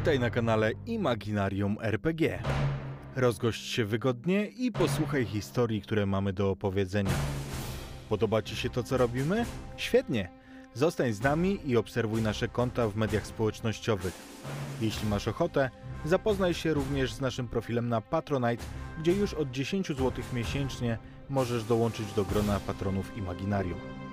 Witaj na kanale Imaginarium RPG. Rozgość się wygodnie i posłuchaj historii, które mamy do opowiedzenia. Podoba Ci się to, co robimy? Świetnie! Zostań z nami i obserwuj nasze konta w mediach społecznościowych. Jeśli masz ochotę, zapoznaj się również z naszym profilem na Patronite, gdzie już od 10 zł miesięcznie możesz dołączyć do grona patronów Imaginarium.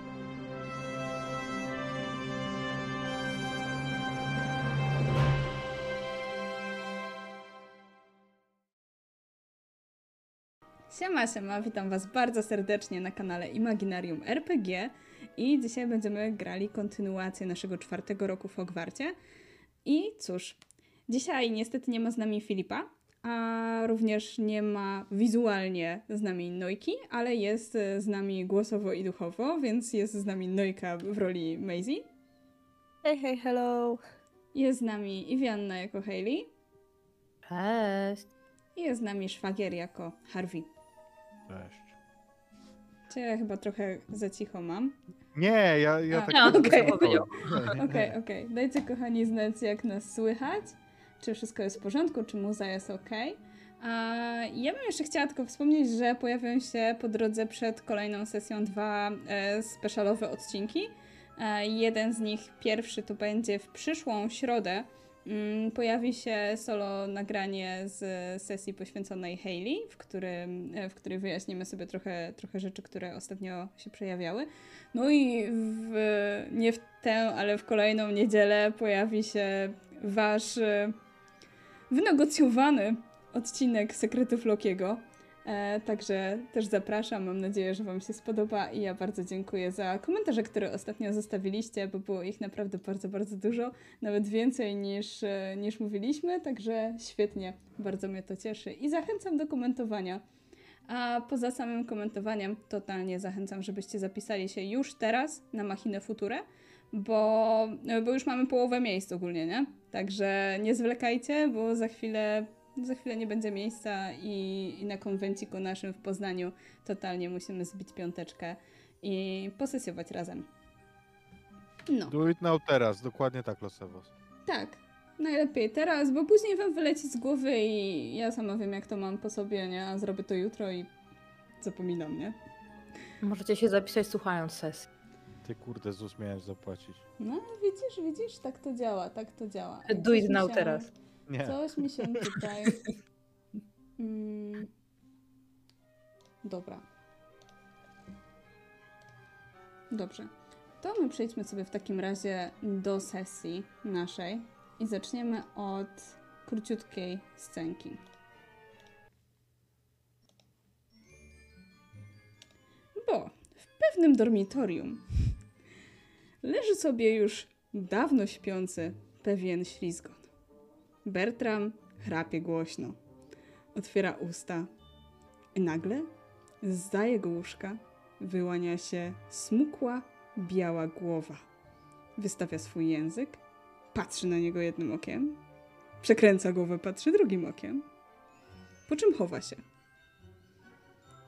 Siema, siema, witam Was bardzo serdecznie na kanale Imaginarium RPG i dzisiaj będziemy grali kontynuację naszego czwartego roku w Hogwarcie. I cóż, dzisiaj niestety nie ma z nami Filipa, a również nie ma wizualnie z nami Nojki, ale jest z nami głosowo i duchowo, więc jest z nami Nojka w roli Maisie. Hej, hej, hello. Jest z nami Iwianna jako Hayley Cześć. i jest z nami Szwagier jako Harvey. Cześć. Czy ja chyba trochę za cicho mam? Nie, ja, ja A, tak... a, okej. powiedział. Okej, okej. Dajcie kochani znać, jak nas słychać. Czy wszystko jest w porządku, czy muza jest ok. A ja bym jeszcze chciała tylko wspomnieć, że pojawią się po drodze przed kolejną sesją dwa e, specialowe odcinki. E, jeden z nich, pierwszy, to będzie w przyszłą środę. Mm, pojawi się solo nagranie z sesji poświęconej Hayley, w, którym, e, w której wyjaśnimy sobie trochę, trochę rzeczy, które ostatnio się przejawiały. No i w, nie w tę, ale w kolejną niedzielę pojawi się wasz e, wynegocjowany odcinek Sekretów Lokiego. E, także też zapraszam, mam nadzieję, że Wam się spodoba i ja bardzo dziękuję za komentarze, które ostatnio zostawiliście, bo było ich naprawdę bardzo, bardzo dużo, nawet więcej niż, e, niż mówiliśmy, także świetnie, bardzo mnie to cieszy i zachęcam do komentowania. A poza samym komentowaniem, totalnie zachęcam, żebyście zapisali się już teraz na Machinę Futurę, bo, bo już mamy połowę miejsc ogólnie, nie? Także nie zwlekajcie, bo za chwilę, za chwilę nie będzie miejsca i, i na konwenciku naszym w Poznaniu totalnie musimy zbić piąteczkę i posesjować razem. No, Do it now teraz, dokładnie tak losowo. tak. Najlepiej teraz, bo później wam wyleci z głowy i ja sama wiem, jak to mam po sobie, nie? A zrobię to jutro i zapominam, nie? Możecie się zapisać słuchając sesji. Ty kurde, ZUS miałem zapłacić. No, widzisz, widzisz, tak to działa, tak to działa. Do it now się- teraz. Nie. Coś mi się tutaj. Mm. Dobra. Dobrze. To my przejdźmy sobie w takim razie do sesji naszej i zaczniemy od króciutkiej scenki. Bo w pewnym dormitorium leży sobie już dawno śpiący pewien ślizgon. Bertram chrapie głośno. Otwiera usta i nagle zza jego łóżka wyłania się smukła, biała głowa. Wystawia swój język, patrzy na niego jednym okiem, przekręca głowę, patrzy drugim okiem, po czym chowa się.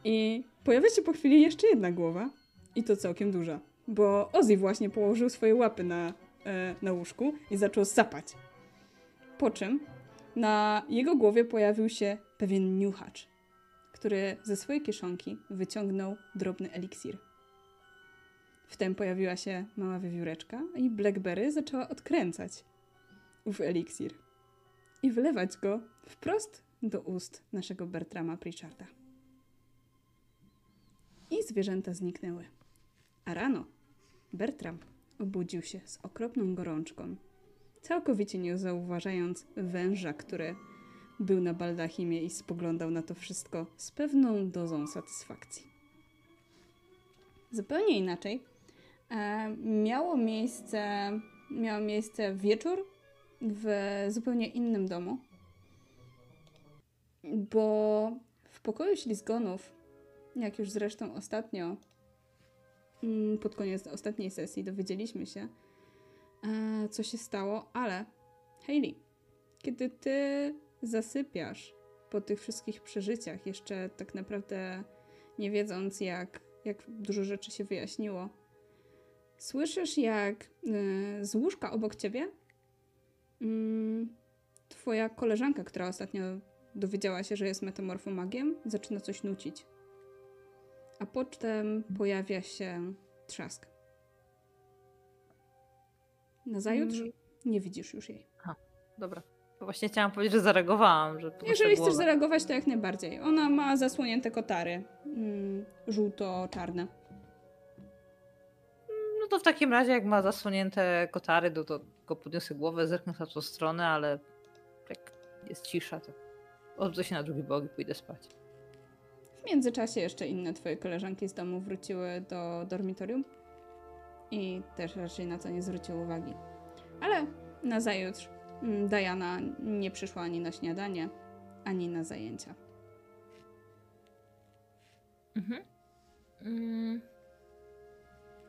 I pojawia się po chwili jeszcze jedna głowa, i to całkiem duża, bo Ozzy właśnie położył swoje łapy na, e, na łóżku i zaczął sapać. Po czym na jego głowie pojawił się pewien niuchacz, który ze swojej kieszonki wyciągnął drobny eliksir. Wtem pojawiła się mała wiewióreczka i Blackberry zaczęła odkręcać ów eliksir i wylewać go wprost do ust naszego Bertrama Pritcharda. I zwierzęta zniknęły. A rano Bertram obudził się z okropną gorączką całkowicie nie zauważając węża, który był na baldachimie i spoglądał na to wszystko z pewną dozą satysfakcji. Zupełnie inaczej e, miało miejsce, miało miejsce wieczór w zupełnie innym domu, bo w pokoju ślizgonów, jak już zresztą ostatnio, mm, pod koniec ostatniej sesji dowiedzieliśmy się, co się stało, ale Hayley, kiedy ty zasypiasz po tych wszystkich przeżyciach, jeszcze tak naprawdę nie wiedząc, jak, jak dużo rzeczy się wyjaśniło, słyszysz, jak e, z łóżka obok ciebie mm, twoja koleżanka, która ostatnio dowiedziała się, że jest metamorfomagiem, zaczyna coś nucić. A potem pojawia się trzask. Nazajutrz Mm. nie widzisz już jej. Dobra. To Właśnie chciałam powiedzieć, że zareagowałam, że Jeżeli chcesz głowę. zareagować, to jak najbardziej. Ona ma zasłonięte kotary. Mm, żółto-czarne. No to w takim razie, jak ma zasłonięte kotary, to, to go podniosę głowę, zerknę na tą stronę, ale jak jest cisza, to odwrócę się na drugi bok i pójdę spać. W międzyczasie jeszcze inne twoje koleżanki z domu wróciły do dormitorium i też raczej na to nie zwróciły uwagi. Ale nazajutrz mm, Diana nie przyszła ani na śniadanie, ani na zajęcia. Mhm. Mm.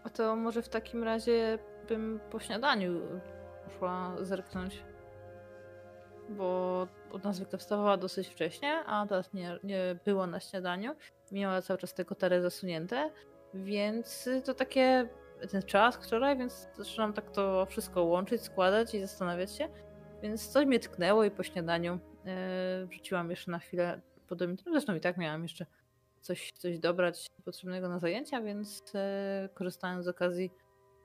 A to może w takim razie bym po śniadaniu poszła zerknąć. Bo ona zwykle wstawała dosyć wcześnie, a teraz nie, nie było na śniadaniu. Miała cały czas te kotary zasunięte, więc to takie ten czas wczoraj, więc zaczynam tak to wszystko łączyć, składać i zastanawiać się. Więc coś mnie tknęło i po śniadaniu e, wrzuciłam jeszcze na chwilę po dormitorium. Zresztą i tak miałam jeszcze coś, coś dobrać potrzebnego na zajęcia, więc e, korzystając z okazji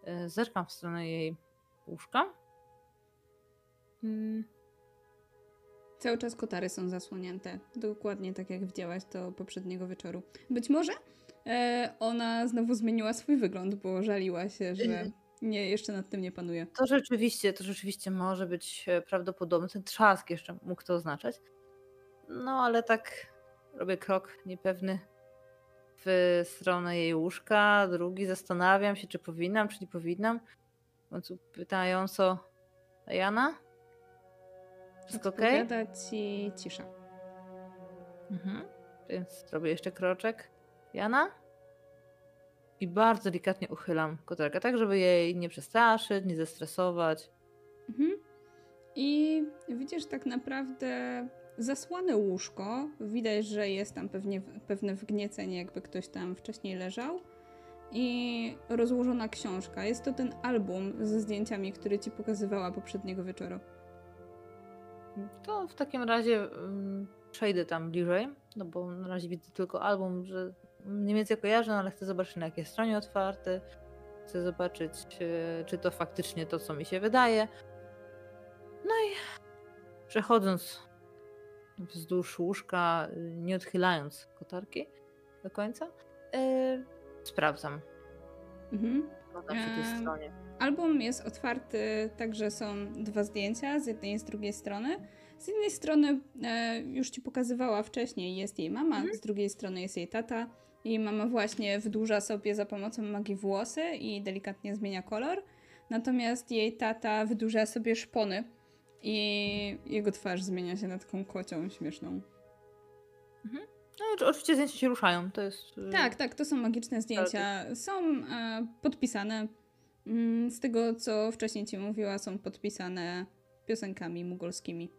e, zerkam w stronę jej łóżka. Mm, Cały czas kotary są zasłonięte. Dokładnie tak jak widziałaś to poprzedniego wieczoru. Być może ona znowu zmieniła swój wygląd, bo żaliła się, że nie, jeszcze nad tym nie panuje. To rzeczywiście, to rzeczywiście może być e, prawdopodobne. Ten trzask jeszcze mógł to oznaczać. No ale tak robię krok niepewny w stronę jej łóżka, drugi zastanawiam się, czy powinnam, czy nie powinnam. W końcu pytająco Jana? Wszystko okej? Odpowiada ci cisza. Mhm. Więc robię jeszcze kroczek. Jana? I bardzo delikatnie uchylam kotarkę, tak żeby jej nie przestraszyć, nie zestresować. Mhm. I widzisz tak naprawdę zasłane łóżko. Widać, że jest tam pewnie pewne wgniecenie, jakby ktoś tam wcześniej leżał. I rozłożona książka. Jest to ten album ze zdjęciami, który ci pokazywała poprzedniego wieczoru. To w takim razie mm, przejdę tam bliżej, no bo na razie widzę tylko album, że mniej więcej kojarzę, no ale chcę zobaczyć na jakiej stronie otwarty. Chcę zobaczyć, e, czy to faktycznie to, co mi się wydaje. No i przechodząc wzdłuż łóżka, y, nie odchylając kotarki do końca, e, sprawdzam. Mhm. tam przy tej stronie. Album jest otwarty, także są dwa zdjęcia z jednej i z drugiej strony. Z jednej strony e, już ci pokazywała wcześniej, jest jej mama, z drugiej strony jest jej tata. Jej mama właśnie wydłuża sobie za pomocą magii włosy i delikatnie zmienia kolor. Natomiast jej tata wydłuża sobie szpony i jego twarz zmienia się na taką kocią śmieszną. No, oczy- oczywiście zdjęcia się ruszają, to jest... y, Tak, tak, to są magiczne zdjęcia. Są e, podpisane. Mm, z tego, co wcześniej ci mówiła, są podpisane piosenkami mugolskimi.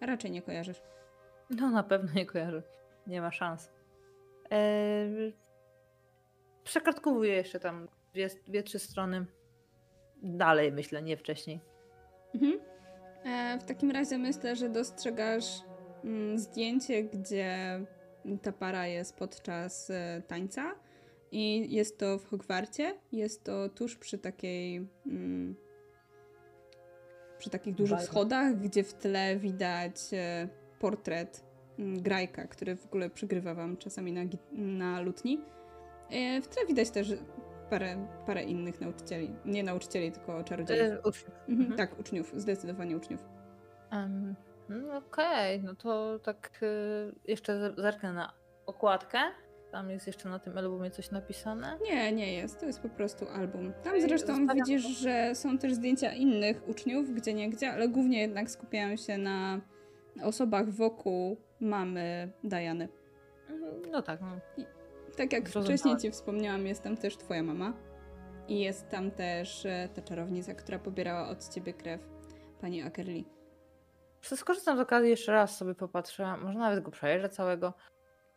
A raczej nie kojarzysz. No na pewno nie kojarzę. Nie ma szans. Eee, przekartkowuję jeszcze tam dwie, dwie, trzy strony. Dalej myślę, nie wcześniej. Mhm. E, w takim razie myślę, że dostrzegasz mm, zdjęcie, gdzie ta para jest podczas e, tańca i jest to w Hogwarcie. Jest to tuż przy takiej mm, przy takich dużych schodach, gdzie w tle widać e, portret Grajka, który w ogóle przygrywa wam czasami na, na lutni. E, w tle widać też parę, parę innych nauczycieli. Nie nauczycieli, tylko czarodziejów. Eee, uczniów. Mhm, Mhm. Tak, uczniów, zdecydowanie uczniów. No Okej, no to tak y, jeszcze zerknę na okładkę. Tam jest jeszcze na tym albumie coś napisane. Nie, nie jest, to jest po prostu album. Tam zresztą zostawiam widzisz, to. że są też zdjęcia innych uczniów, gdzie nie gdzie, ale głównie jednak skupiają się na osobach wokół mamy Diany. Mm, No tak, no. Tak jak Zrozumiałe. wcześniej ci wspomniałam, jest tam też twoja mama. I jest tam też e, ta czarownica, która pobierała od ciebie krew, pani Akerli. Skorzystam z okazji jeszcze raz sobie popatrzę. Może nawet go przejrzę całego.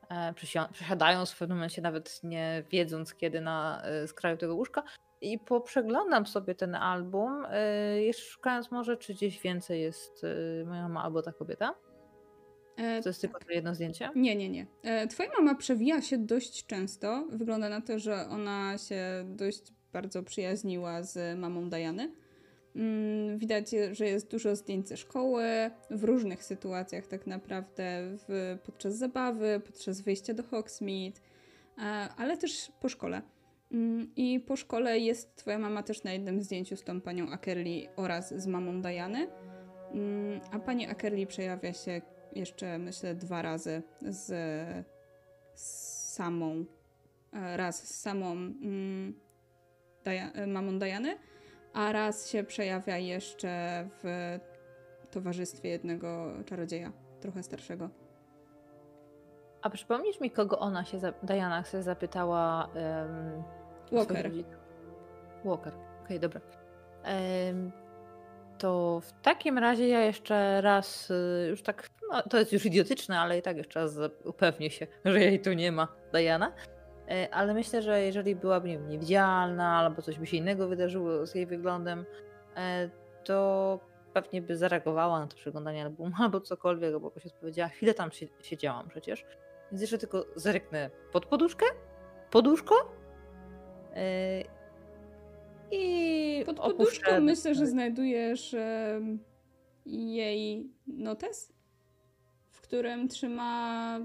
E, przesiadając w pewnym momencie, nawet nie wiedząc kiedy na e, skraju tego łóżka. i poprzeglądam sobie ten album, y, jeszcze szukając może, czy gdzieś więcej jest y, moja mama albo ta kobieta. E, To jest tylko to jedno zdjęcie. Nie, nie, nie. E, Twoja mama przewija się dość często. Wygląda na to, że ona się dość bardzo przyjaźniła z mamą Diany. Mm, Widać, że jest dużo zdjęć ze szkoły, w różnych sytuacjach tak naprawdę, w, podczas zabawy, podczas wyjścia do Hogsmeade, e, ale też po szkole. Mm, I po szkole jest twoja mama też na jednym zdjęciu z tą panią Ackerley oraz z mamą Diany. Mm, A pani Ackerley przejawia się jeszcze myślę dwa razy z, z samą, e, raz z samą mm, Daja, e, mamą Diany, a raz się przejawia jeszcze w towarzystwie jednego czarodzieja, trochę starszego. A przypomnisz mi, kogo ona się, za... Diana się zapytała? Um, Walker. Walker, okej, dobra. Em, to w takim razie ja jeszcze raz, y, już tak, no, to jest już idiotyczne, ale i tak jeszcze raz upewnię się, że jej tu nie ma, Diana. E, Ale myślę, że jeżeli byłaby nie wiem, niewidzialna albo coś by się innego wydarzyło z jej wyglądem, e, to pewnie by zareagowała na to przeglądanie albumu albo cokolwiek, bo się powiedziała, chwilę tam sie- siedziałam przecież. Więc jeszcze tylko zerknę pod poduszkę, poduszko e, i Pod opuszczę poduszką myślę, że znajdujesz jej notes, którym trzyma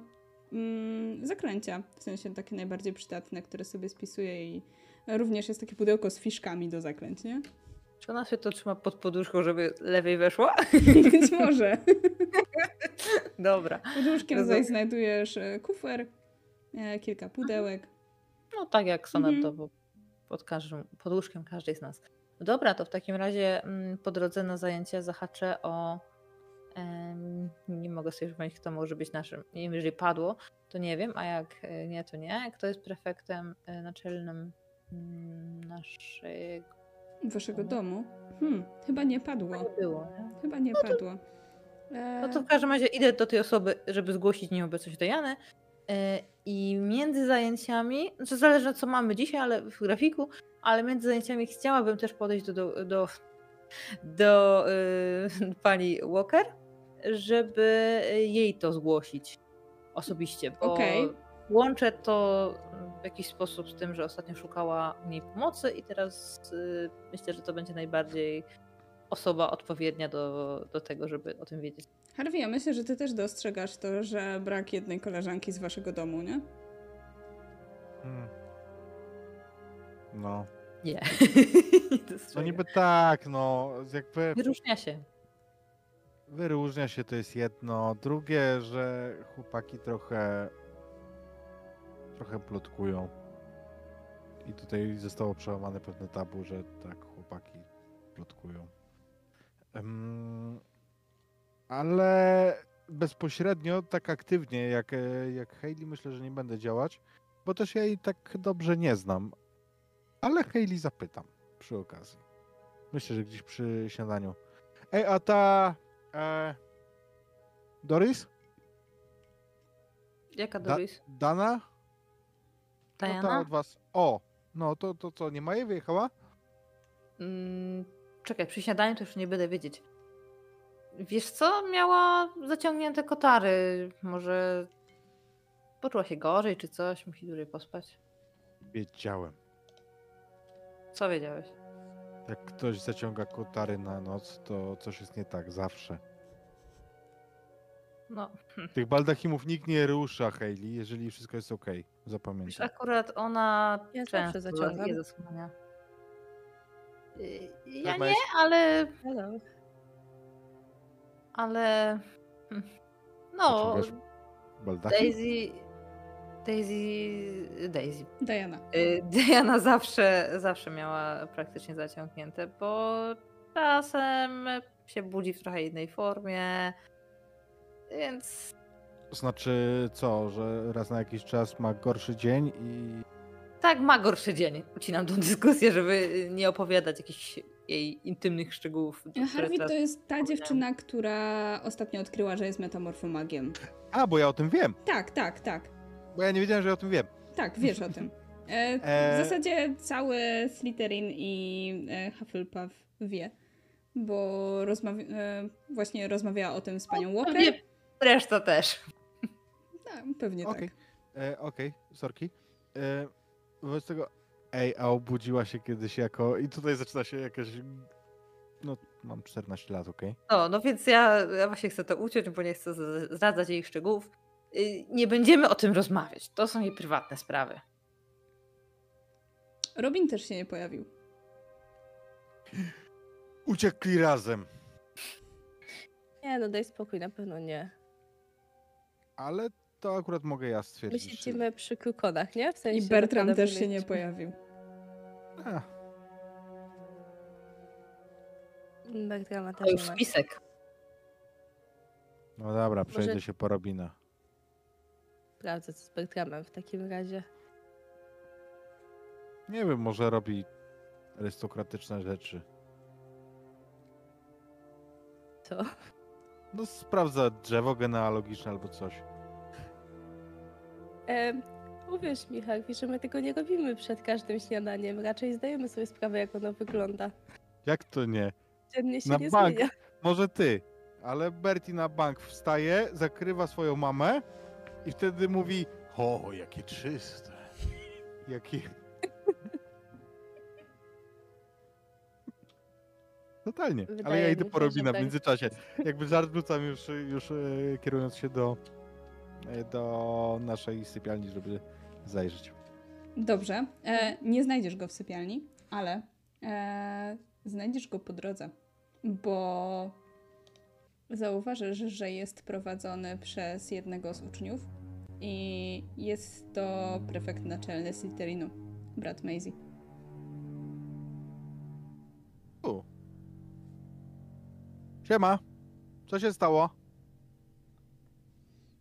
mm, zaklęcia, w sensie takie najbardziej przydatne, które sobie spisuje i również jest takie pudełko z fiszkami do zaklęć, nie? Czy ona się to trzyma pod poduszką, żeby lewej weszła? Być może. Dobra. Pod łóżkiem Rozumiem. zaś znajdujesz e, kufer, e, kilka pudełek. No tak jak standardowo Mhm. pod, każdym, pod łóżkiem każdej z nas. Dobra, to w takim razie mm, po drodze na zajęcia zahaczę o. nie mogę sobie przypomnieć, kto może być naszym. Nie wiem, jeżeli padło, to nie wiem, a jak e, nie, to nie. Kto jest prefektem e, naczelnym mm, naszego. Waszego domu? Hmm, chyba nie padło. Nie było, nie? Chyba nie padło. E, No to w każdym razie idę do tej osoby, żeby zgłosić nieobecność Dajany. e, I między zajęciami, znaczy zależy co mamy dzisiaj, ale w grafiku, ale między zajęciami chciałabym też podejść do, do, do, do y, pani Walker, żeby jej to zgłosić osobiście, bo Okej. łączę to w jakiś sposób z tym, że ostatnio szukała u niej pomocy i teraz y, myślę, że to będzie najbardziej osoba odpowiednia do, do tego, żeby o tym wiedzieć. Harvey, ja myślę, że ty też dostrzegasz to, że brak jednej koleżanki z waszego domu, nie? Hmm. No. Nie. No niby tak, no jakby Wyróżnia się. Wyróżnia się to jest jedno. Drugie, że chłopaki trochę trochę plotkują. I tutaj zostało przełamane pewne tabu, że tak chłopaki plotkują. Em, ale bezpośrednio, tak aktywnie jak, e, jak Hayley myślę, że nie będę działać, bo też ja jej tak dobrze nie znam. Ale Hayley zapytam przy okazji. Myślę, że gdzieś przy śniadaniu. Ej, a ta... E, Doris? Jaka Da- Doris? Dana? No ta Diana? od was. O, no to, to co, nie ma jej wyjechała? Mm, czekaj, przy śniadaniu to już nie będę wiedzieć. Wiesz co? Miała zaciągnięte kotary. Może poczuła się gorzej czy coś. Musi dłużej pospać. Wiedziałem. Co wiedziałeś? Jak ktoś zaciąga kotary na noc, to coś jest nie tak, zawsze. No, Tych baldachimów nikt nie rusza, Hayley, jeżeli wszystko jest ok. Zapamiętaj. akurat ona Ja zawsze często zaciągam. je zasłania. Y, Ja Tak nie, ale... Hello. Ale... hmm, No? Daisy... Daisy... Daisy. Diana. Y, Diana zawsze, zawsze miała praktycznie zaciągnięte, bo czasem się budzi w trochę innej formie, więc Znaczy co, że raz na jakiś czas ma gorszy dzień i tak ma gorszy dzień. Ucinam tą dyskusję, żeby nie opowiadać jakichś jej intymnych szczegółów. Harvey to jest ta dziewczyna, która ostatnio odkryła, że jest metamorfomagiem. A, bo ja o tym wiem. Tak, tak, tak. Bo ja nie wiedziałem, że ja o tym wiem. Tak, wiesz o tym. E, E, W zasadzie cały Slytherin i e, Hufflepuff wie, bo rozmawia, e, właśnie rozmawiała o tym z panią Walker. Pewnie reszta też. Tak, pewnie Okej, tak. okej, sorki. E, wobec tego, ej, a obudziła się kiedyś jako, i tutaj zaczyna się jakaś, no, mam 14 lat, okej? No, no więc ja, ja właśnie chcę to uciąć, bo nie chcę zdradzać jej szczegółów. Y, Nie będziemy o tym rozmawiać. To są jej prywatne sprawy. Robin też się nie pojawił. Uciekli razem, Nie, no daj spokój, na pewno nie. ale to akurat mogę ja My stwierdzić. że- siedzimy przy kukonach, nie? W sensie I Bertram też się nie pojawił. A, Bertrama To też już nie ma. wpisek. no dobra, przejdę Może- się po Robina. Sprawdzę, co z Bertramem w takim razie. Nie wiem, może robi arystokratyczne rzeczy. Co? No sprawdza drzewo genealogiczne albo coś. E, uwierz mi, Harvey, że my tego nie robimy przed każdym śniadaniem. Raczej zdajemy sobie sprawę, jak ono wygląda. Jak to nie? Dziennie się Na nie bank. zmienia. Może ty, ale Bertie na bank wstaje, zakrywa swoją mamę i wtedy mówi: O, jakie czyste. Jakie. Totalnie. ale Wydaje ja idę po że Robina w tak. międzyczasie. Jakby żart wrzucam już, już e, kierując się do, e, do naszej sypialni, żeby zajrzeć. Dobrze, e, nie znajdziesz go w sypialni, ale e, znajdziesz go po drodze, bo zauważysz, że jest prowadzony przez jednego z uczniów i jest to prefekt naczelny Slytherinu, brat Maisie. U. Siema. Co się stało?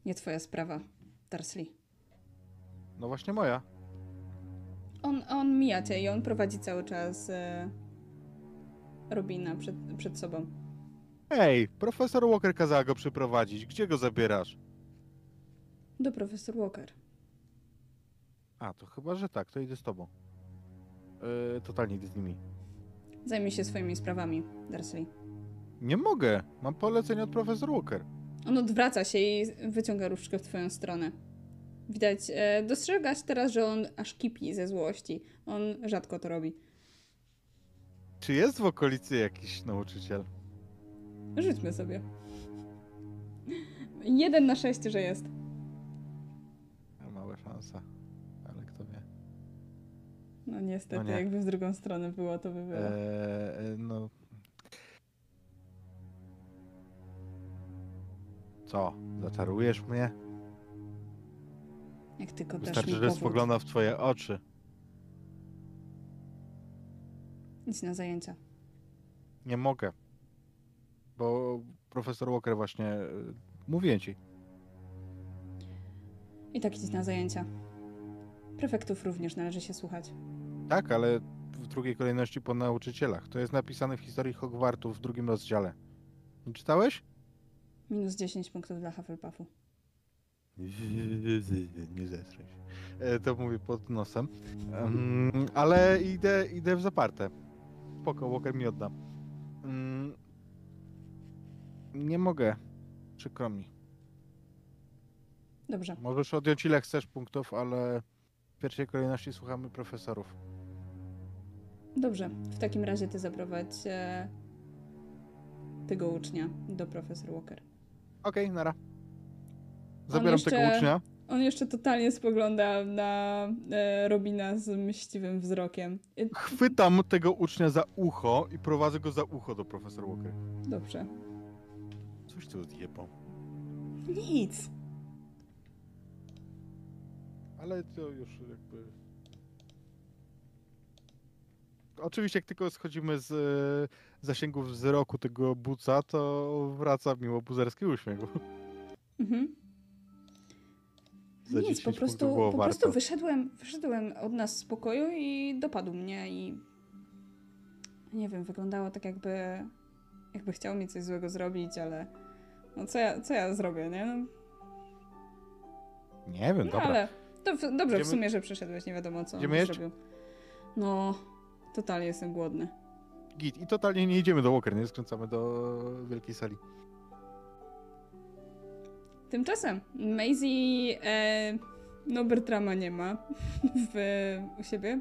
Nie twoja sprawa, Darsley. No właśnie moja. On, on mija cię i on prowadzi cały czas e, Robina przed, przed sobą. Ej, profesor Walker kazała go przyprowadzić. Gdzie go zabierasz? Do profesor Walker. A, to chyba, że tak, to idę z tobą. Yy, totalnie idę z nimi. Zajmij się swoimi sprawami, Darsley. Nie mogę. Mam polecenie od profesor Walker. On odwraca się i wyciąga różdżkę w twoją stronę. Widać, e, dostrzegasz teraz, że on aż kipi ze złości. On rzadko to robi. Czy jest w okolicy jakiś nauczyciel? Rzućmy sobie. Jeden na sześć, że jest. Mała szansa, ale kto wie. No niestety, No nie. jakby w drugą stronę było, to by było. Eee, no. Co? Zaczarujesz mnie? Jak tylko dasz Wystarczy, mi że powód. spogląda w twoje oczy. Idź na zajęcia. Nie mogę. Bo profesor Walker właśnie... e, Mówię ci. I tak idź na zajęcia. Prefektów również należy się słuchać. Tak, ale w drugiej kolejności po nauczycielach. To jest napisane w historii Hogwartu w drugim rozdziale. Nie czytałeś? Minus 10 punktów dla Hufflepuffu. Nie zestraj się. E, To mówię pod nosem. Em, ale idę, idę w zaparte. Spoko, Walker mi odda. Mm, Nie mogę. Przykro mi. Dobrze. Możesz odjąć ile chcesz punktów, ale w pierwszej kolejności słuchamy profesorów. Dobrze. W takim razie ty zaprowadź e, tego ucznia do profesor Walker. Okej, nara. Zabieram jeszcze- tego ucznia. On jeszcze totalnie spogląda na e, Robina z myśliwym wzrokiem. E, Chwytam tego ucznia za ucho i prowadzę go za ucho do profesor Walker. Dobrze. Coś tu odjebał. Nic. Ale to już jakby. Oczywiście, jak tylko schodzimy z e, zasięgu wzroku tego buca, to wraca miło buzerski uśmiech. Mhm. Za Nic, 10 po punktów prostu, było po warto. prostu wyszedłem, wyszedłem od nas z pokoju i dopadł mnie i nie wiem, wyglądało tak jakby jakby chciał mi coś złego zrobić, ale no co ja, co ja zrobię, nie? No, Nie wiem, no dobra. ale To w, dobrze w sumie, że przyszedłeś, nie wiadomo co on Idziemy jeść? zrobił. No, totalnie jestem głodny. Git. I totalnie nie idziemy do Walker, nie skręcamy do wielkiej sali. Tymczasem Maisie, e, no Bertrama nie ma w, u siebie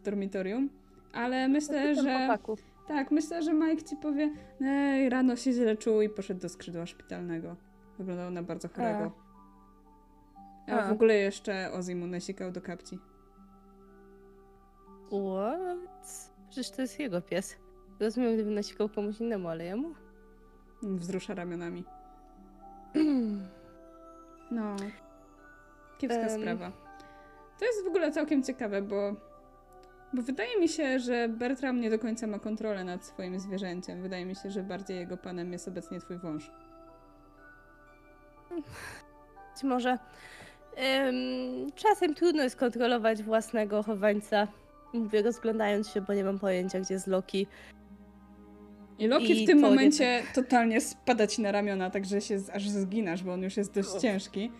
w dormitorium, ale myślę, że chłopaków. Tak, myślę, że Mike ci powie, Ej, rano się źle czuł i poszedł do skrzydła szpitalnego. Wyglądał na bardzo chorego. A, A. w ogóle jeszcze Ozzy mu nasikał do kapci. What? Przecież to jest jego pies. Rozumiem, gdyby nasikał komuś innemu, ale jemu? Wzrusza ramionami. No. Kiepska Em. sprawa. To jest w ogóle całkiem ciekawe, bo, bo wydaje mi się, że Bertram nie do końca ma kontrolę nad swoim zwierzęciem. Wydaje mi się, że bardziej jego panem jest obecnie twój wąż. Być może em, czasem trudno jest kontrolować własnego chowańca. Mówię, rozglądając się, bo nie mam pojęcia, gdzie jest Loki. I Loki I w tym to momencie totalnie spada ci na ramiona, także się aż zginasz, bo on już jest dość Uff. ciężki.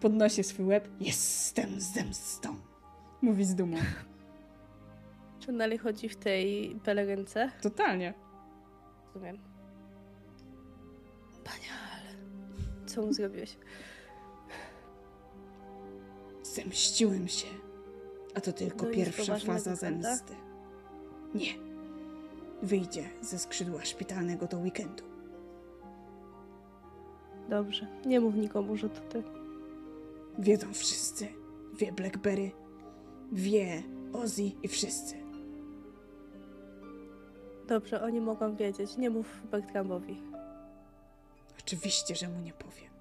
Podnosi swój łeb. Jestem zemstą. Mówi z dumą. On dalej chodzi w tej pelerynce? Totalnie. Rozumiem. Panial, co mu zrobiłeś? Zemściłem się. A to tylko No pierwsza poważnego, faza zemsty. Nie. Wyjdzie ze skrzydła szpitalnego do weekendu. Dobrze, nie mów nikomu, że to ty. Wiedzą wszyscy. Wie Blackberry. Wie Ozzy i wszyscy. Dobrze, oni mogą wiedzieć. Nie mów Bertramowi. Oczywiście, że mu nie powiem.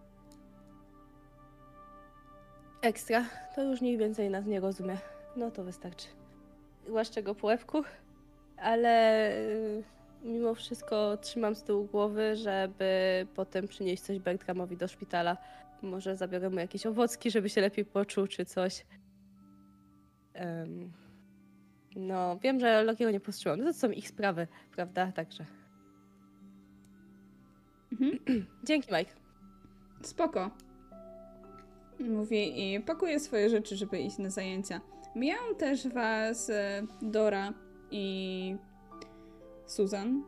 Ekstra, to już mniej więcej nas nie rozumie. No to wystarczy. Głaszczę go po łebku, ale y, mimo wszystko trzymam z tyłu głowy, żeby potem przynieść coś Bertramowi do szpitala. Może zabiorę mu jakieś owocki, żeby się lepiej poczuł, czy coś. Em, no, wiem, że Lokiego nie powstrzymam. No to są ich sprawy, prawda? Także. Mhm. Dzięki, Mike. Spoko. Mówi i pakuje swoje rzeczy, żeby iść na zajęcia. Mijają też was e, Dora i Susan,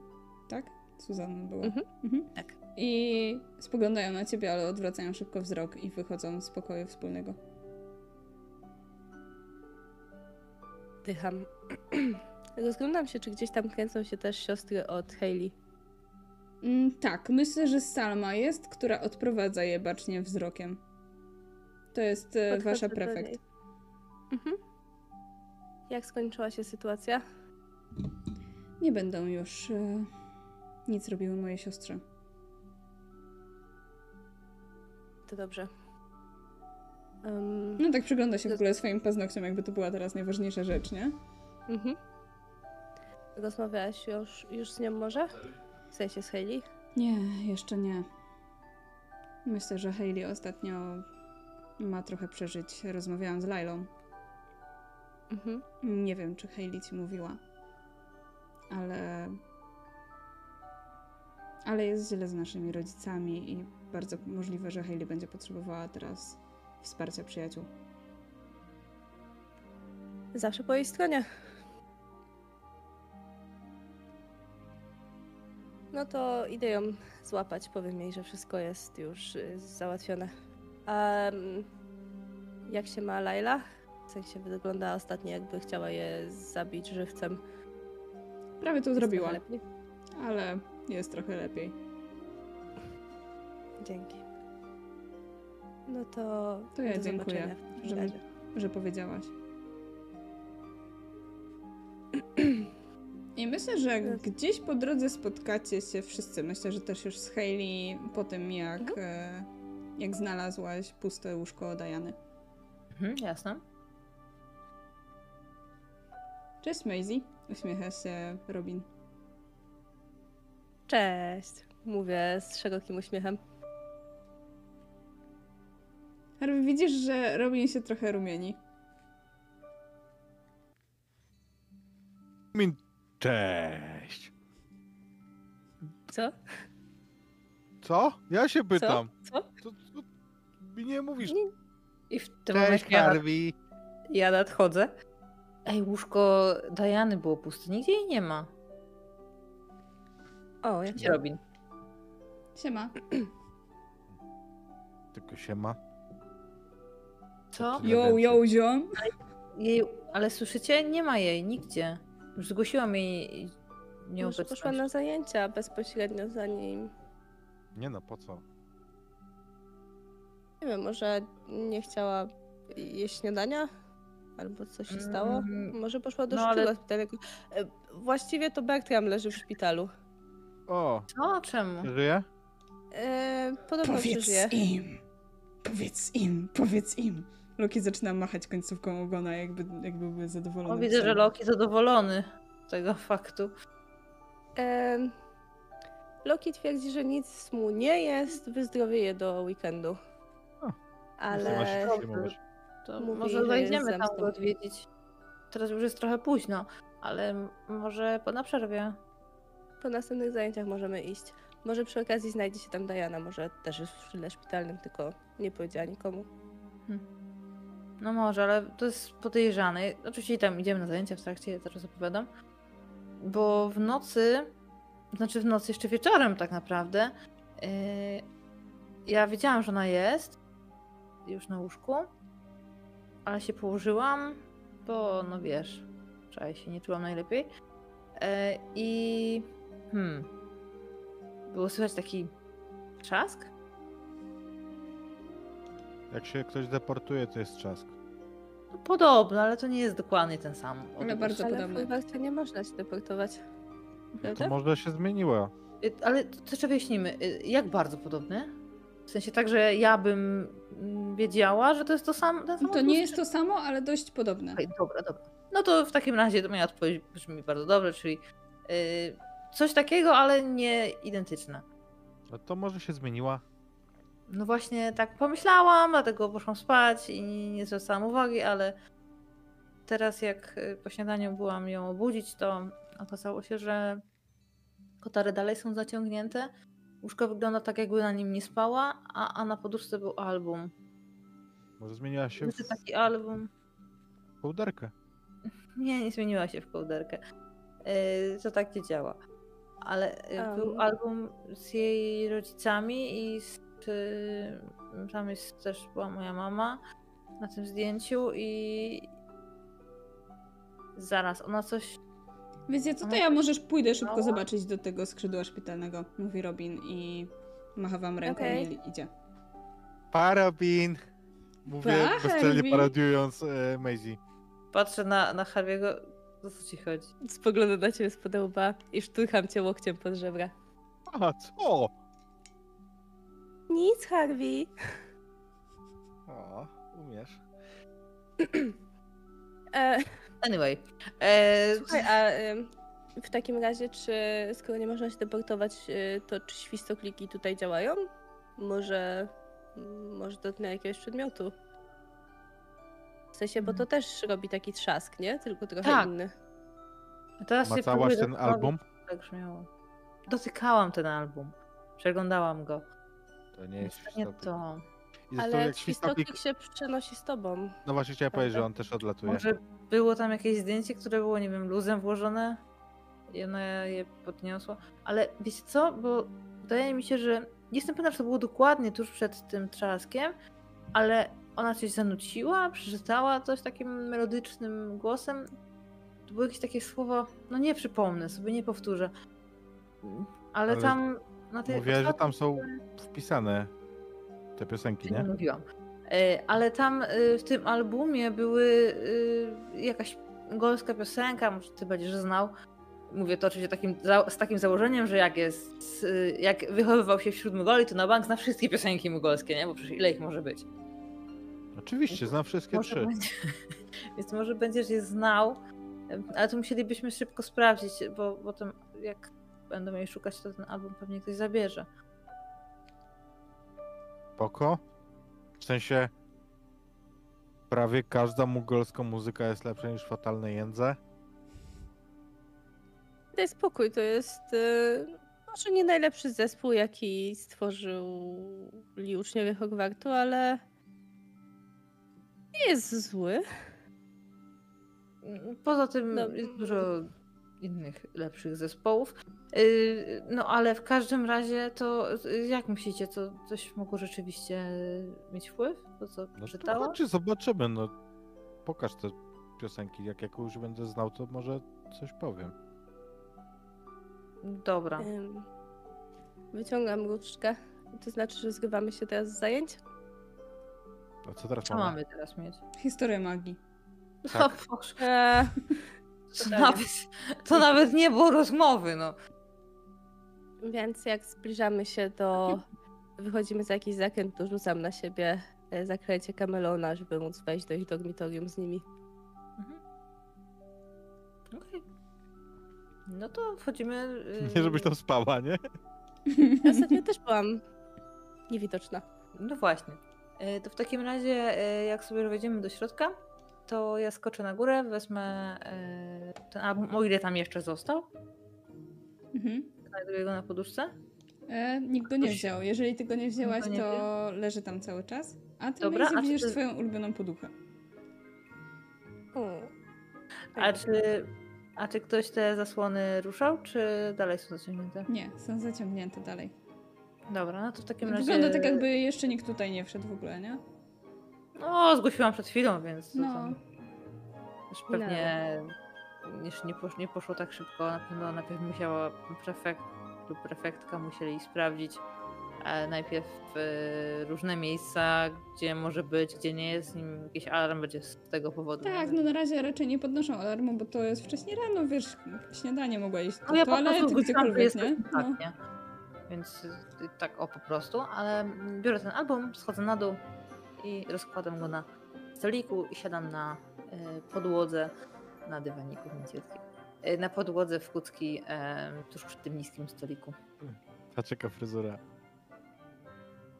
tak? Susan była. Mhm. Mhm. Tak. I spoglądają na ciebie, ale odwracają szybko wzrok i wychodzą z pokoju wspólnego. Dycham. Rozglądam się, czy gdzieś tam kręcą się też siostry od Hailey. Mm, tak, myślę, że Salma jest, która odprowadza je bacznie wzrokiem. To jest e, Podchodzę wasza prefekt. Mhm. Jak skończyła się sytuacja? Nie będą już e, nic robiły moje siostry. To dobrze. Um, No tak przygląda się w ogóle swoim paznokciom, jakby to była teraz najważniejsza rzecz, nie? mhm. Rozmawiałaś już, już z nią może? W sensie z Hailey? Nie, jeszcze nie. Myślę, że Hailey ostatnio ma trochę przeżyć. Rozmawiałam z Lailą. Mhm. Nie wiem, czy Hailey ci mówiła. Ale... Ale jest źle z naszymi rodzicami i bardzo możliwe, że Hailey będzie potrzebowała teraz wsparcia przyjaciół. Zawsze po jej stronie. No to idę ją złapać. Powiem jej, że wszystko jest już y, załatwione. A mm, jak się ma Laila? W sensie wygląda ostatnio, jakby chciała je zabić żywcem. Prawie to Jest zrobiła, ale jest trochę lepiej. Dzięki. No to. To ja do dziękuję, że mi- że powiedziałaś. I myślę, że gdzieś po drodze spotkacie się wszyscy. Myślę, że też już z Hailey po tym, jak, Mhm. e, jak znalazłaś puste łóżko Diany. Mhm, jasne. Cześć Maisie, uśmiecha się Robin. Cześć! Mówię z szerokim uśmiechem. Harvey, widzisz, że Robin się trochę rumieni. Min, cześć. Co? Co? Ja się pytam. Co? Co, co mi nie mówisz? Nie, I w tym Cześć, momencie Harvey. ja nadchodzę. Ej, łóżko Diany było puste, nigdzie jej nie ma. O, jak Cześć, Robin. Siema. Tylko się ma. Co? Yo, yo, ziom. Jej, ale słyszycie? Nie ma jej nigdzie. Już zgłosiłam jej Może nieobecność. poszła na zajęcia bezpośrednio za nim. Nie no, po co? Nie wiem, może nie chciała jeść śniadania? Albo coś się stało? Mm, Może poszła do no, szpitala. ale-. E, Właściwie to Bertram leży w szpitalu. O, Co? Czemu? żyje? E, podobno przeżyje. im. Powiedz im, powiedz im. Loki zaczyna machać końcówką ogona, jakby, jakby były zadowolone. O, widzę, że Loki zadowolony z tego faktu. E, Loki twierdzi, że nic mu nie jest, wyzdrowieje do weekendu. O, Ale. To Mówi, może że zajdziemy tam go odwiedzić. Teraz już jest trochę późno, ale może po na przerwie. po następnych zajęciach możemy iść. Może przy okazji znajdzie się tam Diana, może też jest w szpitalnym, tylko nie powiedziała nikomu. No może, ale to jest podejrzane. Oczywiście tam idziemy na zajęcia w trakcie, ja teraz opowiadam. Bo w nocy, znaczy w nocy jeszcze wieczorem tak naprawdę, yy, ja wiedziałam, że ona jest już na łóżku, ale się położyłam, bo no wiesz, wczoraj się nie czułam najlepiej. Yy, I hmm, było słychać taki trzask. Jak się ktoś deportuje, to jest trzask. No, Podobno, ale to nie jest dokładnie ten sam. Ale odgłos. bardzo Ale podobne. w nie można się deportować. To Prawda? może się zmieniło. Y, Ale to jeszcze wyjaśnimy, y, jak bardzo podobny? W sensie tak, że ja bym mm, wiedziała, że to jest to sam, ten sam To nie jest to samo, ale dość podobne. Okej, dobra, dobra. No to w takim razie to moja odpowiedź brzmi bardzo dobrze, czyli y, coś takiego, ale nie identyczne. No to może się zmieniła. No właśnie tak pomyślałam, dlatego poszłam spać i nie, zwracałam uwagi, ale teraz jak y, po śniadaniu byłam ją obudzić, to okazało się, że kotary dalej są zaciągnięte. Łóżko wygląda tak, jakby na nim nie spała, a, a na poduszce był album. Może zmieniła się Znaczy w taki album. kołderkę. Nie, nie zmieniła się w kołderkę. Yy, to tak nie działa. Ale yy, był Am. album z jej rodzicami i z, yy, tam jest też była moja mama na tym zdjęciu i zaraz, ona coś Wiecie co, to ja możesz pójdę szybko mała? zobaczyć do tego skrzydła szpitalnego, mówi Robin i macha wam ręką Okej. i idzie. Parabin! Mówię Pa, bezczelnie parodiując e, Maisie. patrzę na, na Harvey'ego, o co ci chodzi? Spoglądam na ciebie z łba i szturcham cię łokciem pod żebra. A co? Nic, Harvey. O, umiesz. E, Anyway, e, słuchaj, a w takim razie, czy skoro nie można się deportować, y, to czy świstokliki tutaj działają? Może, mm, może dotknę jakiegoś przedmiotu? W sensie, bo to też robi taki trzask, nie? Tylko trochę Tak. inny. teraz się Macałaś próbuję ten album? Tak brzmiało. Dotykałam ten album. Przeglądałam go. To nie jest Nie to. I zresztą Ale jak się przenosi z tobą. No właśnie chciałem powiedzieć, że on też odlatuje. Może było tam jakieś zdjęcie, które było, nie wiem, luzem włożone i ona je podniosła. Ale wiecie co? Bo wydaje mi się, że nie jestem pewna, czy to było dokładnie tuż przed tym trzaskiem, ale ona coś zanuciła, przeczytała coś takim melodycznym głosem. To były jakieś takie słowa, no nie przypomnę sobie, nie powtórzę. Ale, Ale tam na tej Mówiłaś, że tam są wpisane te piosenki, nie mówiłam. E, Ale tam e, w tym albumie były e, jakaś golska piosenka, może ty będziesz znał. Mówię to oczywiście takim, z takim założeniem, że jak jest, jak wychowywał się wśród Mugoli, to na bank zna wszystkie piosenki mugolskie, nie? Bo przecież ile ich może być? Oczywiście, znam wszystkie Może trzy. będzie, więc może będziesz je znał, ale to musielibyśmy szybko sprawdzić, bo potem jak będą jej szukać, to ten album pewnie ktoś zabierze. Spoko. W sensie prawie każda mugolska muzyka jest lepsza niż fatalne jędze. Daj spokój, to jest y, może nie najlepszy zespół, jaki stworzyli uczniowie Hogwartu, ale Nie jest zły. Poza tym No. jest dużo innych lepszych zespołów. Yy, No ale w każdym razie to y, jak myślicie, to coś mogło rzeczywiście mieć wpływ? To co No to czytała? chodźcie, zobaczymy, no. Pokaż te piosenki, jak jak już będę znał, to może coś powiem. Dobra. Wyciągam różdżkę. To znaczy, że zgrywamy się teraz z zajęć? A co teraz Co mamy? mamy teraz mieć? Historia magii. Tak. O Boże, Eee, to, nawet, to nawet nie było rozmowy, no. Więc jak zbliżamy się do... Wychodzimy za jakiś zakręt, to rzucam na siebie e, zaklęcie kamelona, żeby móc wejść do ich dormitorium z nimi. Mhm. Okej. No to wchodzimy. yy, Nie, żebyś tam spała, nie? Ja ostatnio też byłam niewidoczna. No właśnie. Yy, To w takim razie, yy, jak sobie wejdziemy do środka, to ja skoczę na górę, wezmę ten album, o ile tam jeszcze został. Mhm. Znajduję go na poduszce. E, nikt go nie wziął. Jeżeli ty go nie wzięłaś, go nie to leży tam cały czas. A ty Dobra, a bierzesz ty- swoją ulubioną poduchę. Mm. A czy, a czy ktoś te zasłony ruszał, czy dalej są zaciągnięte? Nie, są zaciągnięte dalej. Dobra, no to w takim razie. Wygląda tak, jakby jeszcze nikt tutaj nie wszedł w ogóle, nie? No, zgłosiłam przed chwilą, więc. to No. tam Już pewnie już nie, posz, nie poszło tak szybko. Na pewno najpierw musiała prefekt lub prefektka musieli sprawdzić e, najpierw e, różne miejsca, gdzie może być, gdzie nie jest, nim jakiś alarm będzie z tego powodu. Tak, no na razie raczej nie podnoszą alarmu, bo to jest wcześniej rano, wiesz, śniadanie mogła iść No ja do po prostu toalety, gdziekolwiek, jest nie? tak, No. nie? Więc y, tak o po prostu, ale mm, biorę ten album, schodzę na dół i rozkładam go na stoliku i siadam na e, podłodze, na dywaniku, wielkiego. E, Na podłodze w kucki e, tuż przy tym niskim stoliku. Ta cieka fryzura.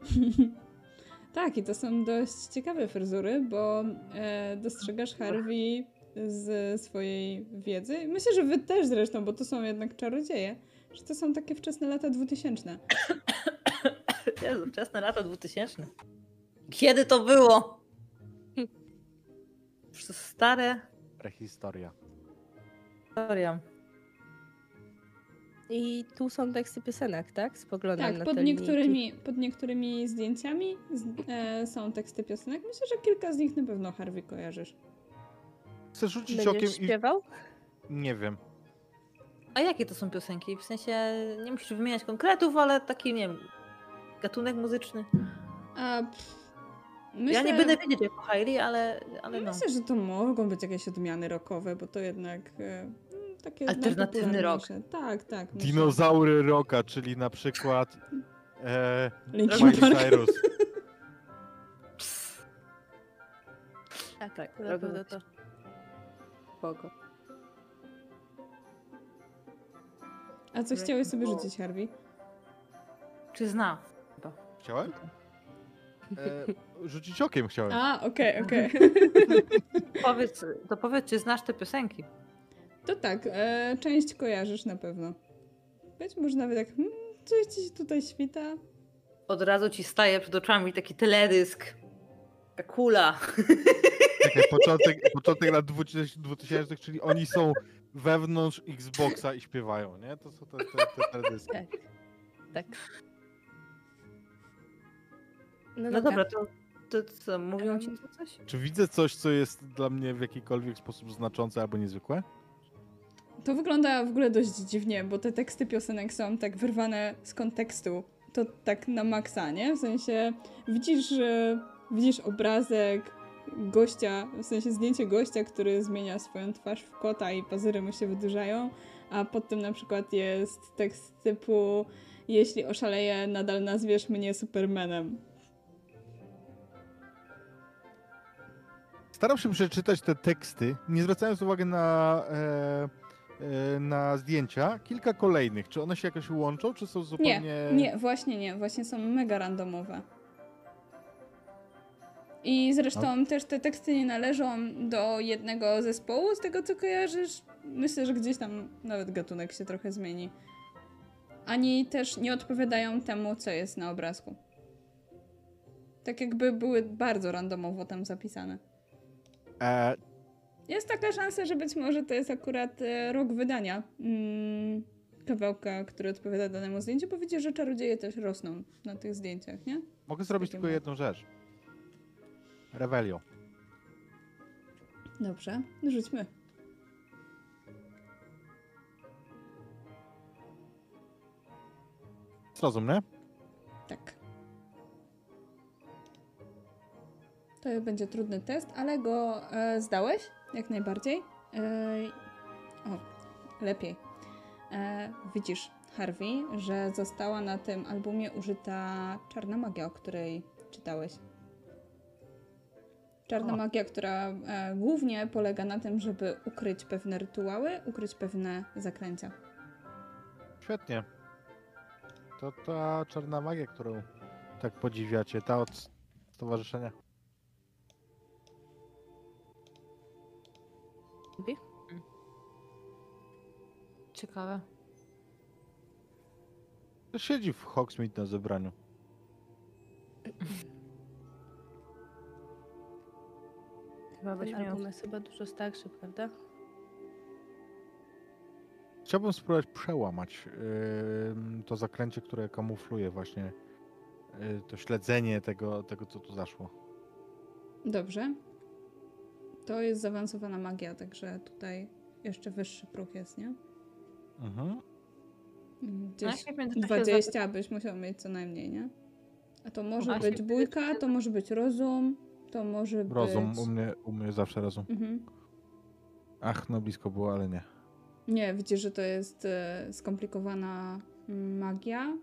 tak, i to są dość ciekawe fryzury, bo e, dostrzegasz Harvey z swojej wiedzy. Myślę, że wy też zresztą, bo to są jednak czarodzieje, że to są takie wczesne lata 2000. Jezu, wczesne lata 2000. Kiedy to było? Już to stare Prehistoria. historia. I tu są teksty piosenek, tak? Spoglądam Tak, na pod niektórymi, pod niektórymi zdjęciami z, e, są teksty piosenek. Myślę, że kilka z nich na pewno Harvey kojarzysz. Chcę rzucić Będziesz okiem i... śpiewał? Nie wiem. A jakie to są piosenki? W sensie nie musisz wymieniać konkretów, ale taki, nie wiem, gatunek muzyczny. A, pff, myślę, Ja nie będę wiedzieć jako Hailey, ale, ale no. Myślę, że to mogą być jakieś odmiany rockowe, bo to jednak e, mm, takie Alternatywny najpopularniejsze. Tak, tak. myślę. Dinozaury rocka, czyli na przykład e, Linkin Miley Park. Cyrus. Tak, Tak, to na pewno to. Spoko. A co chciałeś sobie rzucić, Harvey? Czy zna? Chciałem? E, rzucić okiem chciałem. A, okej, okej. Powiedz, to powiedz, czy znasz te piosenki? To tak, e, część kojarzysz na pewno. Być może nawet jak hmm, coś ci się tutaj świta. Od razu ci staje przed oczami taki teledysk. Taka kula. Czekaj, początek, początek lat 2000, 2000, czyli oni są wewnątrz Xboxa i śpiewają, nie? To są te, te, te teledyski. Tak. Tak. No, No dobra. dobra, to, to co, mówią ci to coś? Czy widzę coś, co jest dla mnie w jakikolwiek sposób znaczące albo niezwykłe? To wygląda w ogóle dość dziwnie, bo te teksty piosenek są tak wyrwane z kontekstu. To tak na maksa, nie? W sensie widzisz, że widzisz obrazek gościa, w sensie zdjęcie gościa, który zmienia swoją twarz w kota i pazury mu się wydłużają, a pod tym na przykład jest tekst typu jeśli oszaleję, nadal nazwiesz mnie Supermanem. Staram się przeczytać te teksty, nie zwracając uwagi na, e, e, na zdjęcia. Kilka kolejnych. Czy one się jakoś łączą, czy są zupełnie... Nie, nie, właśnie nie, właśnie są mega randomowe. I zresztą też te teksty nie należą do jednego zespołu, z tego co kojarzysz. Myślę, że gdzieś tam nawet gatunek się trochę zmieni. Ani też nie odpowiadają temu, co jest na obrazku. Tak jakby były bardzo randomowo tam zapisane. E, Jest taka szansa, że być może to jest akurat e, rok wydania mm, kawałka, który odpowiada danemu zdjęciu, bo widzisz, że czarodzieje też rosną na tych zdjęciach, nie? mogę zrobić tylko jedną rzecz. Revelio. Dobrze, rzućmy. Zrozumie? Tak. To będzie trudny test, ale go e, zdałeś jak najbardziej. E, o, lepiej. E, widzisz, Harvey, że została na tym albumie użyta czarna magia, o której czytałeś. Czarna O. magia, która e, głównie polega na tym, żeby ukryć pewne rytuały, ukryć pewne zaklęcia. Świetnie. To ta czarna magia, którą tak podziwiacie, ta od stowarzyszenia. Lubi? Ciekawe. To siedzi w Hogsmeade na zebraniu. Chyba Ten miał. album jest chyba dużo starszy, prawda? Chciałbym spróbować przełamać ym, to zaklęcie, które kamufluje właśnie y, to śledzenie tego, tego, co tu zaszło. Dobrze. To jest zaawansowana magia, także tutaj jeszcze wyższy próg jest, nie? Mhm. Mm, No, Gdzieś międzyczasie 20 byś musiał mieć co najmniej, nie? A to może Właśnie. być bójka, to może być rozum, to może Rozum, być... u mnie, u mnie zawsze rozum. Mhm. Ach, no blisko było, ale nie. Nie, widzisz, że to jest e, skomplikowana magia.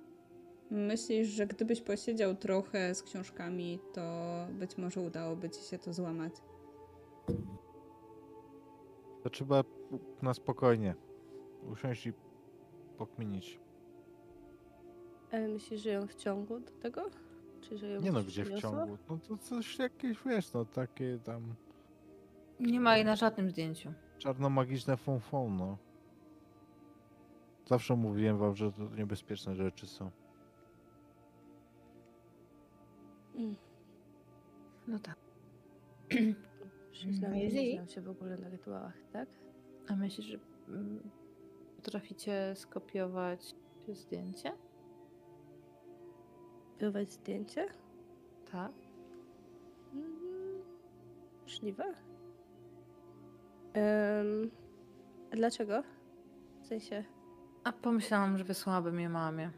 Myślisz, że gdybyś posiedział trochę z książkami, to być może udałoby ci się to złamać. To trzeba na spokojnie usiąść i pokminić. Ale myślisz, że ją w ciągu do tego? Czy że ją Nie no, gdzie w ciągu? No to coś jakieś, wiesz, no takie tam Nie ma jej na żadnym zdjęciu. czarnomagiczne fonfon, no. Zawsze mówiłem wam, że to niebezpieczne rzeczy są. No tak. Przyznam, że nie znam się w ogóle na rytuałach, tak? A myślisz, że mm, potraficie skopiować zdjęcie? Wywołać zdjęcie? Tak. Mm, Możliwe. Um, a dlaczego? W sensie... A pomyślałam, że wysłałabym je mamie.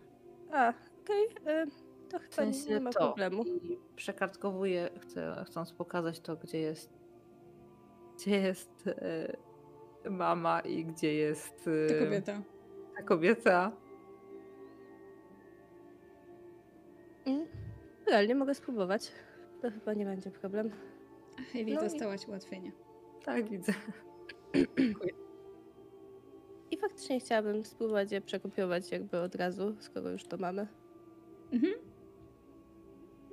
A, okej. em, to W chyba sensie nie ma to. problemu. I przekartkowuję, chcę, chcąc pokazać to, gdzie jest gdzie jest e, mama i gdzie jest Ta e, kobieta. ta kobieta. Mm. Realnie mogę spróbować. To chyba nie będzie problem. Heavy, No i- dostałaś ułatwienie. Tak, widzę. I faktycznie chciałabym spróbować je przekopiować jakby od razu, skoro już to mamy. Mhm.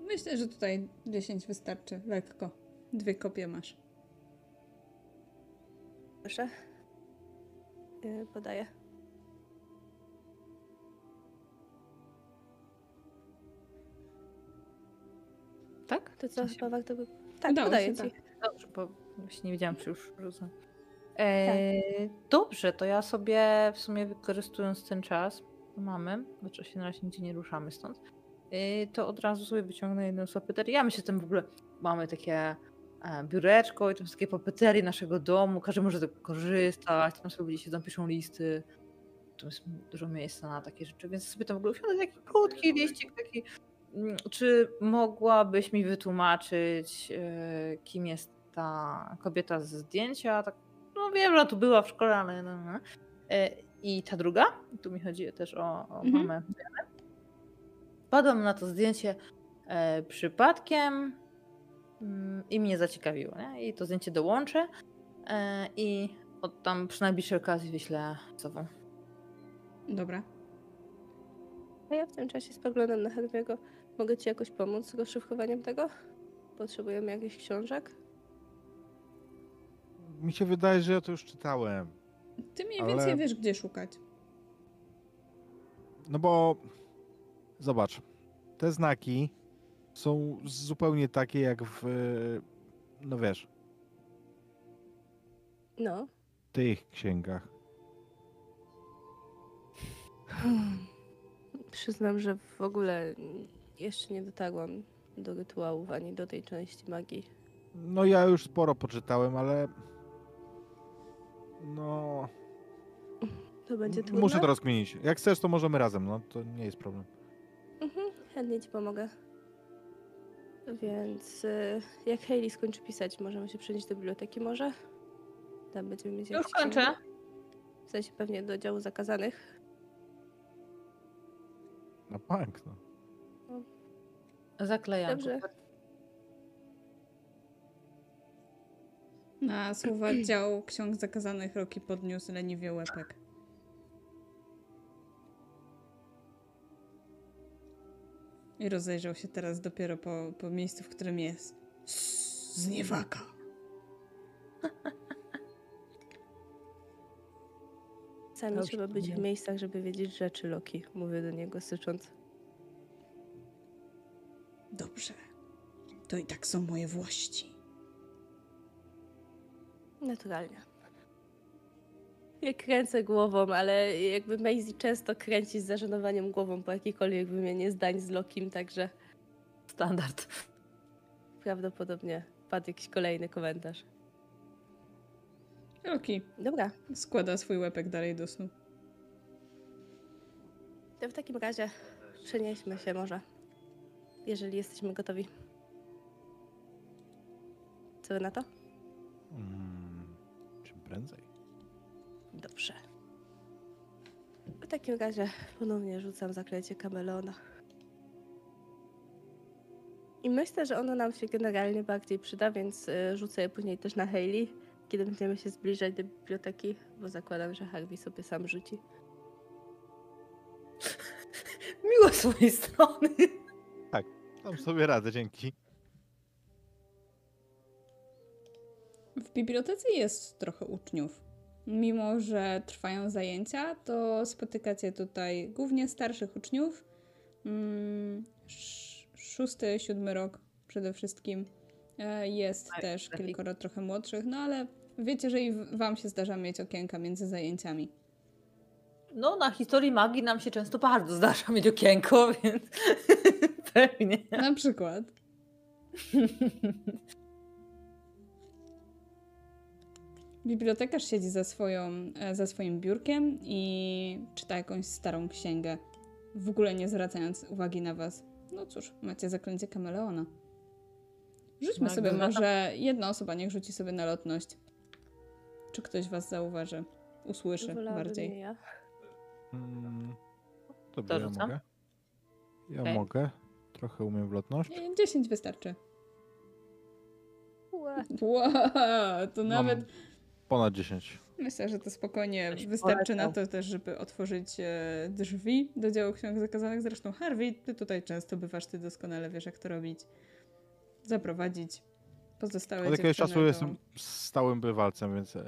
Myślę, że tutaj 10 wystarczy. Lekko. Dwie kopie masz. Proszę. Yy, podaję. Tak? To co, chyba warto by... Tak, Udało podaję się, ci. tak. Dobrze, bo właśnie nie wiedziałam, czy już rzucam. E, Dobrze, to ja sobie w sumie wykorzystując ten czas, mamy, bo oczywiście na razie nigdzie nie ruszamy stąd, e, to od razu sobie wyciągnę jedną z. Ja myślę, że w ogóle mamy takie e, biureczko i tam są takie papeterie naszego domu, każdy może z tego korzystać, tam sobie ludzie siedzą, piszą listy, tu jest dużo miejsca na takie rzeczy, więc sobie tam w ogóle usiądę taki krótki liścik, taki Mm, czy mogłabyś mi wytłumaczyć, e, kim jest ta kobieta ze zdjęcia? Tak, no wiem, że ona tu była w szkole, ale no, no. E, I ta druga, tu mi chodzi też o, o Mhm. mamę. Dianę. Wpadłam na to zdjęcie e, przypadkiem i mnie zaciekawiło. Nie? I to zdjęcie dołączę e, i od tam przy najbliższej okazji wyślę cową. Dobra. A ja w tym czasie spoglądam na Harvey'ego. Mogę ci jakoś pomóc z rozszyfrowaniem tego? Potrzebujemy jakichś książek? Mi się wydaje, że ja to już czytałem. Ty mniej Ale- więcej wiesz, gdzie szukać. No bo zobacz, te znaki są zupełnie takie jak w, no wiesz, No. W tych księgach. Przyznam, że w ogóle jeszcze nie dotarłam do rytuałów ani do tej części magii. No ja już sporo poczytałem, ale... No... To będzie trudne. Muszę to rozkminić. Jak chcesz, to możemy razem, no to nie jest problem. Mhm, chętnie ci pomogę. Więc y, jak Hayley skończy pisać, możemy się przenieść do biblioteki może? Tam będziemy mieć Już jakieś kończę. księgi. W sensie pewnie do działu zakazanych. No bank, no. Zaklejam. Dobrze. Na słowa dział ksiąg zakazanych Roki podniósł leniwie łepek. I rozejrzał się teraz dopiero po, po miejscu, w którym jest. Zniewaka. Sami Dobrze, trzeba być w miejscach, żeby wiedzieć rzeczy, Loki. Mówię do niego sycząc. Dobrze. To i tak są moje włości. Naturalnie. Ja kręcę głową, ale jakby Maisie często kręci z zażenowaniem głową po jakiejkolwiek wymianie zdań z Lokim, także Standard. prawdopodobnie padł jakiś kolejny komentarz. Roki Dobra, składa swój łepek dalej do snu. to w takim razie przenieśmy się może, jeżeli jesteśmy gotowi. Co wy na to? Mm, czym prędzej. W takim razie ponownie rzucam zaklęcie kameleona. I myślę, że ono nam się generalnie bardziej przyda, więc y, rzucę je później też na Hayley, kiedy będziemy się zbliżać do biblioteki, bo zakładam, że Harvey sobie sam rzuci. Miło z mojej strony. Tam sobie radzę, dzięki. W bibliotece jest trochę uczniów. Mimo, że trwają zajęcia, to spotykacie tutaj głównie starszych uczniów. Mm, sz- szósty, siódmy rok przede wszystkim. E, Jest Tak, też lepiej. kilkoro trochę młodszych, no ale wiecie, że i wam się zdarza mieć okienka między zajęciami. No, na historii magii nam się często bardzo zdarza mieć okienko, więc pewnie. Na przykład. Bibliotekarz siedzi za, swoją, e, za swoim biurkiem i czyta jakąś starą księgę, w ogóle nie zwracając uwagi na was. No cóż, macie zaklęcie kameleona. Rzućmy No, sobie może, jedna osoba niech rzuci sobie na lotność. Czy ktoś was zauważy, usłyszy Wolałabym bardziej. ja. Mm, dobra, ja mogę. Ja Okej. mogę. Trochę umiem w lotność. Nie, 10 wystarczy. Ła. Wow, to nawet... Ponad 10. Myślę, że to spokojnie wystarczy na to też, żeby otworzyć e, drzwi do działu ksiąg zakazanych. Zresztą Harvey, ty tutaj często bywasz, ty doskonale wiesz, jak to robić. Zaprowadzić pozostałe Od jakiegoś czasu do- jestem stałym bywalcem, więc e,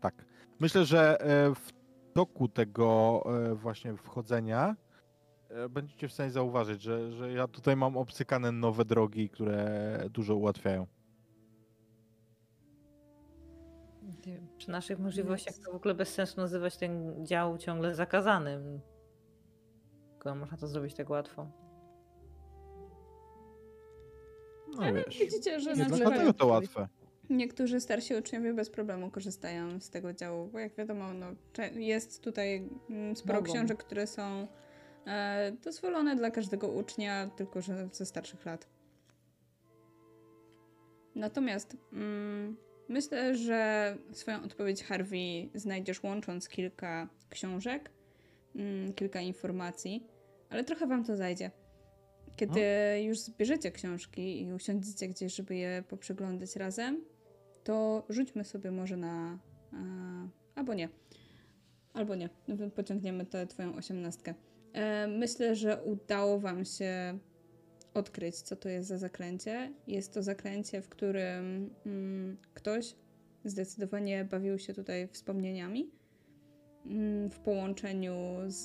tak. Myślę, że e, w toku tego e, właśnie wchodzenia e, będziecie w stanie zauważyć, że, że ja tutaj mam obcykane nowe drogi, które dużo ułatwiają. Przy naszych możliwościach Jest. to w ogóle bez sensu nazywać ten dział ciągle zakazanym. Tylko można to zrobić tak łatwo. No wiesz. Widzicie, że Nie na dla przykład każdego to łatwe. niektórzy starsi uczniowie bez problemu korzystają z tego działu, bo jak wiadomo, no, jest tutaj mm, sporo Mogą. książek, które są e, dozwolone dla każdego ucznia, tylko że ze starszych lat. Natomiast mm, myślę, że swoją odpowiedź Harvey znajdziesz łącząc kilka książek, mm, kilka informacji, ale trochę wam to zajdzie. Kiedy już zbierzecie książki i usiądziecie gdzieś, żeby je poprzeglądać razem, to rzućmy sobie może na. A, albo nie. Albo nie. Pociągniemy tę twoją osiemnastkę. E, myślę, że udało wam się odkryć, co to jest za zaklęcie. Jest to zaklęcie, w którym mm, ktoś zdecydowanie bawił się tutaj wspomnieniami mm, w połączeniu z,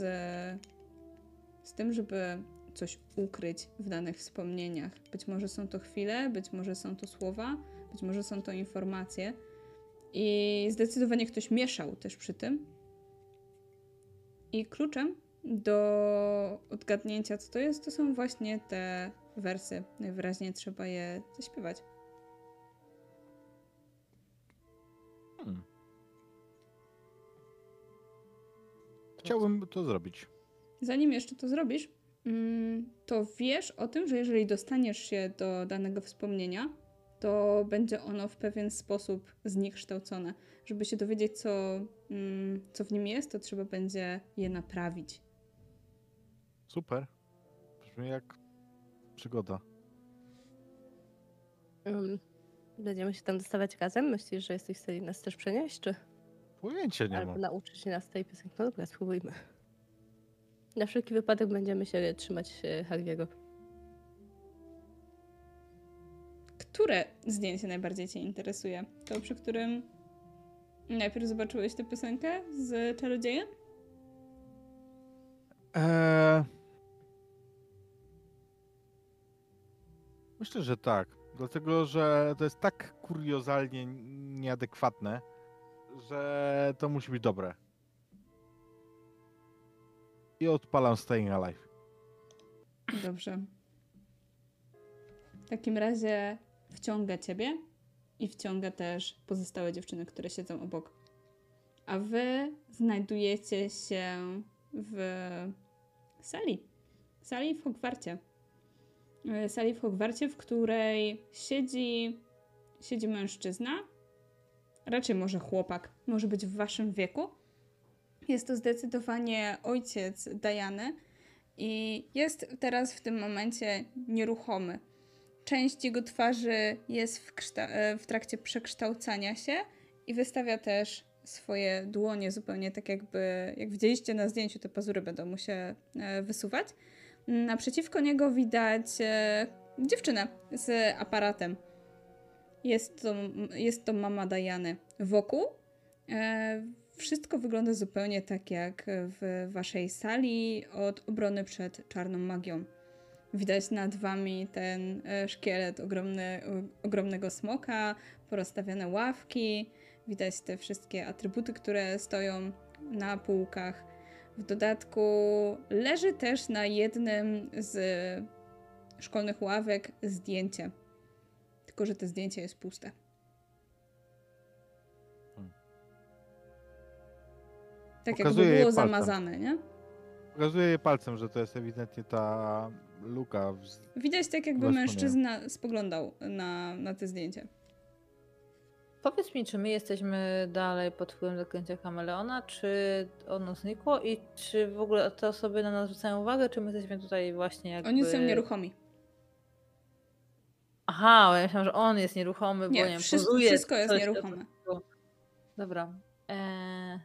z tym, żeby coś ukryć w danych wspomnieniach. Być może są to chwile, być może są to słowa, być może są to informacje, I zdecydowanie ktoś mieszał też przy tym. I kluczem do odgadnięcia, co to jest, to są właśnie te wersy. Najwyraźniej trzeba je zaśpiewać. Hmm. Chciałbym to zrobić. Zanim jeszcze to zrobisz, mm, to wiesz o tym, że jeżeli dostaniesz się do danego wspomnienia, to będzie ono w pewien sposób zniekształcone. Żeby się dowiedzieć, co, mm, co w nim jest, to trzeba będzie je naprawić. Super. Brzmi jak przygoda. Um, będziemy się tam dostawać razem? Myślisz, że jesteś w stanie nas też przenieść, czy Pojęcia nie albo mam. nauczyć nas tej piosenki? No dobra, spróbujmy. Na wszelki wypadek będziemy się trzymać e, Harviego. Które zdjęcie najbardziej Cię interesuje? To, przy którym najpierw zobaczyłeś tę piosenkę z czarodziejem? Eee... Myślę, że tak. Dlatego, że to jest tak kuriozalnie nieadekwatne, że to musi być dobre. I odpalam Staying Alive. Dobrze. W takim razie wciąga ciebie i wciąga też pozostałe dziewczyny, które siedzą obok. A wy znajdujecie się w sali. Sali w Hogwarcie. E, Sali w Hogwarcie, w której siedzi, siedzi mężczyzna, raczej może chłopak, może być w waszym wieku. Jest to zdecydowanie ojciec Diany, i jest teraz w tym momencie nieruchomy. Część jego twarzy jest w, e, w trakcie przekształcania się i wystawia też swoje dłonie, zupełnie tak jakby, jak widzieliście na zdjęciu, te pazury będą mu się e, wysuwać. Naprzeciwko niego widać e, dziewczynę z aparatem. Jest to, jest to mama Diany. Wokół e, wszystko wygląda zupełnie tak jak w waszej sali od obrony przed czarną magią. Widać nad wami ten e, szkielet ogromny, ogromnego smoka, porozstawiane ławki, widać te wszystkie atrybuty, które stoją na półkach. W dodatku leży też na jednym z szkolnych ławek zdjęcie. Tylko, że to zdjęcie jest puste. Tak Pokazuje jakby było zamazane, nie? Pokazuję je palcem, że to jest ewidentnie ta luka. W... Widać tak, jakby mężczyzna spoglądał na, na te zdjęcie. Powiedz mi, czy my jesteśmy dalej pod wpływem zaklęcia kameleona, czy ono znikło i czy w ogóle te osoby na nas zwracają uwagę, czy my jesteśmy tutaj właśnie jakby... Oni są nieruchomi. Aha, bo ja myślałam, że on jest nieruchomy, bo nie Nie, wiem, wszystko, pozuje wszystko jest nieruchome. Dobra. Eee,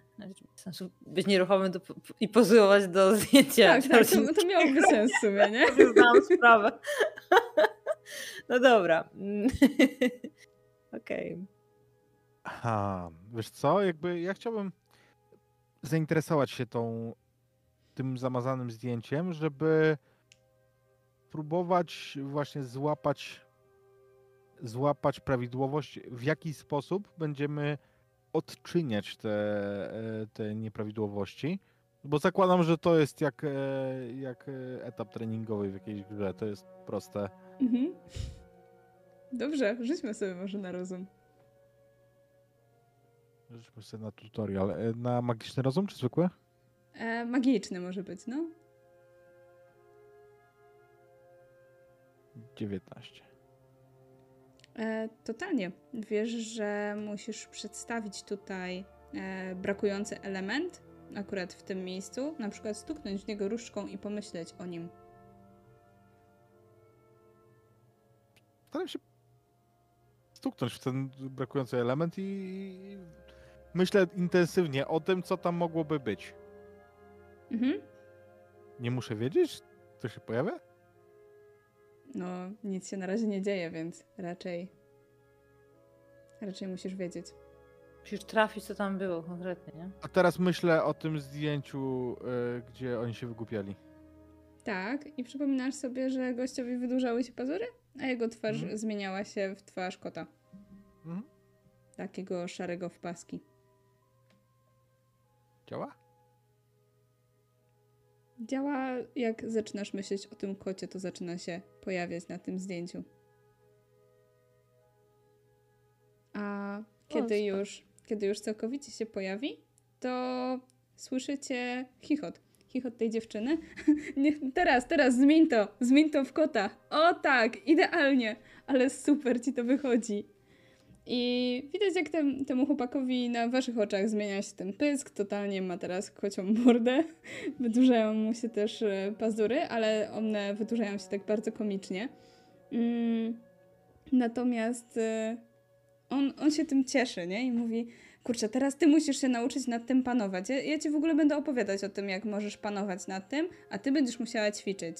sensu być nieruchomym do, i pozować do zdjęcia. Tak, tak, to, to miałoby sens w sumie, nie? Zdałam sprawę. No dobra. Okej. Aha, wiesz co, jakby ja chciałbym zainteresować się tą, tym zamazanym zdjęciem, żeby próbować właśnie złapać, złapać prawidłowość, w jaki sposób będziemy odczyniać te, e, te nieprawidłowości. Bo zakładam, że to jest jak, e, jak e, etap treningowy w jakiejś grze, to jest proste. Mhm. Dobrze, rzućmy sobie może na rozum. Rzućmy sobie na tutorial. E, Na magiczny rozum czy zwykły? E, magiczny może być, no. 19. E, totalnie. Wiesz, że musisz przedstawić tutaj e, brakujący element, akurat w tym miejscu, na przykład stuknąć w niego różdżką i pomyśleć o nim. staram się stuknąć w ten brakujący element i myślę intensywnie o tym, co tam mogłoby być. Mhm. Nie muszę wiedzieć, co się pojawia? No, nic się na razie nie dzieje, więc raczej. Raczej musisz wiedzieć. Musisz trafić, co tam było konkretnie, nie? A teraz myślę o tym zdjęciu, y, gdzie oni się wygłupiali. Tak, i przypominasz sobie, że gościowi wydłużały się pazury, a jego twarz Mhm. zmieniała się w twarz kota. Mhm. takiego szarego w paski. Działa? Działa, jak zaczynasz myśleć o tym kocie, to zaczyna się pojawiać na tym zdjęciu. A kiedy już, kiedy już całkowicie się pojawi, to słyszycie chichot. Chichot tej dziewczyny. Nie, teraz, teraz, zmień to, zmień to w kota. O tak, idealnie, ale super ci to wychodzi. I widać, jak tem, temu chłopakowi na waszych oczach zmienia się ten pysk, totalnie ma teraz kocią mordę. Wydłużają mu się też e, pazury, ale one wydłużają się tak bardzo komicznie. Mm, natomiast e, on, on się tym cieszy, nie? I mówi, kurczę, teraz ty musisz się nauczyć nad tym panować. Ja, ja ci w ogóle będę opowiadać o tym, jak możesz panować nad tym, a ty będziesz musiała ćwiczyć.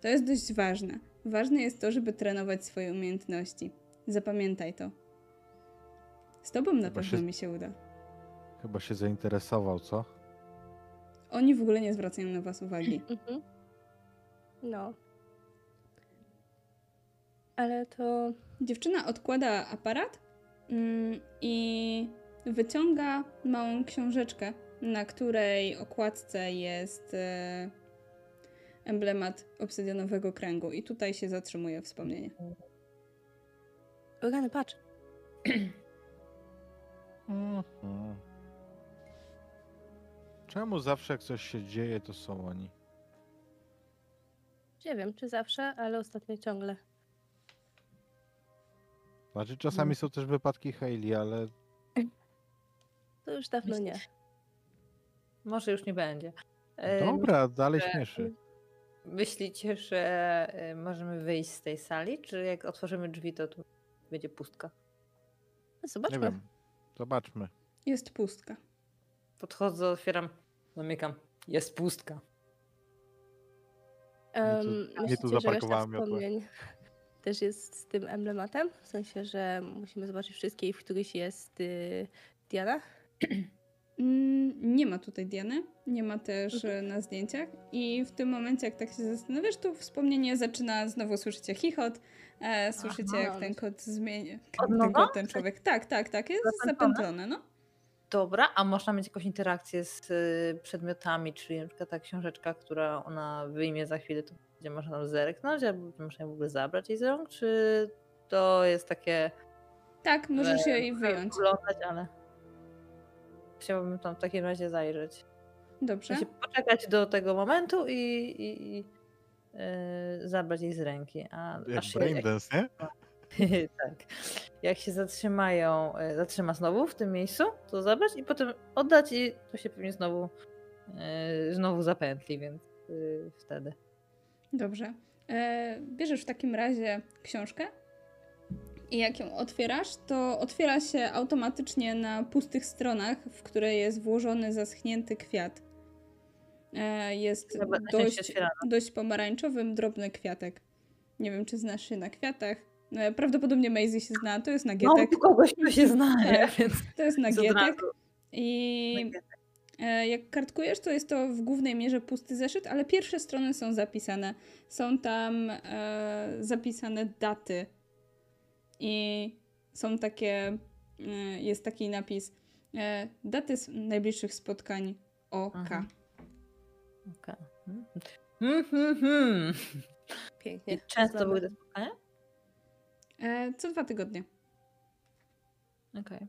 To jest dość ważne. Ważne jest to, żeby trenować swoje umiejętności. Zapamiętaj to. Z tobą na Chyba pewno się- mi się uda. Chyba się zainteresował, co? Oni w ogóle nie zwracają na was uwagi. Mhm. No. Ale to. Dziewczyna odkłada aparat mm, i wyciąga małą książeczkę, na której okładce jest e, emblemat obsydianowego kręgu. I tutaj się zatrzymuje wspomnienie. Rany, patrz. Mhm. Czemu zawsze jak coś się dzieje, to są oni? Nie wiem, czy zawsze, ale ostatnio ciągle. Znaczy czasami są też wypadki Hailey, ale To już dawno nie. Może już nie będzie. Dobra, dalej że- śmieszy. Myślicie, że e, możemy wyjść z tej sali, czy jak otworzymy drzwi, to tu będzie pustka? Nie Zobaczmy. wiem. Zobaczmy. Jest pustka. Podchodzę, otwieram, zamykam. Jest pustka. Um, Nie tu zaparkowałem wspomnień też jest z tym emblematem? W sensie, że musimy zobaczyć wszystkie i w któryś jest y, Diana? Mm, Nie ma tutaj Diany, nie ma też e, na zdjęciach i w tym momencie, jak tak się zastanawiasz, to wspomnienie zaczyna, znowu słyszycie chichot, e, słyszycie Aha. jak ten kot zmienia, Od ten kot, ten człowiek, tak, tak, tak, jest Zapętlone? zapętlone, no. Dobra, a można mieć jakąś interakcję z y, przedmiotami, czyli na przykład ta książeczka, która ona wyjmie za chwilę, to będzie można tam zerknąć, albo można ją w ogóle zabrać jej z rąk, czy to jest takie... Tak, możesz że jej wyjąć. Oglądać, ale chciałabym tam w takim razie zajrzeć. Dobrze. poczekać do tego momentu i, i, i y, zabrać jej z ręki. A Jak się- braindance, nie? tak. Jak się zatrzymają, e, zatrzyma znowu w tym miejscu, to zabrać i potem oddać i to się pewnie znowu e, znowu zapętli, więc y, wtedy. Dobrze. E, bierzesz w takim razie książkę i jak ją otwierasz, to otwiera się automatycznie na pustych stronach, w które jest włożony zaschnięty kwiat. E, jest Dobra, dość, dość pomarańczowym, drobny kwiatek. Nie wiem, czy znasz się na kwiatach. E, prawdopodobnie Maisie się zna. To jest No, nagietek. tu kogoś tu się zna? Tak. więc To jest nagietek. I nagietek. E, Jak kartkujesz, to jest to w głównej mierze pusty zeszyt, ale pierwsze strony są zapisane. Są tam e, zapisane daty. I są takie, e, jest taki napis, e, daty z najbliższych spotkań OK. Aha. Okej. Hmm, hmm, hmm. Pięknie. I często Znamy. były te spotkania? E, co dwa tygodnie. Okej.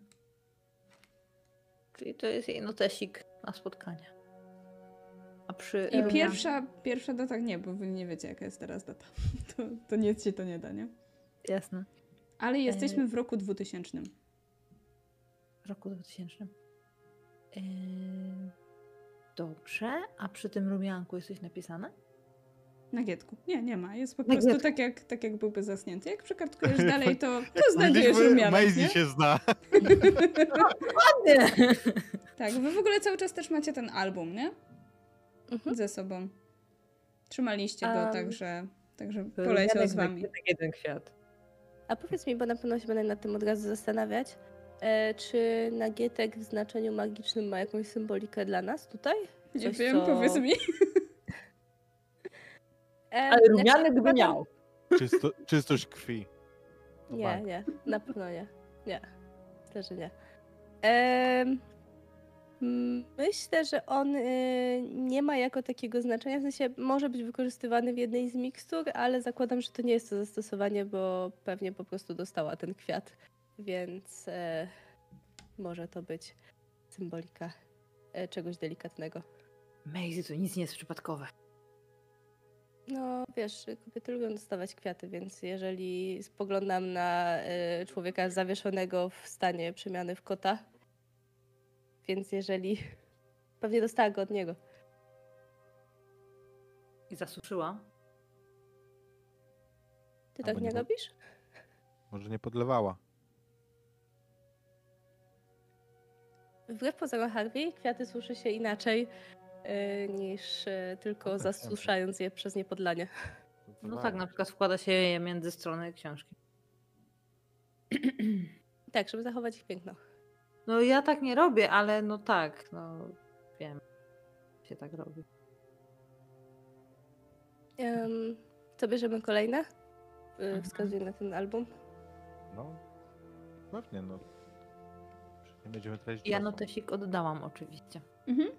Czyli to jest jej notesik na spotkania. A przy I pierwsza, pierwsza data, nie, bo wy nie wiecie, jaka jest teraz data. To, to nic ci to nie da, nie? Jasne. Ale jesteśmy w roku 2000. W roku 2000. Yy, Dobrze, a przy tym rumianku jest coś napisane? Na gietku. Nie, nie ma. Jest po Na prostu gietku. tak jak, tak, jak byłby zasnięty. Jak przekartkujesz dalej, to, to znajdujesz rumianek, Maisie się zna. Nie! Tak, wy w ogóle cały czas też macie ten album, nie? Mhm. Ze sobą. Trzymaliście go, Em, także, także poleciał z wami. Jeden kwiat. A powiedz mi, bo na pewno się będę nad tym od razu zastanawiać, czy nagietek w znaczeniu magicznym ma jakąś symbolikę dla nas tutaj? Nie wiem, co- powiedz mi. E, Ale znaczy, rumianek by zakładam- miał. Czysto, czystość krwi. Nie, nie, na pewno nie. Nie. Myślę, że nie. Em, mm, myślę, że on y, nie ma jako takiego znaczenia, w sensie może być wykorzystywany w jednej z mikstur, ale zakładam, że to nie jest to zastosowanie, bo pewnie po prostu dostała ten kwiat, więc e, może to być symbolika e, czegoś delikatnego. Maisie, to nic nie jest przypadkowe. No, wiesz, kobiety lubią dostawać kwiaty, więc jeżeli spoglądam na y, człowieka zawieszonego w stanie przemiany w kota, więc jeżeli. Pewnie dostała go od niego. I zasuszyła. Ty Albo tak nie nie robisz? Może nie podlewała. Wbrew pozorom Harvey, kwiaty suszy się inaczej y, niż y, tylko No tak, zasuszając je przez niepodlanie. No tak, na przykład wkłada się je między strony książki. Tak, żeby zachować ich piękno. No ja tak nie robię, ale no tak, no wiem. Się tak robi. Em, co bierzemy kolejne? Y, Mhm. wskazuje na ten album. No, pewnie, no. Nie będziemy tracić Ja czasu. notesik oddałam oczywiście. Mhm.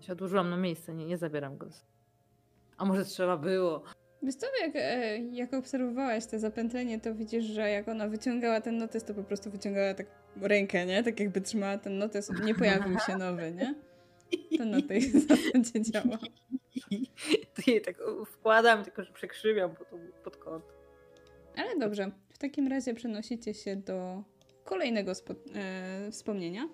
Się odłożyłam na miejsce, nie, nie zabieram go. A może trzeba było? Wiesz co, jak, e, jak obserwowałaś te zapętlenie, to widzisz, że jak ona wyciągała ten notes, to po prostu wyciągała tak rękę, nie? Tak jakby trzymała ten notes, nie pojawił się nowy, nie? To na tej zasadzie działa. To jej tak wkładam, tylko że przekrzywiam pod, pod kąt. Ale dobrze, w takim razie przenosicie się do kolejnego e, wspomnienia.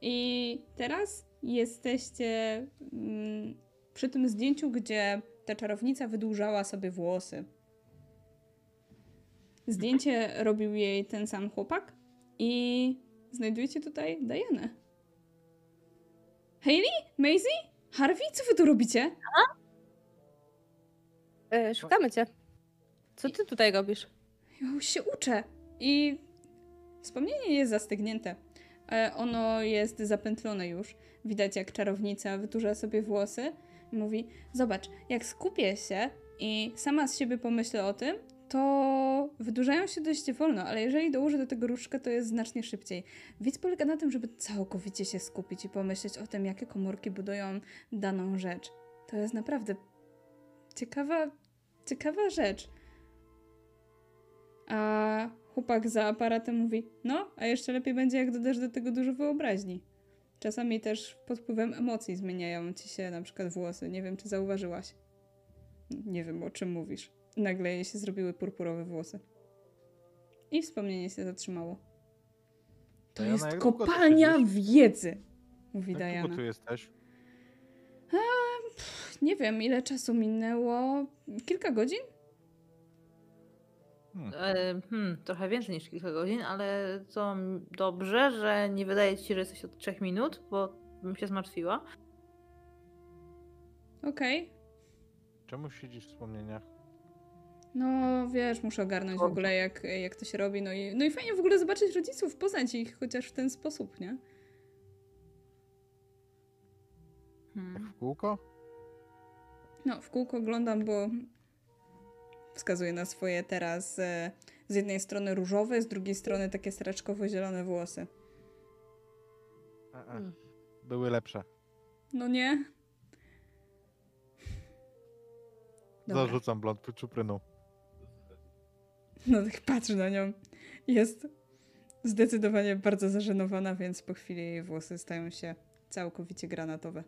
I teraz jesteście mm, przy tym zdjęciu, gdzie ta czarownica wydłużała sobie włosy. Zdjęcie robił jej ten sam chłopak i znajdujecie tutaj Dianę. Hayley? Maisie? Harvey? Co wy tu robicie? E, szukamy cię. Co ty tutaj robisz? Ja już się uczę. I wspomnienie jest zastygnięte. E, Ono jest zapętlone już. Widać, jak czarownica wydłuża sobie włosy. Mówi: Zobacz, jak skupię się i sama z siebie pomyślę o tym, to wydłużają się dość wolno, ale jeżeli dołożę do tego różdżkę, to jest znacznie szybciej. Więc polega na tym, żeby całkowicie się skupić i pomyśleć o tym, jakie komórki budują daną rzecz. To jest naprawdę ciekawa, ciekawa rzecz. A chłopak za aparatem mówi: No, a jeszcze lepiej będzie, jak dodasz do tego dużo wyobraźni. Czasami też pod wpływem emocji zmieniają ci się na przykład włosy. Nie wiem, czy zauważyłaś. Nie wiem, o czym mówisz. Nagle jej się zrobiły purpurowe włosy. I wspomnienie się zatrzymało. To Diana, jest długo kopalnia wiedzy, mówi Jak długo Diana. tu jesteś? Nie wiem, ile czasu minęło. Kilka godzin? Hmm. E, hmm, trochę więcej niż kilka godzin, ale to dobrze, że nie wydaje ci się, że jesteś od 3 minut, bo bym się zmartwiła. Okej. Czemu siedzisz w wspomnieniach? No wiesz, muszę ogarnąć w ogóle jak, jak to się robi. No i, no i fajnie w ogóle zobaczyć rodziców, poznać ich chociaż w ten sposób, nie? Tak Hmm. w kółko? No, w kółko oglądam, bo wskazuje na swoje teraz e, z jednej strony różowe, z drugiej strony takie straczkowo-zielone włosy. E, e. Mm. Były lepsze. No nie? Dobra. Zarzucam blond czupryną. No tak patrzę na nią. Jest zdecydowanie bardzo zażenowana, więc po chwili jej włosy stają się całkowicie granatowe.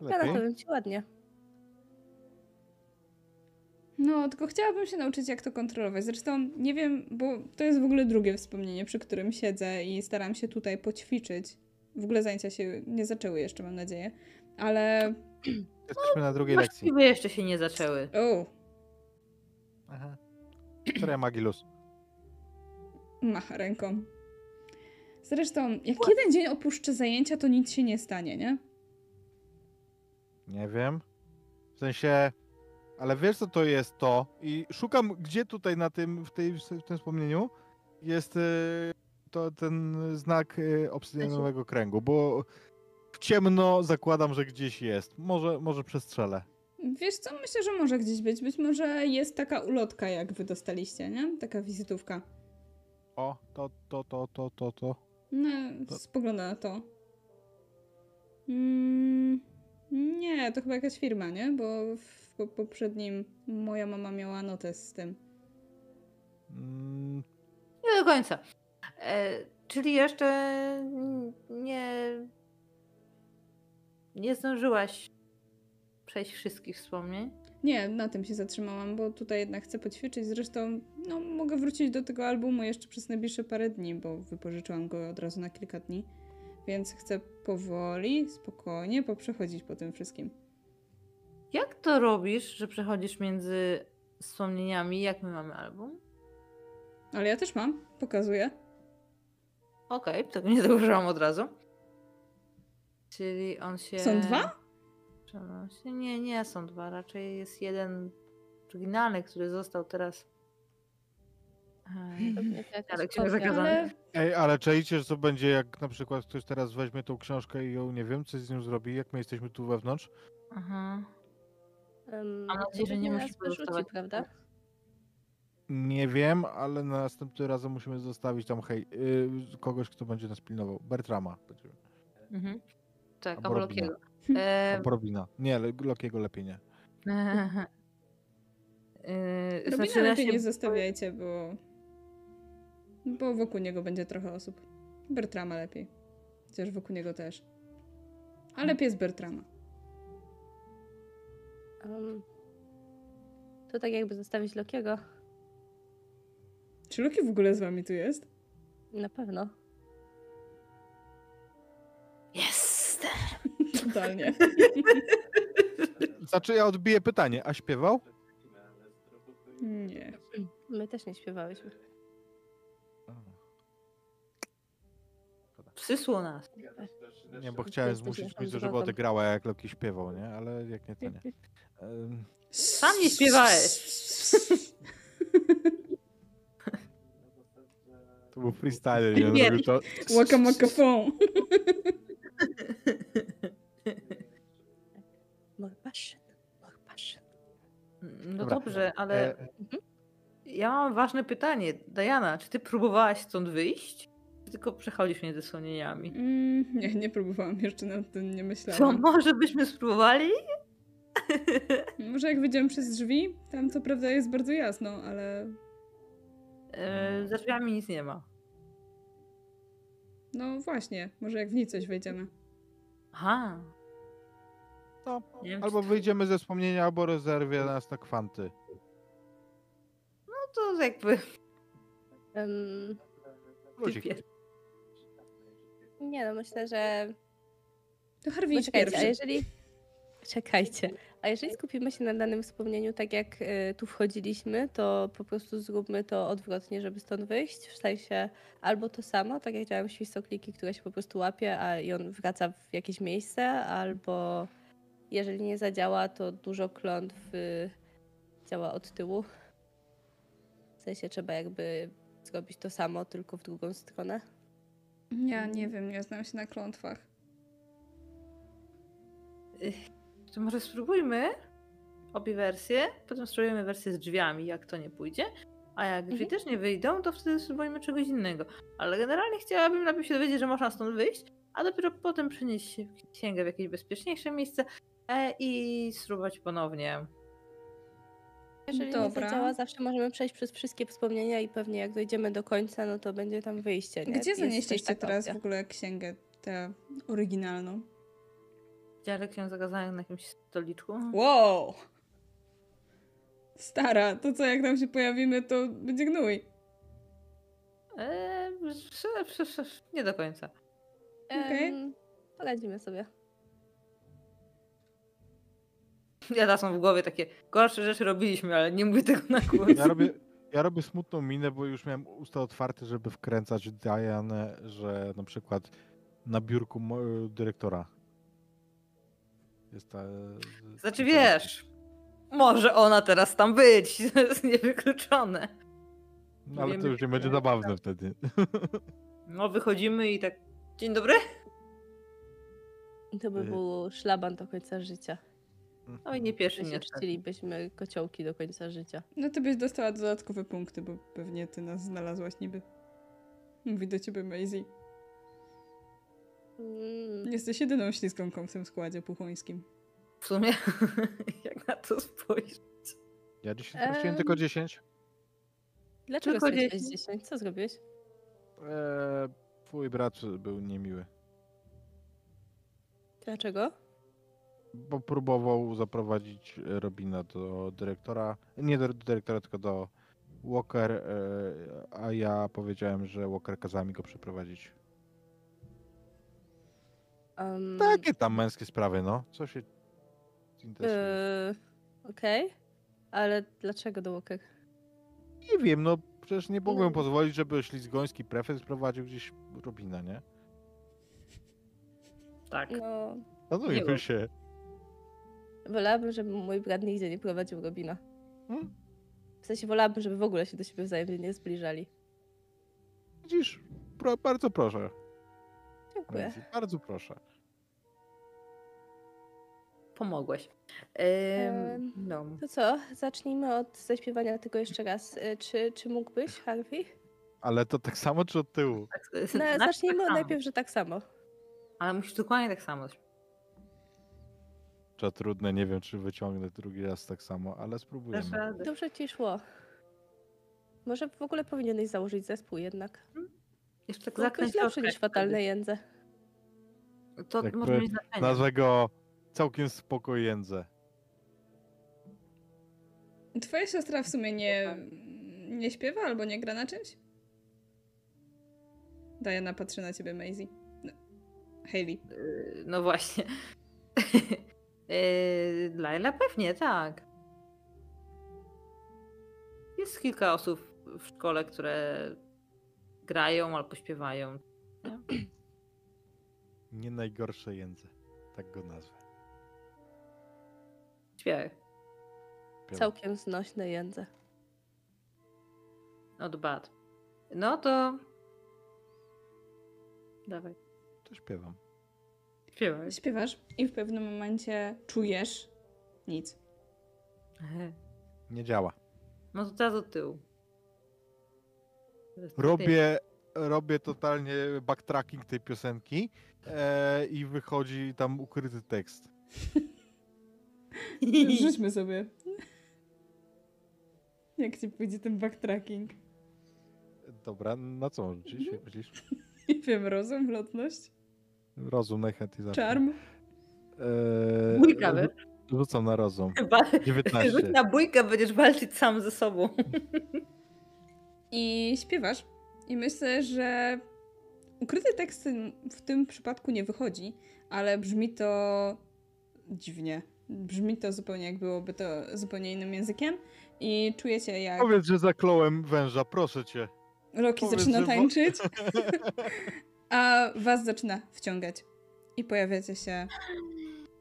Bym ci ładnie. No, tylko chciałabym się nauczyć, jak to kontrolować. Zresztą nie wiem, bo to jest w ogóle drugie wspomnienie, przy którym siedzę i staram się tutaj poćwiczyć. W ogóle zajęcia się nie zaczęły jeszcze, mam nadzieję. Ale. Jesteśmy na drugiej lekcji. Właściwie jeszcze się nie zaczęły. O, Aha. Które Magilus? macha ręką. Zresztą, jak jeden dzień opuszczę zajęcia, to nic się nie stanie, nie? Nie wiem. W sensie... Ale wiesz co to jest to? I szukam, gdzie tutaj na tym, w, tej, w tym wspomnieniu jest y, to ten znak y, obsydianowego kręgu, bo w ciemno zakładam, że gdzieś jest. Może, może przestrzelę. Wiesz co, myślę, że może gdzieś być. Być może jest taka ulotka, jak wy dostaliście, nie? Taka wizytówka. O, to, to, to, to, to, to. No, To- spogląda na to. Mm, nie, to chyba jakaś firma, nie? Bo w po- poprzednim moja mama miała notes z tym. Mm, Nie do końca. E, czyli jeszcze nie. Nie zdążyłaś przejść wszystkich wspomnień. Nie, na tym się zatrzymałam, bo tutaj jednak chcę poćwiczyć. Zresztą, no, mogę wrócić do tego albumu jeszcze przez najbliższe parę dni, bo wypożyczyłam go od razu na kilka dni. Więc chcę powoli, spokojnie poprzechodzić po tym wszystkim. Jak to robisz, że przechodzisz między wspomnieniami? Jak my mamy album? Ale ja też mam, pokazuję. Okej, tego nie zauważyłam od razu. Czyli on się. Są dwa? przenosi- Nie, nie są dwa. Raczej jest jeden oryginalny, który został teraz. Ale zakazana. Ale Ej, ale czaicie, że to będzie jak na przykład ktoś teraz weźmie tą książkę i ją, nie wiem, coś z nią zrobi, jak my jesteśmy tu wewnątrz? Aha. Em, Mam nadzieję, że nie pewnie musi nas wyrzuci, pozostawać. prawda? Nie wiem, ale następnym razem musimy zostawić tam, hej, y, kogoś, kto będzie nas pilnował. Bertrama. będziemy. Mhm. Tak, Albo. Lokiego. E, Albo Robina. Nie, Lokiego lepiej nie. Yy, Robina znaczy, lepiej się nie zostawiajcie, bo... Bo wokół niego będzie trochę osób. Bertrama lepiej. Chociaż wokół niego też. Ale pies Bertrama. Em, to tak jakby zostawić Lokiego. Czy Loki w ogóle z wami tu jest? Na pewno. Jest! Totalnie. Znaczy ja odbiję pytanie, a śpiewał? Nie. My też nie śpiewałyśmy. Przysło nas. Nie, bo chciałem zmusić Mizu, żeby odegrała jak Loki śpiewał, nie? Ale jak nie, to nie. Sam nie śpiewałeś. To był freestyle, nie? On Nie. robił to. Waka maka phone. More passion. More passion. No Dobra, dobrze, ale E, ja mam ważne pytanie. Diana, czy ty próbowałaś stąd wyjść? Czy tylko przechodzisz między wspomnieniami? Mm, nie, nie próbowałam jeszcze nad tym, nie Co, myślałam. może byśmy spróbowali? Może jak wyjdziemy przez drzwi, tam to prawda jest bardzo jasno, ale E, za drzwiami nic nie ma. no właśnie, może jak w nicość wejdziemy. Aha. no, wiem, czy albo to- wyjdziemy ze wspomnienia, albo rezerwie nas na kwanty. No to jakby... Luzik. Nie no, myślę, że To Harvey idź Poczekajcie, a pierwszy. jeżeli. Czekajcie. A jeżeli skupimy się na danym wspomnieniu, tak jak y, tu wchodziliśmy, to po prostu zróbmy to odwrotnie, żeby stąd wyjść. W sensie albo to samo, tak jak działają świstokliki, które się po prostu łapie, a i on wraca w jakieś miejsce, albo jeżeli nie zadziała, to dużo klątw y, działa od tyłu. W sensie trzeba jakby zrobić to samo, tylko w drugą stronę. Ja nie wiem, nie znam się na klątwach. To może spróbujmy obie wersje, potem spróbujemy wersję z drzwiami, jak to nie pójdzie. A jak drzwi Mhm. też nie wyjdą, to wtedy spróbujemy czegoś innego. Ale generalnie chciałabym najpierw się dowiedzieć, że można stąd wyjść, a dopiero potem przenieść się księgę w jakieś bezpieczniejsze miejsce e, i spróbować ponownie. Jeżeli Dobra. nie zadziała, zawsze możemy przejść przez wszystkie wspomnienia i pewnie jak dojdziemy do końca, no to będzie tam wyjście. Nie? Gdzie zanieśliście teraz opcja. w ogóle księgę, tę oryginalną? Dziarek zakazany na jakimś stoliczku. Wow! Stara, to co jak tam się pojawimy, to będzie gnój. E, sz- nie do końca. Okej. Em, Poradzimy sobie. Ja teraz mam w głowie takie gorsze rzeczy robiliśmy, ale nie mówię tego na głos. Ja robię, ja robię smutną minę, bo już miałem usta otwarte, żeby wkręcać Dianę, że na przykład na biurku mo- dyrektora jest ta... Znaczy wiesz, może ona teraz tam być, to jest niewykluczone. No, ale wiemy, to już nie będzie zabawne wtedy. No wychodzimy i tak, dzień dobry. To by Y. był szlaban do końca życia. No i nie pierwszy, My nie chcielibyśmy kociołki do końca życia. No to byś dostała dodatkowe punkty, bo pewnie ty nas znalazłaś niby. Mówi do ciebie Maisie. Mm, Jesteś jedyną śliską w tym składzie puchońskim. W sumie, jak na to spojrzeć. Ja dzisiaj straciłem Em. tylko 10. Dlaczego Tylko straciłeś 10. 10? Co zrobiłeś? Eee, twój brat był niemiły. Dlaczego? Bo próbował zaprowadzić e, Robina do dyrektora. Nie do dyrektora, tylko do Walker, e, a ja powiedziałem, że Walker kazał mi go przeprowadzić. Um, Takie tam męskie sprawy, no. Co się interesuje? Yy, Okej. Ale dlaczego do Walker? Nie wiem, no przecież nie mogłem No. pozwolić, żeby ślizgoński prefekt sprowadził gdzieś Robina, nie? Tak. No, Szanujmy się. Wolałabym, żeby mój brat nigdzie nie prowadził Robina. Hmm? W sensie wolałabym, żeby w ogóle się do siebie wzajemnie nie zbliżali. Widzisz, pro, bardzo proszę. Dziękuję. Nancy, Bardzo proszę. Pomogłeś. Ym, no. To co? Zacznijmy od zaśpiewania tego jeszcze raz. Y, Czy, czy mógłbyś, Harvey? Ale to tak samo czy od tyłu? Tak, No, najpierw zacznijmy tak najpierw, że tak samo. Ale musisz dokładnie tak samo. Trudne, nie wiem czy wyciągnę drugi raz tak samo, ale Dasz spróbujemy. radę. Dobrze ci szło. Może w ogóle powinieneś założyć zespół jednak. Jeszcze tak lepsze troszkę, niż fatalne jędze. To Jakby może mieć znaczenie. Nazwę go całkiem spokojędze. Twoja siostra w sumie nie, nie śpiewa albo nie gra na czymś? Diana patrzy na ciebie, Maisie. No. Hayley. Yy, No właśnie. Yy, Laila pewnie, tak. Jest kilka osób w szkole, które grają albo śpiewają. Nie? Nie najgorsze jędze. Tak go nazwę. Śpiewaj. Śpiewam. Całkiem znośne jędze. Not bad. No to... Dawaj. To śpiewam. Śpiewaj. Śpiewasz i w pewnym momencie czujesz nic. Nie działa. No to teraz do tyłu. Robię, robię totalnie backtracking tej piosenki e, i wychodzi tam ukryty tekst. Rzućmy sobie. Jak ci pójdzie ten backtracking? Dobra, na co? Jak myślisz? Nie wiem, rozum, lotność, Rozum najchętniej zacznę. czarm. Eee, Bójka, wiesz? Rzucam na rozum. Chyba... Rzuć 19. na bójkę, będziesz walczyć sam ze sobą. I śpiewasz. I myślę, że ukryty tekst w tym przypadku nie wychodzi, ale brzmi to dziwnie. Brzmi to zupełnie jak byłoby to zupełnie innym językiem. I czujecie jak Powiedz, że zakląłem węża, proszę cię. Loki powiedz, zaczyna tańczyć, a was zaczyna wciągać. I pojawiacie się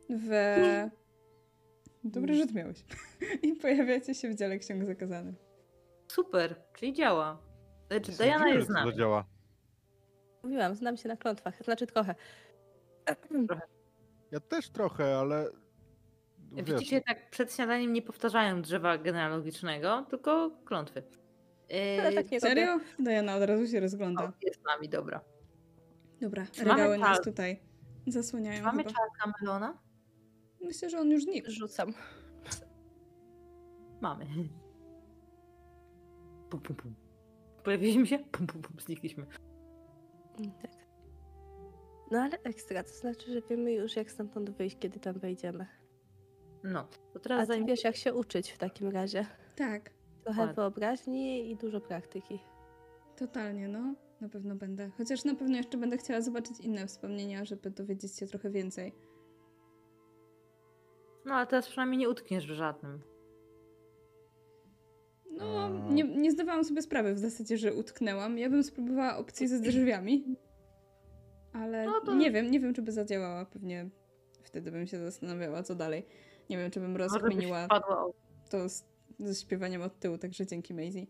w... Dobry rzut miałeś. I pojawiacie się w dziale ksiąg zakazanych. Super, czyli działa. Znaczy, Diana jest z to nami. zadziała. Mówiłam, znam się na klątwach. Znaczy trochę. Ja też trochę, ale... Wiesz, Widzicie, tak przed śniadaniem nie powtarzają drzewa genealogicznego, tylko klątwy. Yy, Ale tak nie robię. Serio? Diana od razu się rozgląda. o, jest z nami, dobra. Dobra, Czy regały nas tutaj zasłaniają Mamy chyba. czar kamelona? Myślę, że on już znikł. Rzucam. Mamy. Pum, pum, pum. Pojawiliśmy się? Pum, pum, pum, znikliśmy. Mm, Tak. No ale ekstra, to znaczy, że wiemy już jak stamtąd wyjść, kiedy tam wejdziemy. No, to A teraz ty zajmie... wiesz jak się uczyć w takim razie. Tak, Trochę Ładnie. wyobraźni i dużo praktyki. totalnie, no. Na pewno będę. Chociaż na pewno jeszcze będę chciała zobaczyć inne wspomnienia, żeby dowiedzieć się trochę więcej. No, ale teraz przynajmniej nie utkniesz w żadnym. No, nie, nie zdawałam sobie sprawy w zasadzie, że utknęłam. Ja bym spróbowała opcji ze drzwiami. Ale No to- nie wiem, nie wiem, czy by zadziałała. Pewnie wtedy bym się zastanawiała, co dalej. Nie wiem, czy bym rozkminiła to z, ze śpiewaniem od tyłu, także dzięki Maisie.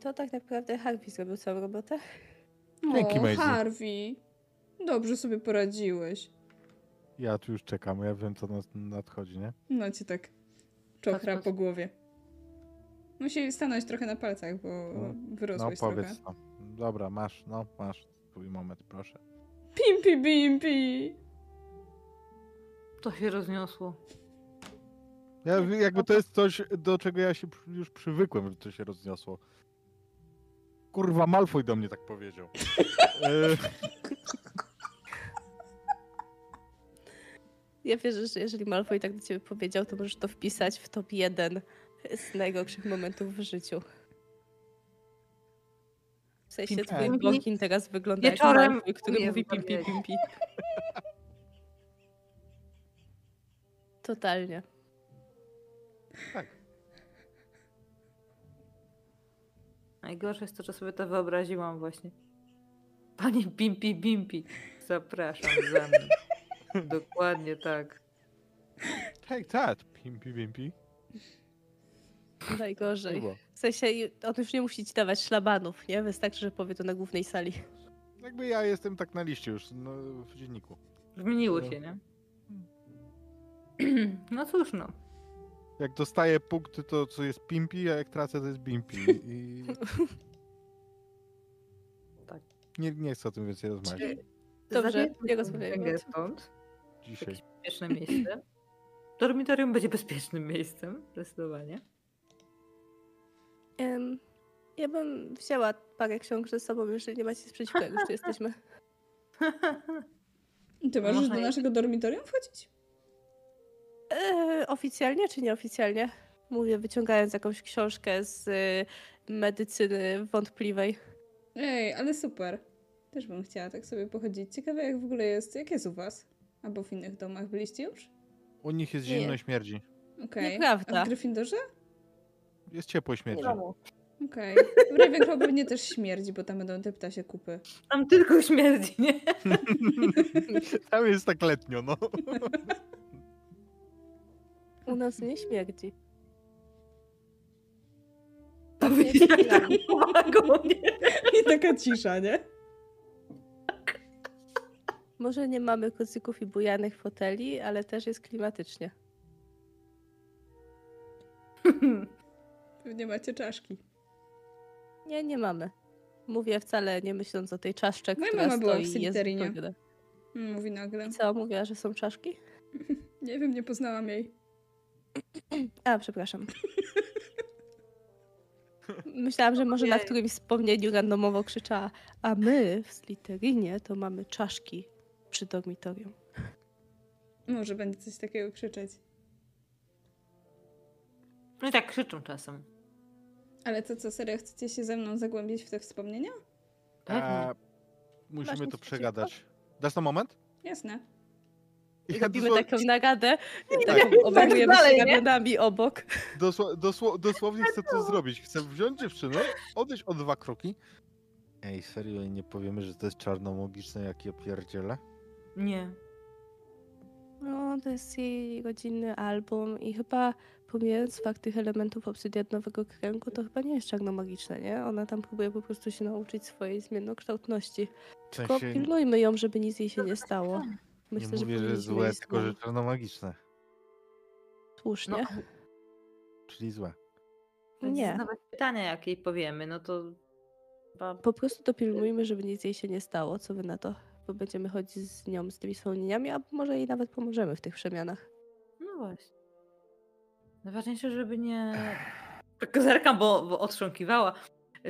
To tak naprawdę Harvey zrobił całą robotę. Dzięki, o, Maisie. Harvey! Dobrze sobie poradziłeś. Ja tu już czekam, ja wiem co nas nadchodzi, nie? No cię tak czochra po głowie. Musi stanąć trochę na palcach, bo No, No wyrosłeś trochę. powiedz no. Dobra, masz, no masz twój moment, proszę. Pimpi, bimpi! To się rozniosło. Ja, jakby to jest coś, do czego ja się już przywykłem, że to się rozniosło. Kurwa, Malfoy do mnie tak powiedział. Ja wierzę, że jeżeli Malfoy tak do ciebie powiedział, to możesz to wpisać w top 1 z najgorszych momentów w życiu. W sensie Pimpi. twój blokin teraz wygląda jak Wieczorem Malfoy, który mówi pimpi powiedzieć. pimpi. Totalnie. Najgorsze jest to, że sobie to wyobraziłam właśnie. Pani Bimpi Bimpi, zapraszam za mną. Dokładnie tak. Take that, pimpi, pimpi. Najgorzej. Kurwa. W sensie on już nie musi ci dawać szlabanów, nie? Wystarczy, że powie to na głównej sali. Jakby ja jestem tak na liście już no, w dzienniku. Zmieniło się, nie? No cóż no. Jak dostaję punkty, to co jest pimpi, a jak tracę, to jest bimpi. I... Tak. Nie, nie chcę o tym więcej rozmawiać. Dobrze, Zabierzmy nie tę rozmawiajmy o księgę tym. stąd. Dzisiaj. Jakieś bezpieczne miejsce. Dormitorium będzie bezpiecznym miejscem, zdecydowanie. Em, ja bym wzięła parę ksiąg ze sobą, jeżeli nie macie nic przeciwko, jak już tu jesteśmy. Ty możesz do naszego dormitorium wchodzić? E, oficjalnie czy nieoficjalnie? Mówię, wyciągając jakąś książkę z y, medycyny wątpliwej. Ej, ale super. Też bym chciała tak sobie pochodzić. Ciekawe jak w ogóle jest, jak jest u was? Albo w innych domach byliście już? U nich jest zimno i śmierdzi. Okej. Nieprawda. A w Gryffindorze? Jest ciepło i śmierdzi. Okej. W Ravenclaw pewnie też śmierdzi, bo tam będą te ptasie kupy. Tam tylko śmierdzi, nie? Tam jest tak letnio, no. U nas nie śmierdzi. Jak tak pomagą, nie? I taka cisza, nie? Może nie mamy kocyków i bujanych foteli, ale też jest klimatycznie. Pewnie macie czaszki. Nie, nie mamy. Mówię wcale nie myśląc o tej czaszce, Moja która mama była w stoi i jest Slytherinie. wypowiada. Mm, Mówi nagle. I co, mówiła, że są czaszki? Nie wiem, nie poznałam jej. A, przepraszam. Myślałam, że może na Ojej. którymś wspomnieniu randomowo krzyczała, a my w Slytherinie to mamy czaszki przy dormitorium. Może będzie coś takiego krzyczeć. No i tak krzyczą czasem. Ale to co, serio chcecie się ze mną zagłębić w te wspomnienia? Pewnie. A, musimy to przegadać. Dasz na moment? Jasne. I Ja robimy dosło- taką naradę i Tak. taką obejmujemy dalej, się nie? ramionami obok. Dosło, dosło, dosłownie chcę to zrobić. Chcę wziąć dziewczynę, odejść o dwa kroki. Ej, serio, i nie powiemy, że to jest czarnomogiczne, jak ja pierdzielę? Nie. No, to jest jej rodzinny album i chyba pomijając fakt tych elementów obsydianowego kręgu, to chyba nie jest czarnomagiczne, nie? Ona tam próbuje po prostu się nauczyć swojej zmiennokształtności. Tylko sensie, pilnujmy ją, żeby nic jej się nie stało. Nie Myślę, mówię, że powinniśmy złe, tylko że czarnomagiczne. Słusznie. No, Czyli złe. więc Nie. Nawet pytania, jak jej powiemy, no to chyba Po prostu dopilnujmy, żeby nic jej się nie stało. Co wy na to? Bo będziemy chodzić z nią z tymi wspomnieniami, a może jej nawet pomożemy w tych przemianach. No właśnie. Najważniejsze, żeby nie... Tak zerkam, bo, bo otrząkiwała.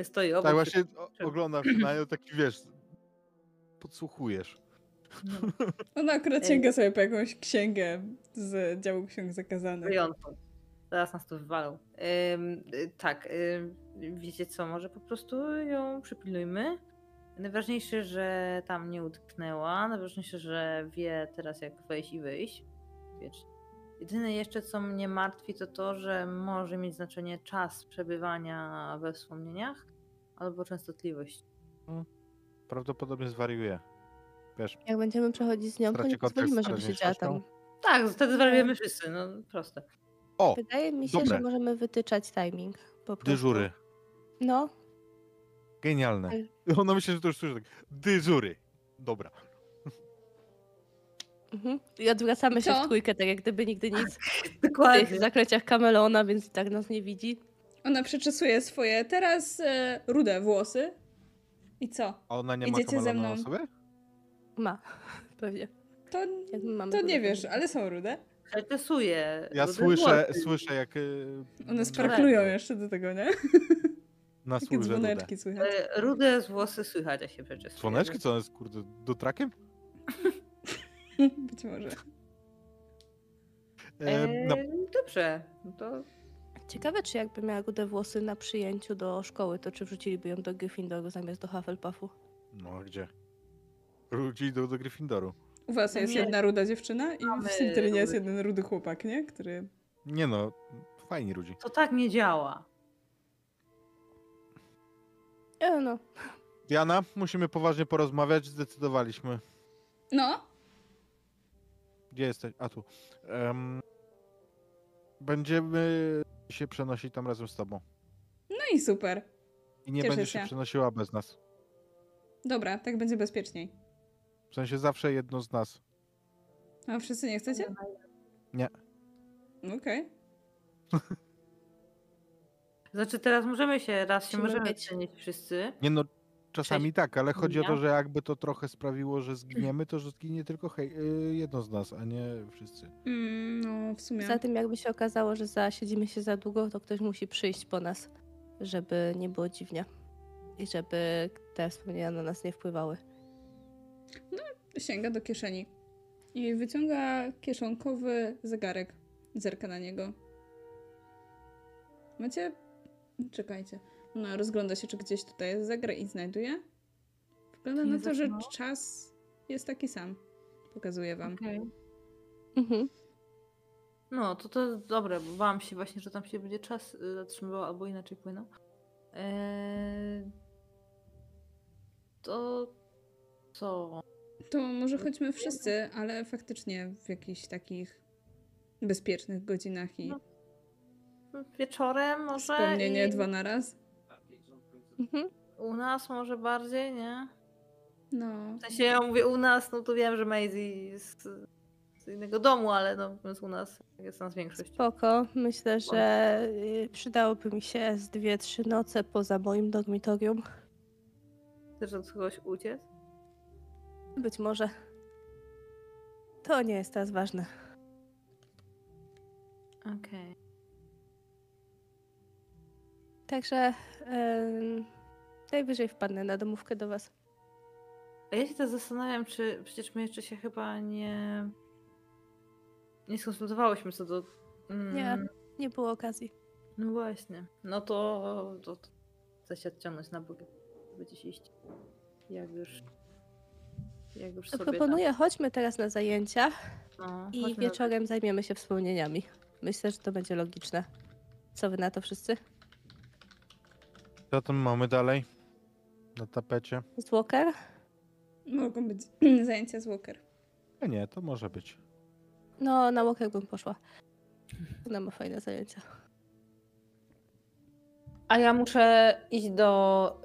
Stoi obok. Tak, właśnie o- oglądasz na nią, taki wiesz, podsłuchujesz. No, Ona akurat sięga sobie po jakąś księgę z działu ksiąg zakazanych. wyjątkowo. Zaraz nas tu wywalą. Ym, y, tak, ym, wiecie co, może po prostu ją przypilnujmy. Najważniejsze, że tam nie utknęła. Najważniejsze, że wie teraz jak wejść i wyjść. Wiecie. Jedyne jeszcze, co mnie martwi, to to, że może mieć znaczenie czas przebywania we wspomnieniach albo częstotliwość. Prawdopodobnie zwariuje. Wiesz, Jak będziemy przechodzić z nią, to nie pozwolimy, żeby siedziała tam. Tak, wtedy zwariujemy wszyscy, no proste. o, Wydaje mi się, Dobre. że możemy wytyczać timing. Po prostu. dyżury. No, Genialne. Tak. Ona myśli, że to już słyszy tak. Dyżury. Dobra. mhm. i odwracamy się Co? w trójkę, tak jak gdyby nigdy nic w Dokładnie. tych zakleciach kameleona, więc i tak nas nie widzi. Ona przeczesuje swoje teraz e, rude włosy. I co? A ona nie Idziecie ma ze kamelona na mną? sobie? Ma, pewnie. To, to rude nie wiesz, ale są rude. Przetesuję. Ja rude słyszę, włosy. słyszę jak... y, One sparklują jeszcze do tego, nie? Na Takie służę rude. dzwoneczki słychać. E, Rude z włosy słychać, jak się przeczesuje. Słoneczki? Co on jest, kurde, dotrakiem? Być może. E, no, E, Dobrze, no to Ciekawe, czy jakby miała rude włosy na przyjęciu do szkoły, to czy wrzuciliby ją do Gryffindoru zamiast do Hufflepuffu? no, a gdzie? Wróci do, do Gryffindoru. U was jest nie. jedna ruda dziewczyna i Mamy w Slytherynie jest rudy. jeden rudy chłopak, nie? Który... Nie no, fajni ludzi. to tak nie działa. E, no, Diana, musimy poważnie porozmawiać, zdecydowaliśmy. No, Gdzie jesteś? A tu. Em, będziemy się przenosić tam razem z tobą. no i super. I nie Cieszę będziesz się się. przenosiła bez nas. Dobra, tak będzie bezpieczniej. W sensie zawsze jedno z nas. A wszyscy nie chcecie? Nie. Okej. Znaczy teraz możemy się, raz się Musimy możemy przenieść wszyscy. Nie no, czasami tak, ale chodzi o to, że jakby to trochę sprawiło, że zginiemy, to że zginie tylko hej, y, jedno z nas, a nie wszyscy. Mm, no, w sumie. Poza tym jakby się okazało, że zasiedzimy się za długo, to ktoś musi przyjść po nas, żeby nie było dziwnie. I żeby te wspomnienia na nas nie wpływały. Sięga do kieszeni. I wyciąga kieszonkowy zegarek. Zerka na niego. Macie... Czekajcie. No, rozgląda się, czy gdzieś tutaj jest zegar i znajduje. Wygląda Nie na to, że czas jest taki sam. Pokazuję wam. Okej. Mhm. No, to to dobre, bo bałam się właśnie, że tam się będzie czas y, zatrzymywał albo inaczej płynął. Eee... To co? To może chodźmy wszyscy, ale faktycznie w jakichś takich bezpiecznych godzinach i No, Wieczorem może? wspomnienie i dwa na raz. Mhm. U nas może bardziej, nie? No. W sensie ja mówię u nas, no to wiem, że Maisie jest z innego domu, ale no więc u nas jest nas większość. Spoko. Myślę, że y, przydałoby mi się z dwie, trzy noce poza moim dormitorium. Chcesz od kogoś uciec? Być może. To nie jest teraz ważne. Okej. Także em, najwyżej wpadnę na domówkę do was. A ja się też zastanawiam, czy przecież my jeszcze się chyba nie. Nie skonsultowałyśmy co do. Mm, Nie. Nie było okazji. No właśnie. No to, to, to chcę się odciągnąć na bok, żeby gdzieś iść. Jak już. Jak już sobie. proponuję, chodźmy teraz na zajęcia no, i wieczorem zajmiemy się wspomnieniami. Myślę, że to będzie logiczne. Co wy na to wszyscy? Co tam mamy dalej? Na tapecie? Z Walker? Mogą być zajęcia z Walker. A nie, to może być. No, na Walker bym poszła. Ona ma fajne zajęcia. A ja muszę iść do.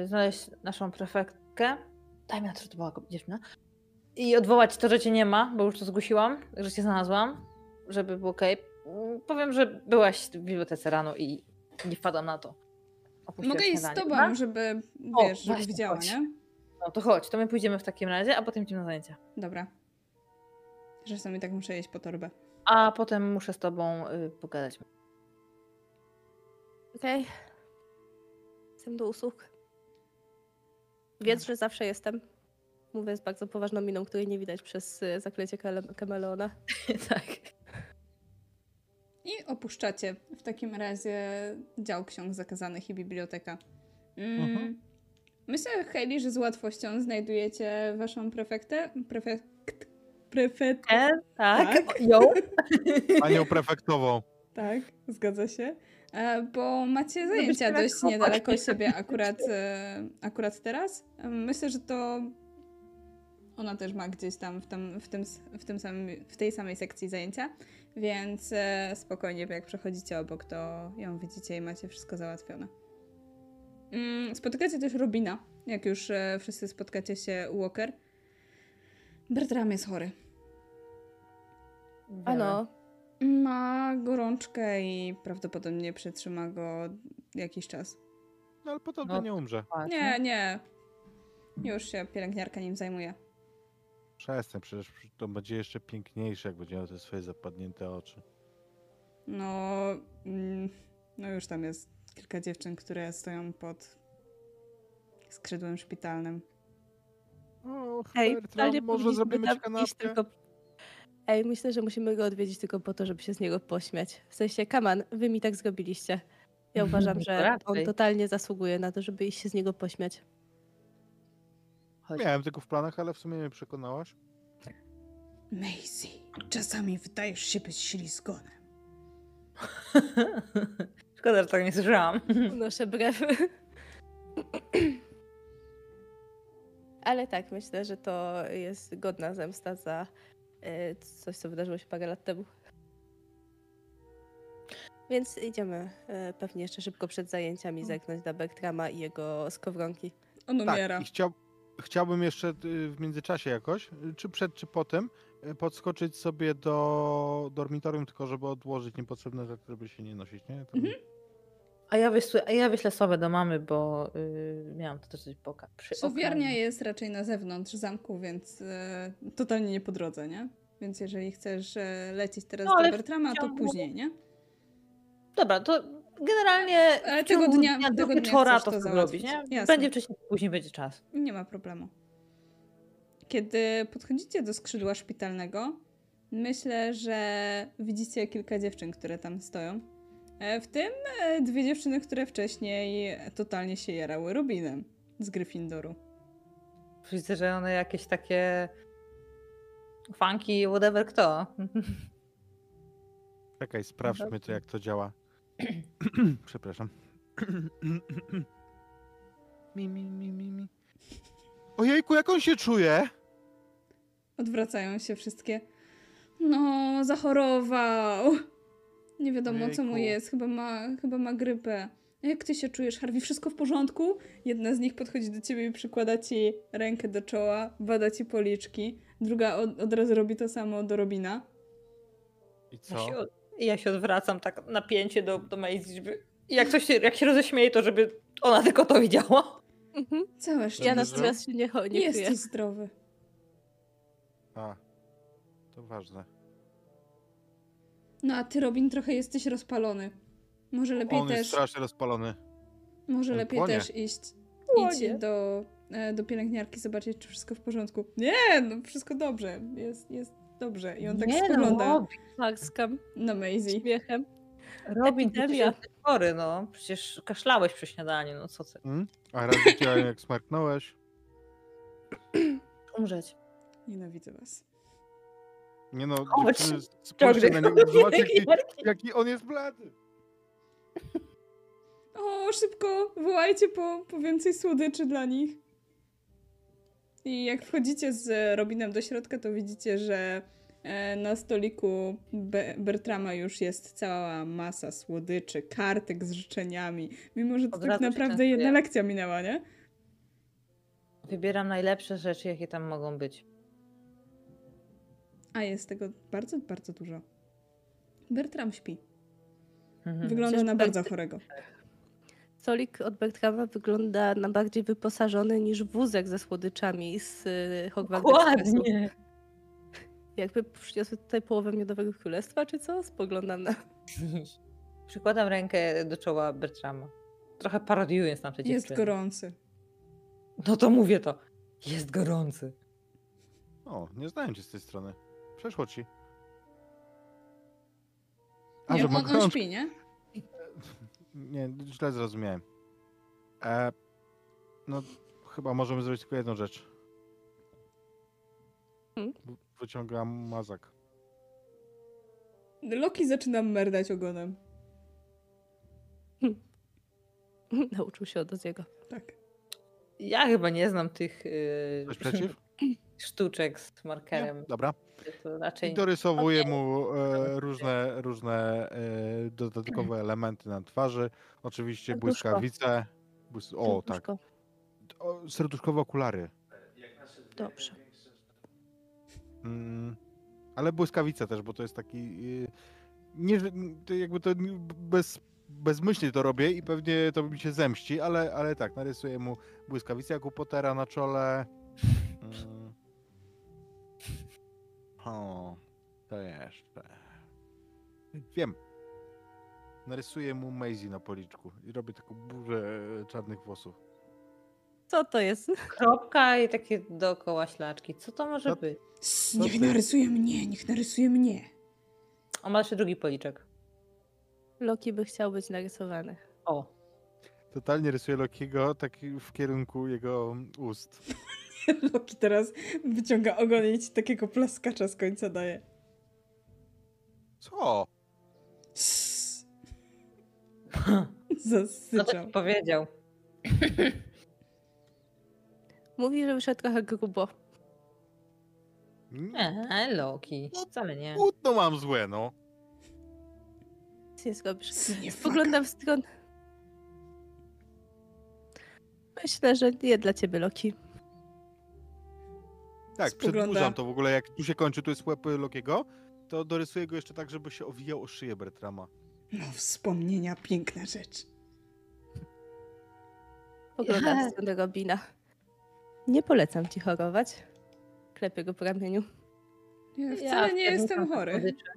Yy, znaleźć naszą prefektkę. Dajmy na to, że to była dziewczyna. I odwołać to, że cię nie ma, bo już to zgłosiłam, że cię znalazłam, żeby było okej. Mm, Powiem, że byłaś w bibliotece rano i nie wpadłam na to. Opuściłaś Mogę iść z tobą, żeby, O, wiesz, żeby właśnie, widziała, chodź. nie? No to chodź, to my pójdziemy w takim razie, a potem idziemy na zajęcia. Dobra. Zresztą i tak muszę jeść po torbę. A potem muszę z tobą y, pogadać. Okej? Jestem do usług. Wiedz, że zawsze jestem. Mówię z bardzo poważną miną, której nie widać przez y, zaklecie kameleona. tak. I opuszczacie w takim razie dział ksiąg zakazanych i biblioteka. Mm. Mhm. Myślę, Hayley, że z łatwością znajdujecie waszą prefektę. Prefekt. Prefet. E, tak, Tak. ją. Panią prefektową. Tak, zgadza się. E, Bo macie zajęcia dość niedaleko siebie akurat, e, akurat teraz. E, Myślę, że to ona też ma gdzieś tam w, tam, w, tym, w, tym samym, w tej samej sekcji zajęcia, więc spokojnie, jak przechodzicie obok, to ją widzicie i macie wszystko załatwione. Mm, Spotykacie też Robina, jak już wszyscy spotkacie się u Walker. Bertram jest chory. Ano, Ma gorączkę i prawdopodobnie przetrzyma go jakiś czas. No ale podobno No. nie umrze. Nie, nie. Już się pielęgniarka nim zajmuje. Przestań, przecież to będzie jeszcze piękniejsze, jak będzie miał te swoje zapadnięte oczy. No, mm, no już tam jest kilka dziewczyn, które stoją pod skrzydłem szpitalnym. O, Ej, Bertram, ale nie może zrobimy ci kanapkę? tylko... Ej, myślę, że musimy go odwiedzić tylko po to, żeby się z niego pośmiać. W sensie, kaman, wy mi tak zrobiliście. Ja uważam, że on totalnie zasługuje na to, żeby iść się z niego pośmiać. Chodź. Miałem tylko w planach, ale w sumie mnie przekonałaś. Maisie, czasami wydajesz się być ślizgonem. Szkoda, że tak nie słyszałam. Noszę brew. Ale tak, myślę, że to jest godna zemsta za coś, co wydarzyło się parę lat temu. Więc idziemy e, pewnie jeszcze szybko przed zajęciami zerknąć na Bertrama i jego skowronki. On umiera. Tak, i chciał, chciałbym jeszcze y, w międzyczasie jakoś, y, czy przed, czy potem, y, podskoczyć sobie do dormitorium, tylko żeby odłożyć niepotrzebne rzeczy, żeby się nie nosić, nie? Tam- Mhm. A ja, wyślę, a ja wyślę sławę do mamy, bo y, miałam to. Przy Sowiarnia okazji. jest raczej na zewnątrz zamku, więc e, totalnie nie po drodze, nie? Więc jeżeli chcesz e, lecieć teraz No, do Bertrama, to później, nie? Dobra, to generalnie Ale tego dnia- do tego dnia wieczora to to zrobić, nie? Jasne. Będzie wcześniej, później będzie czas. Nie ma problemu. Kiedy podchodzicie do skrzydła szpitalnego, myślę, że widzicie kilka dziewczyn, które tam stoją. E, W tym e, dwie dziewczyny, które wcześniej totalnie się jarały Rubinem z Gryffindoru. Widzę, że one jakieś takie funky, whatever kto. Czekaj, sprawdźmy to, jak to działa. Przepraszam. mi, mi, mi, mi, mi. Ojejku, jak on się czuje? Odwracają się wszystkie. No, zachorował. Nie wiadomo, co mu jest. Chyba ma, chyba ma grypę. A Jak ty się czujesz, Harvey? Wszystko w porządku? Jedna z nich podchodzi do ciebie i przykłada ci rękę do czoła, bada ci policzki. Druga od, od razu robi to samo do Robina. I Ja co? się, od- ja się odwracam tak napięcie do, do Maisie, żeby jak coś się, jak się roześmieje, to żeby ona tylko to widziała. Mhm. Całe Ja szczęście. natomiast się nie, nie Jesteś czuję. zdrowy. A, to ważne. No a ty, Robin, trochę jesteś rozpalony. Może lepiej On jest też, strasznie rozpalony. może on lepiej płonie. też iść, idź do, e, do pielęgniarki, zobaczyć, czy wszystko w porządku. Nie, no wszystko dobrze. Jest, jest dobrze. I on tak Nie, spogląda No, Robin, Maskam, na Maisie. śmiechem. Robin, ty Epidemia. jesteś chory, no. Przecież kaszlałeś przy śniadaniu, no co ty. Mm? A raz widziałem, jak smarknąłeś. Umrzeć. Nienawidzę was. Nie no, Chodź, dziewczyny, spójrzcie na niego, zobaczcie, jaki, jaki on jest blady. O, szybko! Wołajcie po, po więcej słodyczy dla nich. I jak wchodzicie z Robinem do środka, to widzicie, że e, na stoliku Be Bertrama już jest cała masa słodyczy, kartek z życzeniami. Mimo, że to tak naprawdę jedna lekcja minęła, nie? Wybieram najlepsze rzeczy, jakie tam mogą być. A jest tego bardzo, bardzo dużo. Bertram śpi. Mhm. Wygląda Przecież na Bert- bardzo chorego. Stolik od Bertrama wygląda na bardziej wyposażony niż wózek ze słodyczami z y, Hogwarts. Dokładnie. Jakby przyniosły tutaj połowę Miodowego Królestwa, czy co? Spoglądam na... Przykładam rękę do czoła Bertrama. Trochę parodiując na te Jest gorący. No to mówię to. Jest gorący. O, nie znałem cię z tej strony. Przeszło ci. A, Nie, że on, ma on gorączkę. śpi, nie? Nie, źle zrozumiałem. E, no, chyba możemy zrobić tylko jedną rzecz. Hmm? Wyciągam mazak. Loki zaczyna merdać ogonem. Nauczył się od Oziego. Tak. Ja chyba nie znam tych yy, Coś przeciw? sztuczek z Nie? markerem. Dobra. To I raczej dorysowuję mu e, różne, różne e, dodatkowe elementy na twarzy. Oczywiście Serduszko. błyskawice. Błys... O, tak. O, serduszkowe okulary. Dobrze. Mm, ale błyskawice też, bo to jest taki y, nie, jakby to bez, bezmyślnie to robię i pewnie to mi się zemści, ale, ale tak, narysuję mu błyskawicę jak u Pottera na czole. O, to jeszcze. Wiem. Narysuję mu Maisie na policzku i robię taką burzę czarnych włosów. Co to jest? Kropka i takie dookoła ślaczki. Co to może No- być? Co niech narysuje mnie, niech narysuje mnie. O, ma jeszcze drugi policzek. Loki by chciał być narysowany. O. Totalnie rysuję Lokiego taki w kierunku jego ust. Loki teraz wyciąga ogon i ci takiego plaskacza z końca daje. Co? No Zasyczał. ci powiedział. Mówi, że wyszedł trochę grubo. Nie, Loki. Wcale nie. Płótno mam złe, no. Nic nie zrobisz. Sss, nie Spoglądam w stronę. Myślę, że nie dla ciebie, Loki. Tak, Spogląda. przedłużam to w ogóle, jak tu się kończy, tu jest łeb Lokiego, to dorysuję go jeszcze tak, żeby się owijał o szyję Bertrama. No, wspomnienia, piękna rzecz. Spoglądam w stronę Robina. Nie polecam ci chorować. Klepię go po ramieniu. Ja wcale nie jestem chory. słodycze.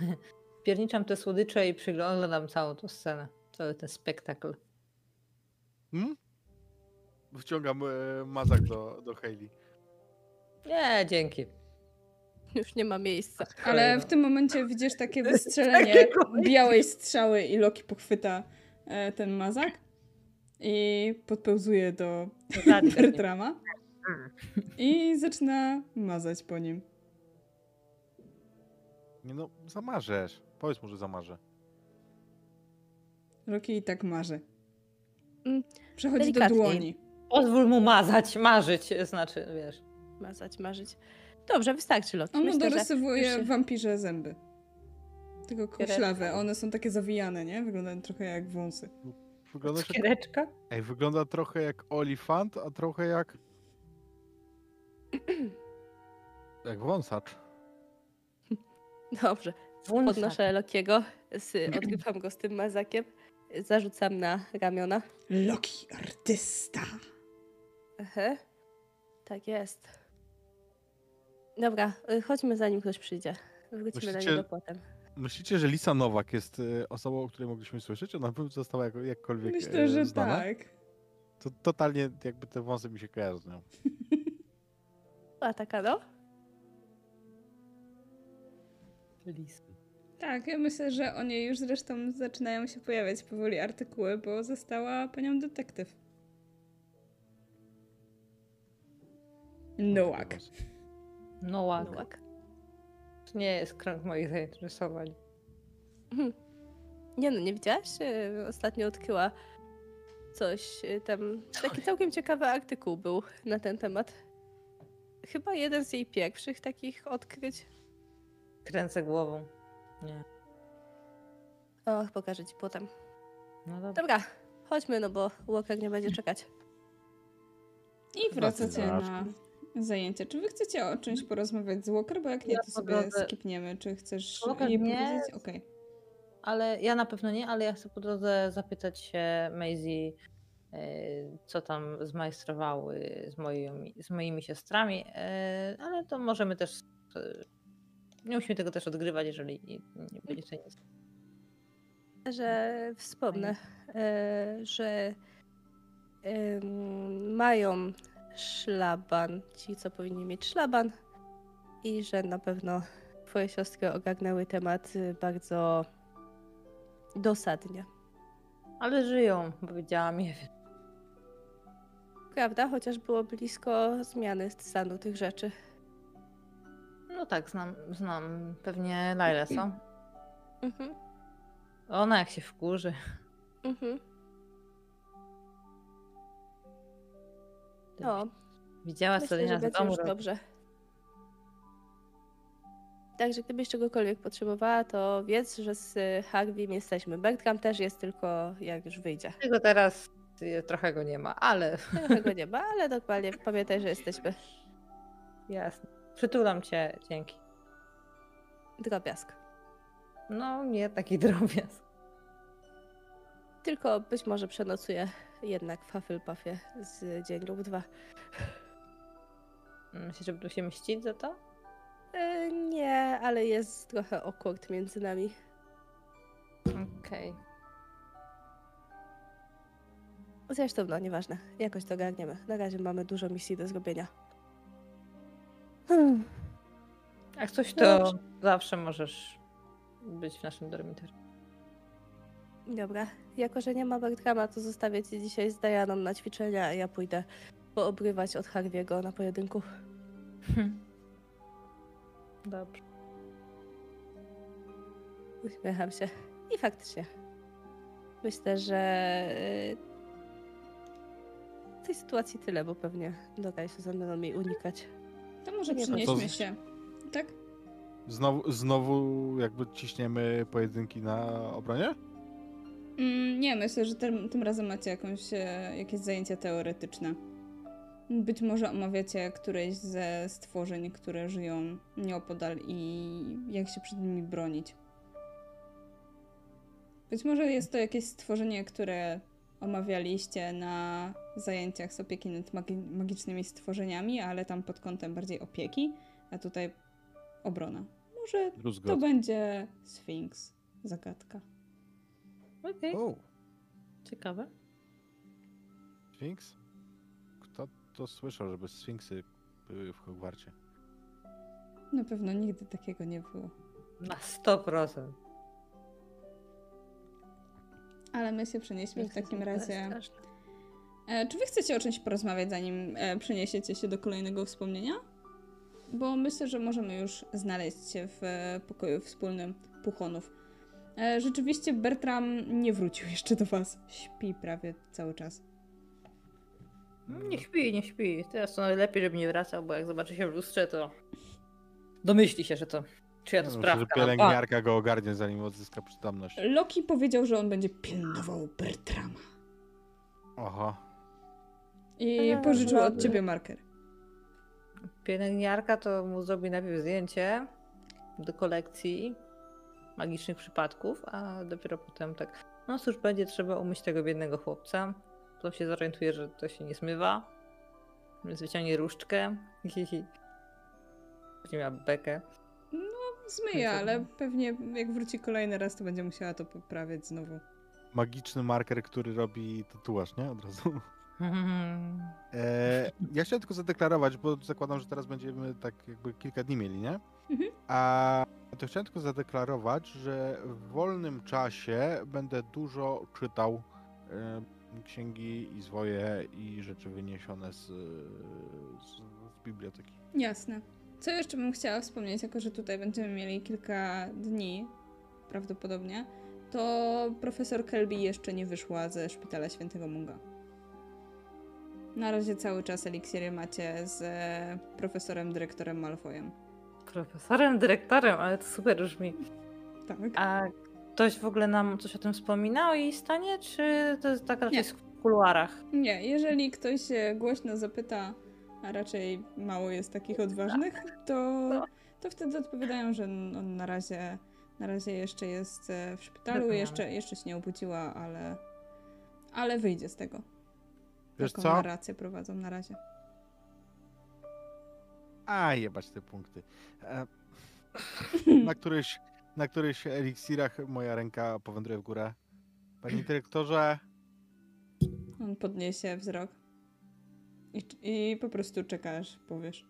Wpierniczam te słodycze i przyglądam całą tą scenę. Cały ten spektakl. Hmm? Wciągam e, mazak do, do Hayley. Nie, dzięki. Już nie ma miejsca. Ale w tym momencie widzisz takie wystrzelenie białej strzały i Loki pochwyta e, ten mazak i podpełzuje do. Bertrama i zaczyna mazać po nim. Nie no, zamarzesz. Powiedz mu, że zamarzę. Loki i tak marzy. Mm, Przechodzi do dłoni. Pozwól mu mazać, marzyć, znaczy, wiesz. Mazać, marzyć. Dobrze, wystarczy, Loki. On mu Myślę, że dorysowuje się- wampirze zęby. Tylko koślawe. One są takie zawijane, nie? Wyglądają trochę jak wąsy. Wygląda, Skiereczka? ej, wygląda trochę jak olifant, a trochę jak... jak wąsacz. Dobrze. Wąsacz. Podnoszę Lokiego, z, odgrywam go z tym mazakiem, zarzucam na ramiona. Loki, artysta. Ehe. Tak jest. Dobra, y, chodźmy zanim ktoś przyjdzie. Wrócimy do Myślicie- niego potem. Myślicie, że Lisa Nowak jest e, osobą, o której mogliśmy słyszeć? Ona by została jak, jakkolwiek Myślę, e, że znana? tak. To totalnie jakby te wąsy mi się kojarzą z nią. A taka no? Lis. Tak, ja myślę, że o niej już zresztą zaczynają się pojawiać powoli artykuły, bo została panią detektyw. Noak. No łak. Nowak. To nie jest krąg moich zainteresowań. Nie no, nie widziałaś? Y, Ostatnio odkryła coś y, tam. Taki całkiem ciekawy artykuł był na ten temat. Chyba jeden z jej pierwszych takich odkryć. Kręcę głową. Nie. O, pokażę ci potem. No dobra. Dobra, chodźmy, no bo Walker nie będzie czekać. I wracacie na zajęcia. Czy wy chcecie o czymś porozmawiać z Walker? Bo jak nie, Ja to sobie drodze- skipniemy. Czy chcesz Walker jej nie. powiedzieć? Okej. Ale ja na pewno nie, ale ja chcę po drodze zapytać się Maisie, e, co tam zmajstrowały z moimi, z moimi siostrami, e, ale to możemy też. e, Nie musimy tego też odgrywać, jeżeli nie, nie będzie tutaj nic. że wspomnę, e, że mają szlaban, ci co powinni mieć szlaban i że na pewno twoje siostry ogarnęły temat y, bardzo dosadnie. Ale żyją, powiedziałam, nie wiem. Prawda? Chociaż było blisko zmiany stanu tych rzeczy. No tak, znam, znam pewnie Lailę, co? Mhm, Ona jak się wkurzy. mhm. No, Widziała myślę, sobie że domu. już dobrze. Także gdybyś czegokolwiek potrzebowała, to wiedz, że z Harvim jesteśmy. Bertram też jest tylko jak już wyjdzie. Tego teraz e, trochę go nie ma, ale Trochę go nie ma, ale dokładnie pamiętaj, że jesteśmy. jasne. Przytulam cię, dzięki. Drobiazg. No, nie taki drobiazg. Tylko być może przenocuję jednak w Hufflepuffie z dzień lub dwa. Myślisz, że będą się mścić za to? E, nie, ale jest trochę awkward między nami. Okej. Zresztą, no, nieważne. Jakoś to garniemy. Na razie mamy dużo misji do zrobienia. Hmm. Jak coś, No to dobrze. zawsze możesz być w naszym dormitorium. Dobra. Jako, że nie ma Bertrama, to zostawię cię dzisiaj z Dianą na ćwiczenia, a ja pójdę poobrywać od Harviego na pojedynku. Dobrze. Uśmiecham się. I faktycznie. Myślę, że y, w tej sytuacji tyle, bo pewnie Dora i Susan będą mi unikać. To może Nie, przynieśmy się. Tak? Znowu, znowu jakby ciśniemy pojedynki na obronie? Mm, nie, myślę, że tym, tym razem macie jakąś, e, jakieś zajęcia teoretyczne. Być może omawiacie któreś ze stworzeń, które żyją nieopodal i jak się przed nimi bronić. Być może jest to jakieś stworzenie, które omawialiście na zajęciach z opieki nad magi- magicznymi stworzeniami, ale tam pod kątem bardziej opieki, a tutaj obrona. Może to Rózgot. będzie Sfinks. Zagadka. Okej, O, ciekawe. Sphinx? Kto to słyszał, żeby Sfinksy były w Hogwarcie? Na pewno nigdy takiego nie było. Na 100%. Ale my się przenieśmy w takim razie. E, czy wy chcecie o czymś porozmawiać, zanim e, przeniesiecie się do kolejnego wspomnienia? Bo myślę, że możemy już znaleźć się w e, pokoju wspólnym Puchonów. E, rzeczywiście Bertram nie wrócił jeszcze do was. Śpi prawie cały czas. No, Nie śpi, nie śpi. Teraz to najlepiej, żeby nie wracał, bo jak zobaczy się w lustrze, to domyśli się, że to czyja to Myślę, sprawka. że no, pielęgniarka go ogarnie, zanim odzyska przytomność. Loki powiedział, że on będzie pilnował Bertrama. Oho. I A, pożyczył od ciebie marker. Pielęgniarka to mu zrobi najpierw zdjęcie do kolekcji magicznych przypadków, a dopiero potem tak, no cóż, będzie trzeba umyć tego biednego chłopca. Potem się zorientuje, że to się nie zmywa. Więc wyciągnie różdżkę. Hihi. Będzie miała bekę. Zmyje, ale pewnie jak wróci kolejny raz, to będzie musiała to poprawiać znowu. Magiczny marker, który robi tatuaż, nie? Od razu. E, ja chciałem tylko zadeklarować, bo zakładam, że teraz będziemy tak jakby kilka dni mieli, nie? Mhm. A to chciałem tylko zadeklarować, że w wolnym czasie będę dużo czytał e, księgi i zwoje i rzeczy wyniesione z, z, z biblioteki. Jasne. Co jeszcze bym chciała wspomnieć, jako że tutaj będziemy mieli kilka dni, prawdopodobnie, to profesor Kelby jeszcze nie wyszła ze szpitala świętego Munga. Na razie cały czas eliksiry macie z e, profesorem dyrektorem Malfoyem. Profesorem, dyrektorem, ale to super brzmi. Tak. A ktoś w ogóle nam coś o tym wspominał i stanie, czy to jest tak raczej Nie. w kuluarach? Nie, jeżeli ktoś się głośno zapyta, a raczej mało jest takich odważnych, to, to wtedy odpowiadają, że on na razie, na razie jeszcze jest e, w szpitalu, jeszcze, jeszcze się nie obudziła, ale, ale wyjdzie z tego. Wiesz Taką co? narrację prowadzą na razie. A, jebać te punkty. E, na któryś, na któryś eliksirach moja ręka powędruje w górę. Panie dyrektorze, On podniesie wzrok i, i po prostu czekasz, powiesz.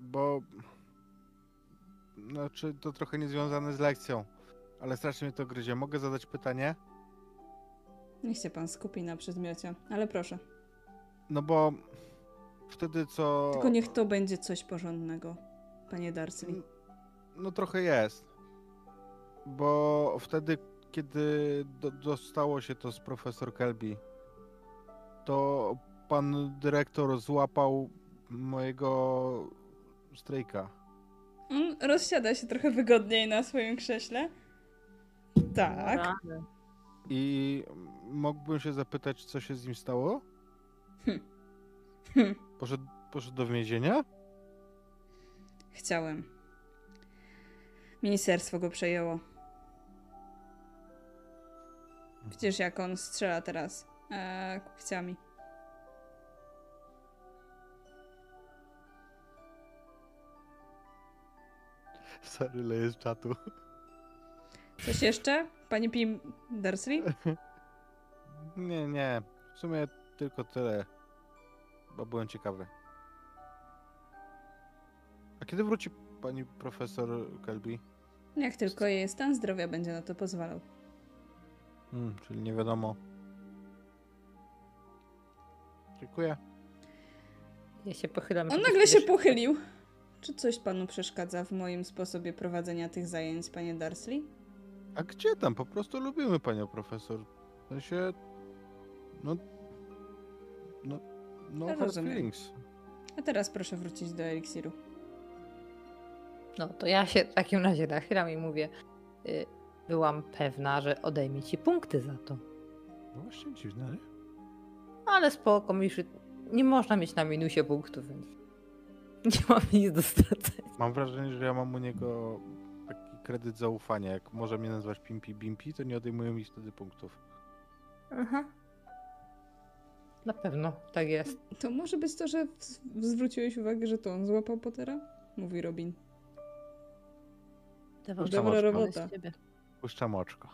bo znaczy to trochę niezwiązane z lekcją, ale strasznie mnie to gryzie. Mogę zadać pytanie? Niech się pan skupi na przedmiocie, ale proszę. No bo wtedy co... Tylko niech to będzie coś porządnego, panie Darsley. No trochę jest. Bo wtedy, kiedy do, dostało się to z profesor Kelby, to pan dyrektor złapał mojego strejka. On rozsiada się trochę wygodniej na swoim krześle. Tak. I mógłbym się zapytać, co się z nim stało? Hm. Poszedł, poszedł do więzienia? Chciałem. Ministerstwo go przejęło. Widzisz, jak on strzela teraz e, kupcami. Sorry, leję z czatu. Coś jeszcze? Pani Pim Dursley? Nie, nie. W sumie tylko tyle. Bo byłem ciekawy. A kiedy wróci pani profesor Kelby? Jak tylko jej stan zdrowia będzie na to pozwalał. Hmm, czyli nie wiadomo. Dziękuję. Ja się pochylam. On nagle się pochylił. Czy coś panu przeszkadza w moim sposobie prowadzenia tych zajęć, panie Dursley? A gdzie tam? Po prostu lubimy panią profesor. W sensie... No... No... No hard Rozumiem. feelings. A teraz proszę wrócić do eliksiru. No to ja się w takim razie nachylam i mówię. Y, byłam pewna, że odejmie ci punkty za to. No właśnie dziwne, nie? Ale spoko, Miszy. Nie można mieć na minusie punktów, więc nie mam nic do stracenia. Mam wrażenie, że ja mam u niego taki kredyt zaufania. Jak może mnie nazwać Pimpi Bimpi, to nie odejmują mi wtedy punktów. Aha. Na pewno, tak jest. To może być to, że zwróciłeś uwagę, że to on złapał Pottera? Mówi Robin. Dawał Dobra robota. Puszczam oczko.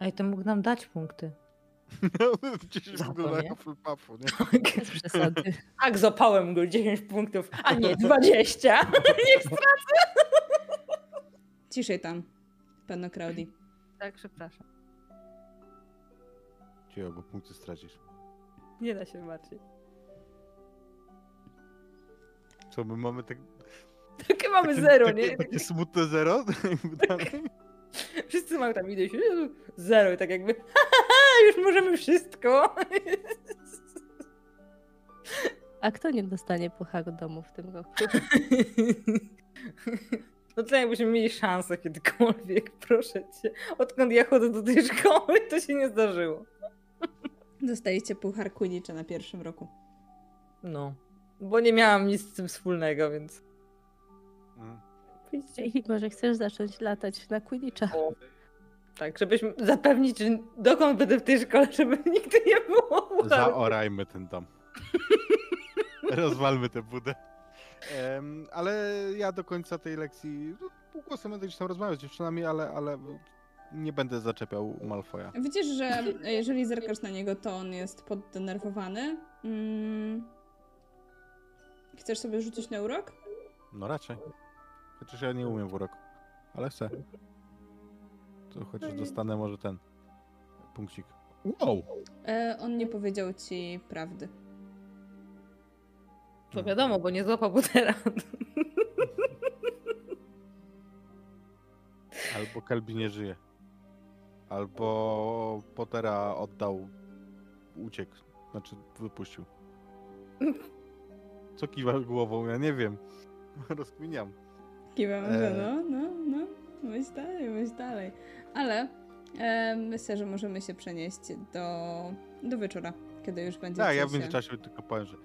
Ej, to mógł nam dać punkty. Gdzieś Za w to, ogóle nie? na Hufflepuffu, nie? Bez przesady. Tak, zapałem go 10 punktów, a nie 20. Niech stracę. Ciszej tam, pano Crowdy. Tak, przepraszam. Cicho, bo punkty stracisz. Nie da się bardziej. Co, my mamy tak... Takie mamy takie, zero, takie, nie? Takie smutne zero? Dalej? Wszyscy mają tam idę się, zero i tak jakby już możemy wszystko. A kto nie dostanie pucharu domu w tym roku? No to jakbyśmy mieli szansę kiedykolwiek, proszę cię. Odkąd ja chodzę do tej szkoły, to się nie zdarzyło. Dostajecie puchar Quidditcha na pierwszym roku. No, bo nie miałam nic z tym wspólnego, więc... Mm. I może chcesz zacząć latać na Quidditcha? O, tak, żebyśmy zapewnić, że dokąd będę w tej szkole, żeby nigdy nie było. Zaorajmy ten dom. Rozwalmy tę budę. Em, ale ja do końca tej lekcji no, półgłosem będę gdzieś tam rozmawiał z dziewczynami, ale, ale nie będę zaczepiał Malfoja. Widzisz, że jeżeli zerkasz na niego, to on jest poddenerwowany. Mm. Chcesz sobie rzucić na urok? No raczej. Chociaż ja nie umiem w urok. Ale chcę. To chociaż dostanę może ten punkcik. Wow! E, on nie powiedział ci prawdy. To wiadomo, bo nie złapał butera. Albo Kelby nie żyje. Albo Pottera oddał. Uciekł. Znaczy wypuścił. Co kiwasz głową? Ja nie wiem. Rozkminiam. Kiwam, E. że no, no, no. Myśl dalej, myśl dalej. Ale e, myślę, że możemy się przenieść do, do wieczora, kiedy już będzie Tak, ja w międzyczasie tylko powiem, że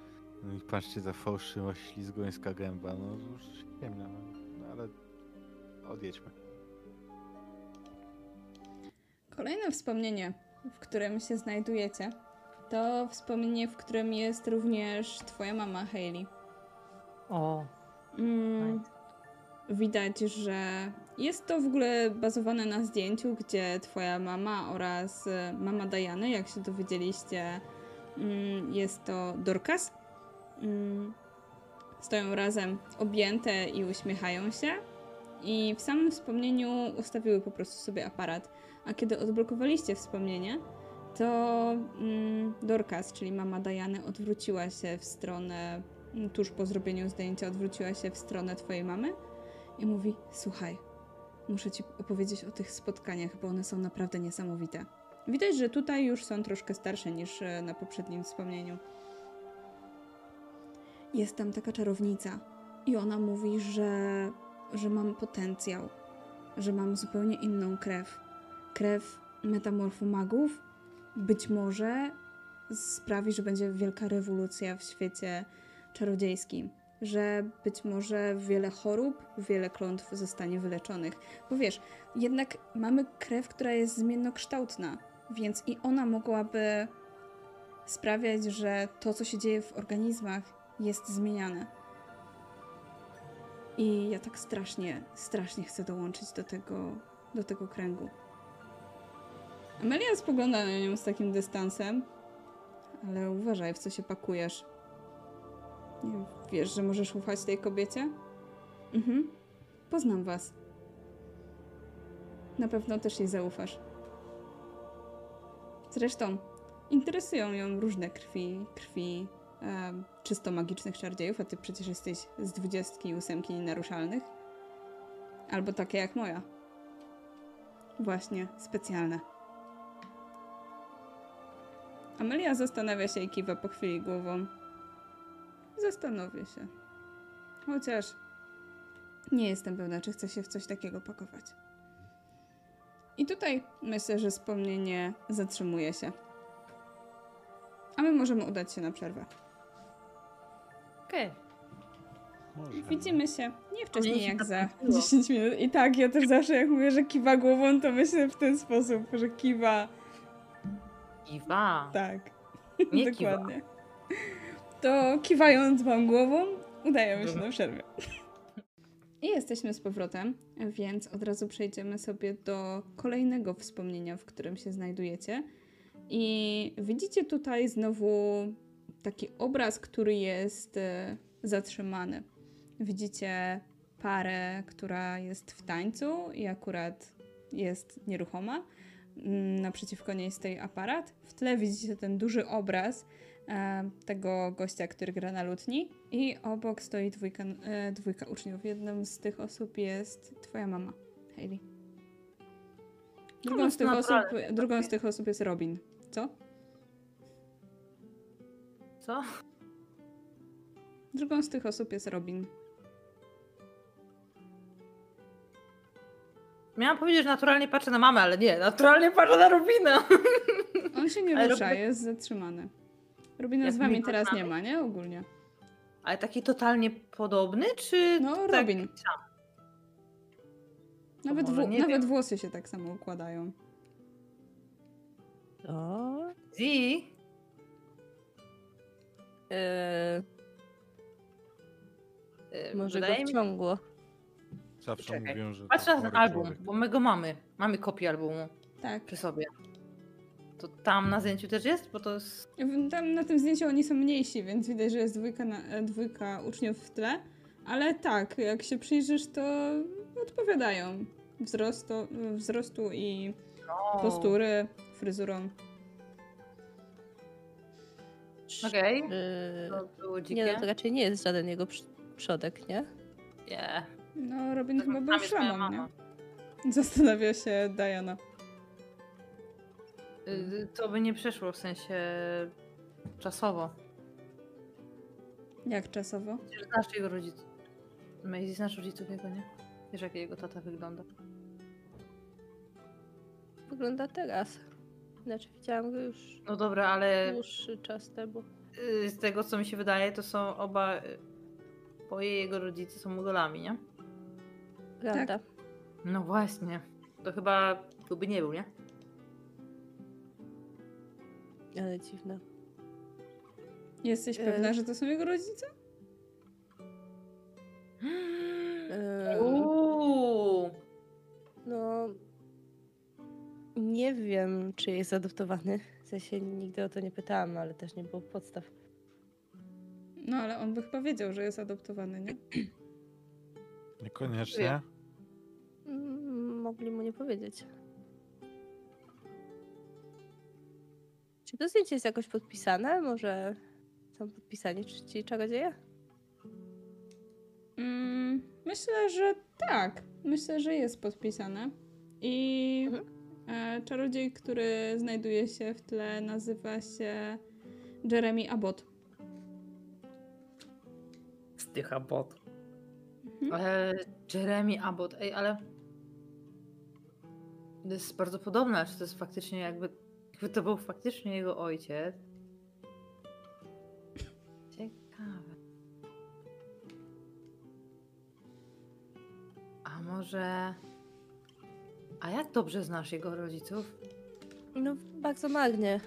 no i patrzcie za fałszywa ślizgońska gęba. No już ciemnia, no, no ale odjedźmy. Kolejne wspomnienie, w którym się znajdujecie, to wspomnienie, w którym jest również twoja mama Hayley. O, Mm, widać, że jest to w ogóle bazowane na zdjęciu, gdzie twoja mama oraz e, mama Diany, jak się dowiedzieliście, mm, jest to Dorcas. Mm, stoją razem objęte i uśmiechają się. I w samym wspomnieniu ustawiły po prostu sobie aparat. A kiedy odblokowaliście wspomnienie, to mm, Dorcas, czyli mama Diany, odwróciła się w stronę tuż po zrobieniu zdjęcia odwróciła się w stronę twojej mamy i mówi: Słuchaj, muszę ci opowiedzieć o tych spotkaniach, bo one są naprawdę niesamowite. Widać, że tutaj już są troszkę starsze niż e, na poprzednim wspomnieniu. Jest tam taka czarownica i ona mówi, że, że mam potencjał, że mam zupełnie inną krew. Krew metamorfu magów być może sprawi, że będzie wielka rewolucja w świecie czarodziejskim. że być może wiele chorób, wiele klątw zostanie wyleczonych. Bo wiesz, jednak mamy krew, która jest zmiennokształtna, więc i ona mogłaby sprawiać, że to, co się dzieje w organizmach, jest zmieniane. I ja tak strasznie, strasznie chcę dołączyć do tego, do tego kręgu. Amelia spogląda na nią z takim dystansem, ale uważaj, w co się pakujesz. Nie wiesz, że możesz ufać tej kobiecie? Mhm. Poznam was. Na pewno też jej zaufasz. Zresztą interesują ją różne krwi, krwi em, czysto magicznych czarodziejów, a ty przecież jesteś z dwudziestki i ósemki nienaruszalnych. Albo takie jak moja. Właśnie, specjalne. Amelia zastanawia się i kiwa po chwili głową. Zastanowię się. Chociaż nie jestem pewna, czy chcę się w coś takiego pakować. I tutaj myślę, że wspomnienie zatrzymuje się. A my możemy udać się na przerwę. Okej. Może. Widzimy się nie wcześniej jak za nudziło. 10 minut. I tak, ja też zawsze jak mówię, że kiwa głową, to myślę w ten sposób, że kiwa. Iwa. Tak. Nie kiwa. Dokładnie. To kiwając wam głową, udajemy się Dobra. na przerwę. I jesteśmy z powrotem, więc od razu przejdziemy sobie do kolejnego wspomnienia, w którym się znajdujecie. I widzicie tutaj znowu taki obraz, który jest e, zatrzymany. Widzicie parę, która jest w tańcu i akurat jest nieruchoma. Mm, Naprzeciwko niej stoi aparat. W tle widzicie ten duży obraz e, tego gościa, który gra na lutni. I obok stoi dwójka, e, dwójka uczniów. Jedną z tych osób jest twoja mama, Hayley. Drugą z, tych osób, drugą z tych osób jest Robin. Co? Co? Drugą z tych osób jest Robin. Miałam powiedzieć, że naturalnie patrzę na mamę, ale nie, naturalnie patrzę na Robina. On się nie Ale rusza, Robin- jest zatrzymany. Robina Jak z wami go teraz nie ma, nie? Ogólnie. Ale taki totalnie podobny, czy No, tak Robin. sam? Nawet, nie nawet wiem. włosy się tak samo układają. O. Zi? Yy, Yy, może go wydaje mi wciągło. Zawsze Czekaj. mówią, że Patrz na ten album, człowiek. bo my go mamy. Mamy kopię albumu Tak. przy sobie. To tam na zdjęciu też jest? Bo to jest... Tam na tym zdjęciu oni są mniejsi, więc widać, że jest dwójka, na, e, dwójka uczniów w tle. Ale tak, jak się przyjrzysz, to odpowiadają wzrostu, wzrostu i O, postury, fryzurą. Okej, Yy, to było dzikie. nie, no to raczej nie jest żaden jego przodek, nie? Nie. No, Robin chyba był szamą, nie? mama. Zastanawia się Diana. Y, To by nie przeszło w sensie czasowo. Jak czasowo? Przecież Znasz jego rodziców. Maisie znasz rodziców jego, nie? Wiesz jak jego tata wygląda. Wygląda teraz. Znaczy widziałam go już No dobra, ale dłuższy czas temu. y, z tego co mi się wydaje, to są oba... y, Oboje jego rodzice są mogolami, nie? Prawda. No właśnie. To chyba byłby nie był, nie? Ale dziwne. Jesteś E. pewna, że to są jego rodzice? Yy, Uuu. no... Nie wiem, czy jest adoptowany. W sensie nigdy o to nie pytałam, ale też nie było podstaw. No, ale on by chyba wiedział, że jest adoptowany, nie? Niekoniecznie. Mm, Mogli mu nie powiedzieć. Czy to zdjęcie jest jakoś podpisane? Może są podpisani czy ci czarodzieje? Mm, myślę, że tak. Myślę, że jest podpisane. I Mhm. e, czarodziej, który znajduje się w tle, nazywa się Jeremy Abbott. Stycha bot. Mhm. Ale Jeremy Abbott, ej, ale to jest bardzo podobne, czy to jest faktycznie jakby, jakby to był faktycznie jego ojciec. Ciekawe. A może... A jak dobrze znasz jego rodziców? No, bardzo marnie.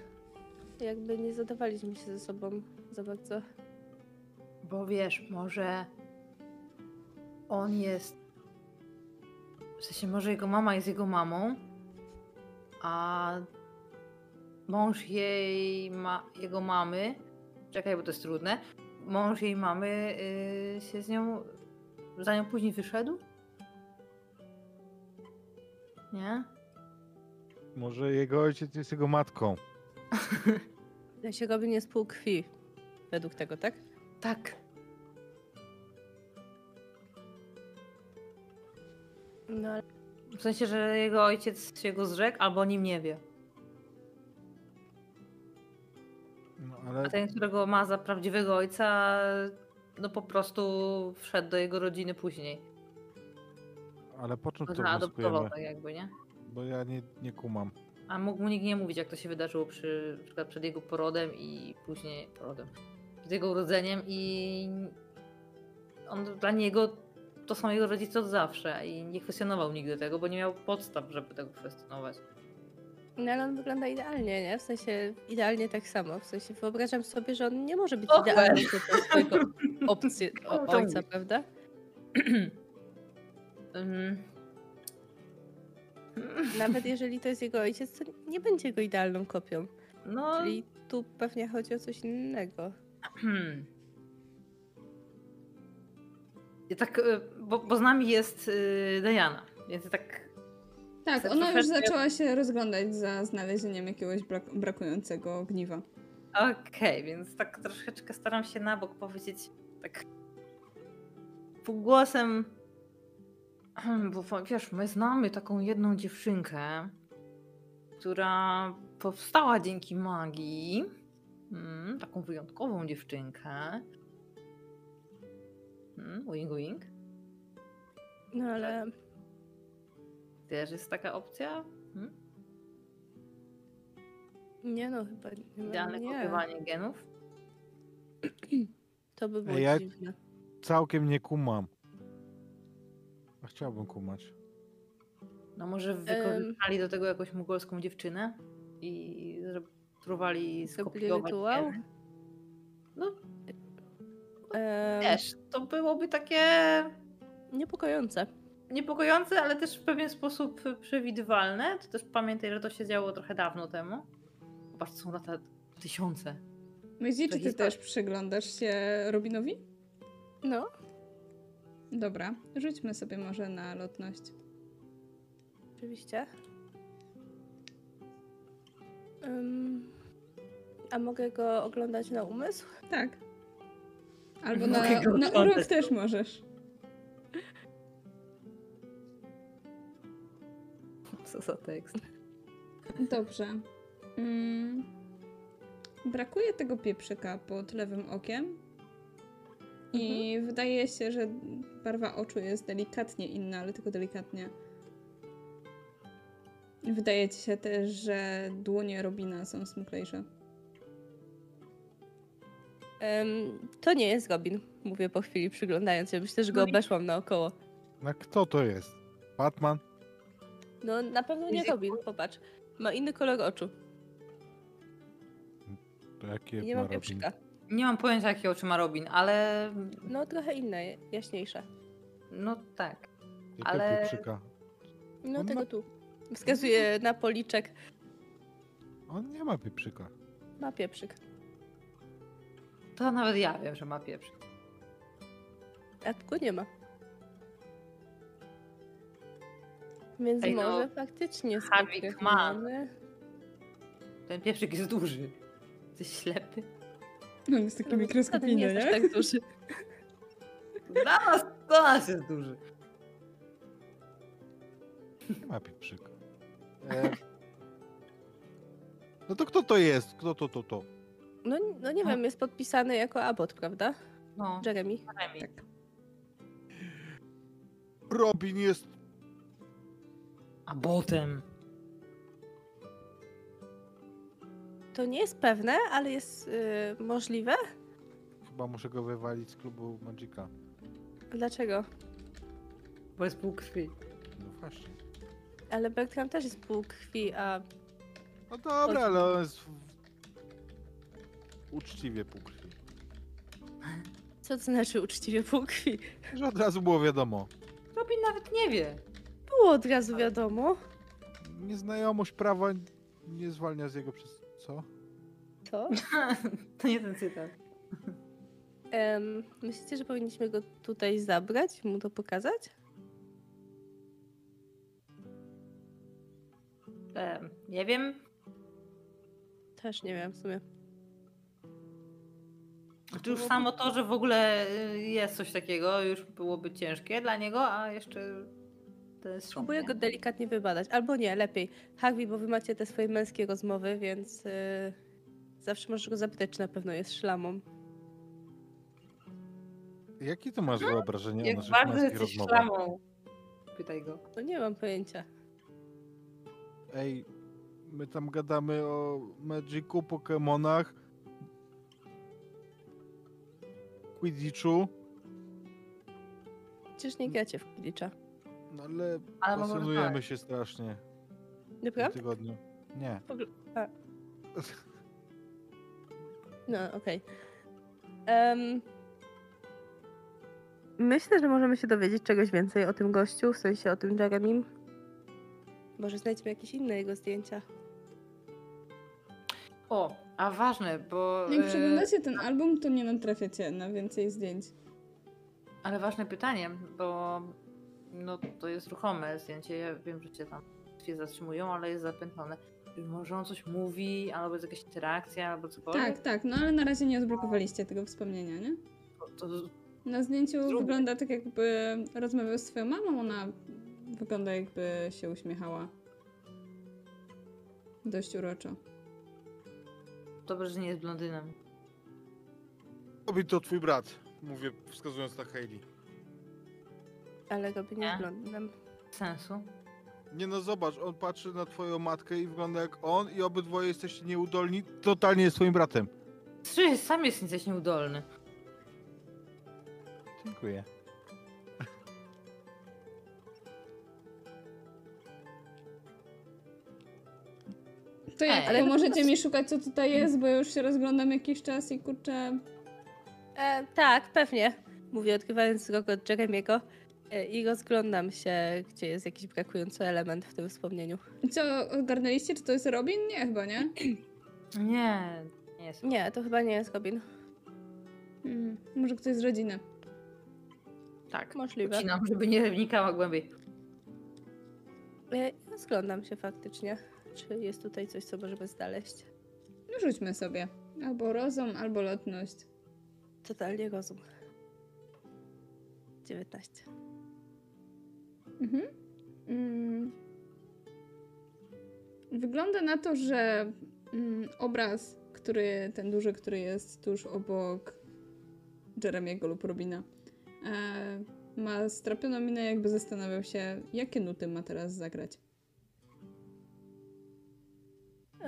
Jakby nie zadawaliśmy się ze sobą za bardzo. Bo wiesz, może on jest. W sensie, może jego mama jest jego mamą, a mąż jej ma jego mamy. Czekaj, bo to jest trudne. Mąż jej mamy yy, się z nią. za nią później wyszedł? Nie? Może jego ojciec jest jego matką. Ja się robi nie z pół krwi. Według tego, tak? Tak. No, ale W sensie, że jego ojciec się go zrzekł, albo o nim nie wie. No, A ale ten, którego ma za prawdziwego ojca, no po prostu wszedł do jego rodziny później. ale po czym to wnioskujemy? tak jakby, nie? Bo ja nie, nie kumam. A mógł mu nikt nie mówić, jak to się wydarzyło przy, na przykład przed jego porodem i później porodem. Przed jego urodzeniem i on dla niego to są jego rodzice od zawsze i nie kwestionował nigdy tego, bo nie miał podstaw, żeby tego kwestionować. no, ale on wygląda idealnie, nie? W sensie idealnie tak samo. W sensie wyobrażam sobie, że on nie może być Och, idealnym typem swojego opcji, o, to ojca, prawda? Ym. Nawet jeżeli to jest jego ojciec, to nie będzie go idealną kopią. No, Czyli tu pewnie chodzi o coś innego. I tak, y, bo, bo z nami jest y, Diana, więc ja tak. Tak, ona już zaczęła się rozglądać za znalezieniem jakiegoś brak- brakującego ogniwa. Okej, więc tak troszeczkę staram się na bok powiedzieć tak półgłosem. Bo wiesz, my znamy taką jedną dziewczynkę, która powstała dzięki magii. Mm, taką wyjątkową dziewczynkę. Mm, wing wing. No ale Też jest taka opcja? Hmm? nie no, chyba nie. Idealne nie. kopiowanie genów? To by było ja- dziwne. Całkiem nie kumam. A chciałbym kumać. No może wykorzystali do tego jakąś mugolską dziewczynę i próbowali Zrobili skopiować rytuał? geny. No Też, to byłoby takie Niepokojące. niepokojące, ale też w pewien sposób przewidywalne. To też pamiętaj, że to się działo trochę dawno temu. To są lata tysiące. Myśli, To czy ty też przyglądasz się Robinowi? No, Dobra, rzućmy sobie może na lotność. oczywiście. Em, a mogę go oglądać na umysł? Tak. Albo na, na urok też możesz. Co za tekst. Dobrze. Mm. Brakuje tego pieprzyka pod lewym okiem. I wydaje się, że barwa oczu jest delikatnie inna, ale tylko delikatnie. Wydaje ci się też, że dłonie Robina są smuklejsze. Em, to nie jest Robin, mówię po chwili przyglądając się. Myślę, że go No obeszłam naokoło. A kto to jest? Batman? No na pewno nie Robin, popatrz. Ma inny kolor oczu. To jakie I nie ma ma Robin? pieprzyka. Nie mam pojęcia, jakie oczy ma Robin, ale No trochę inne, jaśniejsze. no tak. Jakie Ale- pieprzyka? No On tego ma- tu. Wskazuje na policzek. On nie ma pieprzyka. Ma pieprzyk. To nawet ja wiem, że ma pieprz. A go nie ma. Więc Ej, no, może faktycznie skutki ma. mamy. Ten pieprzyk jest duży. Jesteś ślepy. On jest taki No, mikroskopijny, nie jest aż tak duży. Dla nas, dla nas jest duży. Nie ma pieprzyka. E... No to kto to jest? Kto to, to, to? No, no nie wiem, jest podpisany jako Abbott, prawda? No, Jeremy. Jeremy. Tak. Robin jest... A potem. To nie jest pewne, ale jest y, możliwe. Chyba muszę go wywalić z klubu Magika. Dlaczego? Bo jest pół krwi. No właśnie. Ale Bertram też jest pół krwi, a No dobra, ale on jest w... uczciwie pół krwi. co to znaczy uczciwie pół krwi? Że od razu było wiadomo. Robin nawet nie wie. Było od razu wiadomo. Nieznajomość prawa nie zwalnia z jego przez... Co? To? to nie ten cytat. Em, myślicie, że powinniśmy go tutaj zabrać i mu to pokazać? Em, nie wiem. Też nie wiem w sumie. Już samo to, że w ogóle y, jest coś takiego, już byłoby ciężkie dla niego, a jeszcze to jest szum. Próbuję nie? go delikatnie wybadać. Albo nie, lepiej. Harvey, bo wy macie te swoje męskie rozmowy, więc y, zawsze możesz go zapytać, czy na pewno jest szlamą. Jakie ty masz wyobrażenie o Jak naszych bardzo męskich jesteś rozmowach? szlamą. Pytaj go. No nie mam pojęcia. Ej, my tam gadamy o Magicu, Pokemonach, Quidditchu, Przecież nie gracie w Quidditcha. no ale Ale pasjonujemy się strasznie w Naprawdę? tygodniu. Nie. No, okej. Em, myślę, że możemy się dowiedzieć czegoś więcej o tym gościu, w sensie o tym Jeremim. Może znajdziemy jakieś inne jego zdjęcia. O, a ważne, bo... Jak e, przeglądacie ten album, to nie natrafiacie na więcej zdjęć. Ale ważne pytanie, bo no to jest ruchome zdjęcie. Ja wiem, że cię tam się zatrzymują, ale jest zapętlone. Może on coś mówi, albo jest jakaś interakcja, albo cokolwiek. Tak, tak, no ale na razie nie odblokowaliście tego wspomnienia, nie? To, to, Na zdjęciu Zróbmy. wygląda tak, jakby rozmawiał z swoją mamą. Ona wygląda, jakby się uśmiechała. Dość uroczo. Dobrze, że nie jest blondynem. Obi to twój brat, mówię wskazując na Hailey. Ale Robin Nie. jest blondinem. Sensu. Nie no zobacz, on patrzy na twoją matkę i wygląda jak on i obydwoje jesteście nieudolni, totalnie jest twoim bratem. Trzy, sam jest jesteś nieudolny. Dziękuję. To jak, Ale- pomożecie mi szukać, co tutaj jest, bo już się rozglądam jakiś czas i kurczę... E, tak, pewnie. Mówię, odkrywając wzrok od Jeremiego. E, I rozglądam się, gdzie jest jakiś brakujący element w tym wspomnieniu. Co, ogarnęliście, czy to jest Robin? Nie, chyba, nie? Nie, nie jest. Nie, to chyba nie jest Robin. Mm, może ktoś z rodziny. Tak. Możliwe. Ucinam, żeby nie wnikała głębiej. E, Rozglądam się faktycznie, czy jest tutaj coś, co możemy znaleźć. No rzućmy sobie. Albo rozum, albo lotność. Totalnie rozum. 19. Mhm. Mm. Wygląda na to, że mm, obraz, który, ten duży, który jest tuż obok Jeremiego lub Robina, e, ma strapioną minę, jakby zastanawiał się, jakie nuty ma teraz zagrać.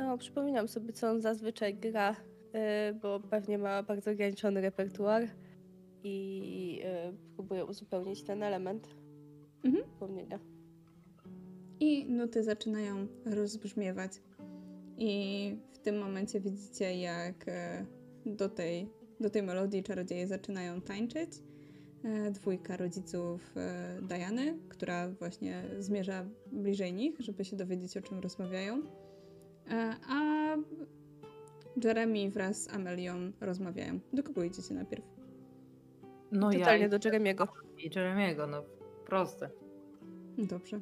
O, przypominam sobie, co on zazwyczaj gra, e, bo pewnie ma bardzo ograniczony repertuar i e, próbuję uzupełnić ten element Mhm. wspomnienia. I nuty zaczynają rozbrzmiewać. I w tym momencie widzicie, jak e, do tej, do tej melodii czarodzieje zaczynają tańczyć. E, Dwójka rodziców e, Diany, która właśnie zmierza bliżej nich, żeby się dowiedzieć, o czym rozmawiają. E, A Jeremy wraz z Amelią rozmawiają. Do kogo idziecie najpierw? No Totalnie ja do Jeremiego. i Jeremiego, no proste. Dobrze.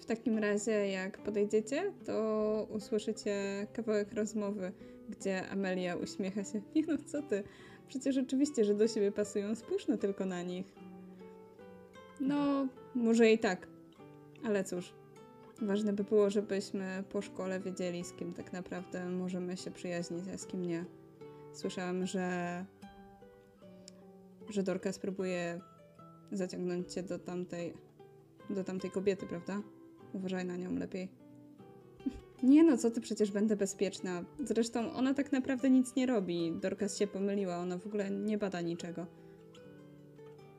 W takim razie, jak podejdziecie, to usłyszycie kawałek rozmowy, gdzie Amelia uśmiecha się. Nie no, co ty? Przecież oczywiście, że do siebie pasują. Spójrz no tylko na nich. No, może i tak. Ale cóż. Ważne by było, żebyśmy po szkole wiedzieli, z kim tak naprawdę możemy się przyjaźnić, a z kim nie. Słyszałam, że że Dorcas próbuje zaciągnąć cię do tamtej do tamtej kobiety, prawda? Uważaj na nią lepiej. Nie no, co ty, przecież będę bezpieczna. Zresztą ona tak naprawdę nic nie robi. Dorcas się pomyliła, ona w ogóle nie bada niczego.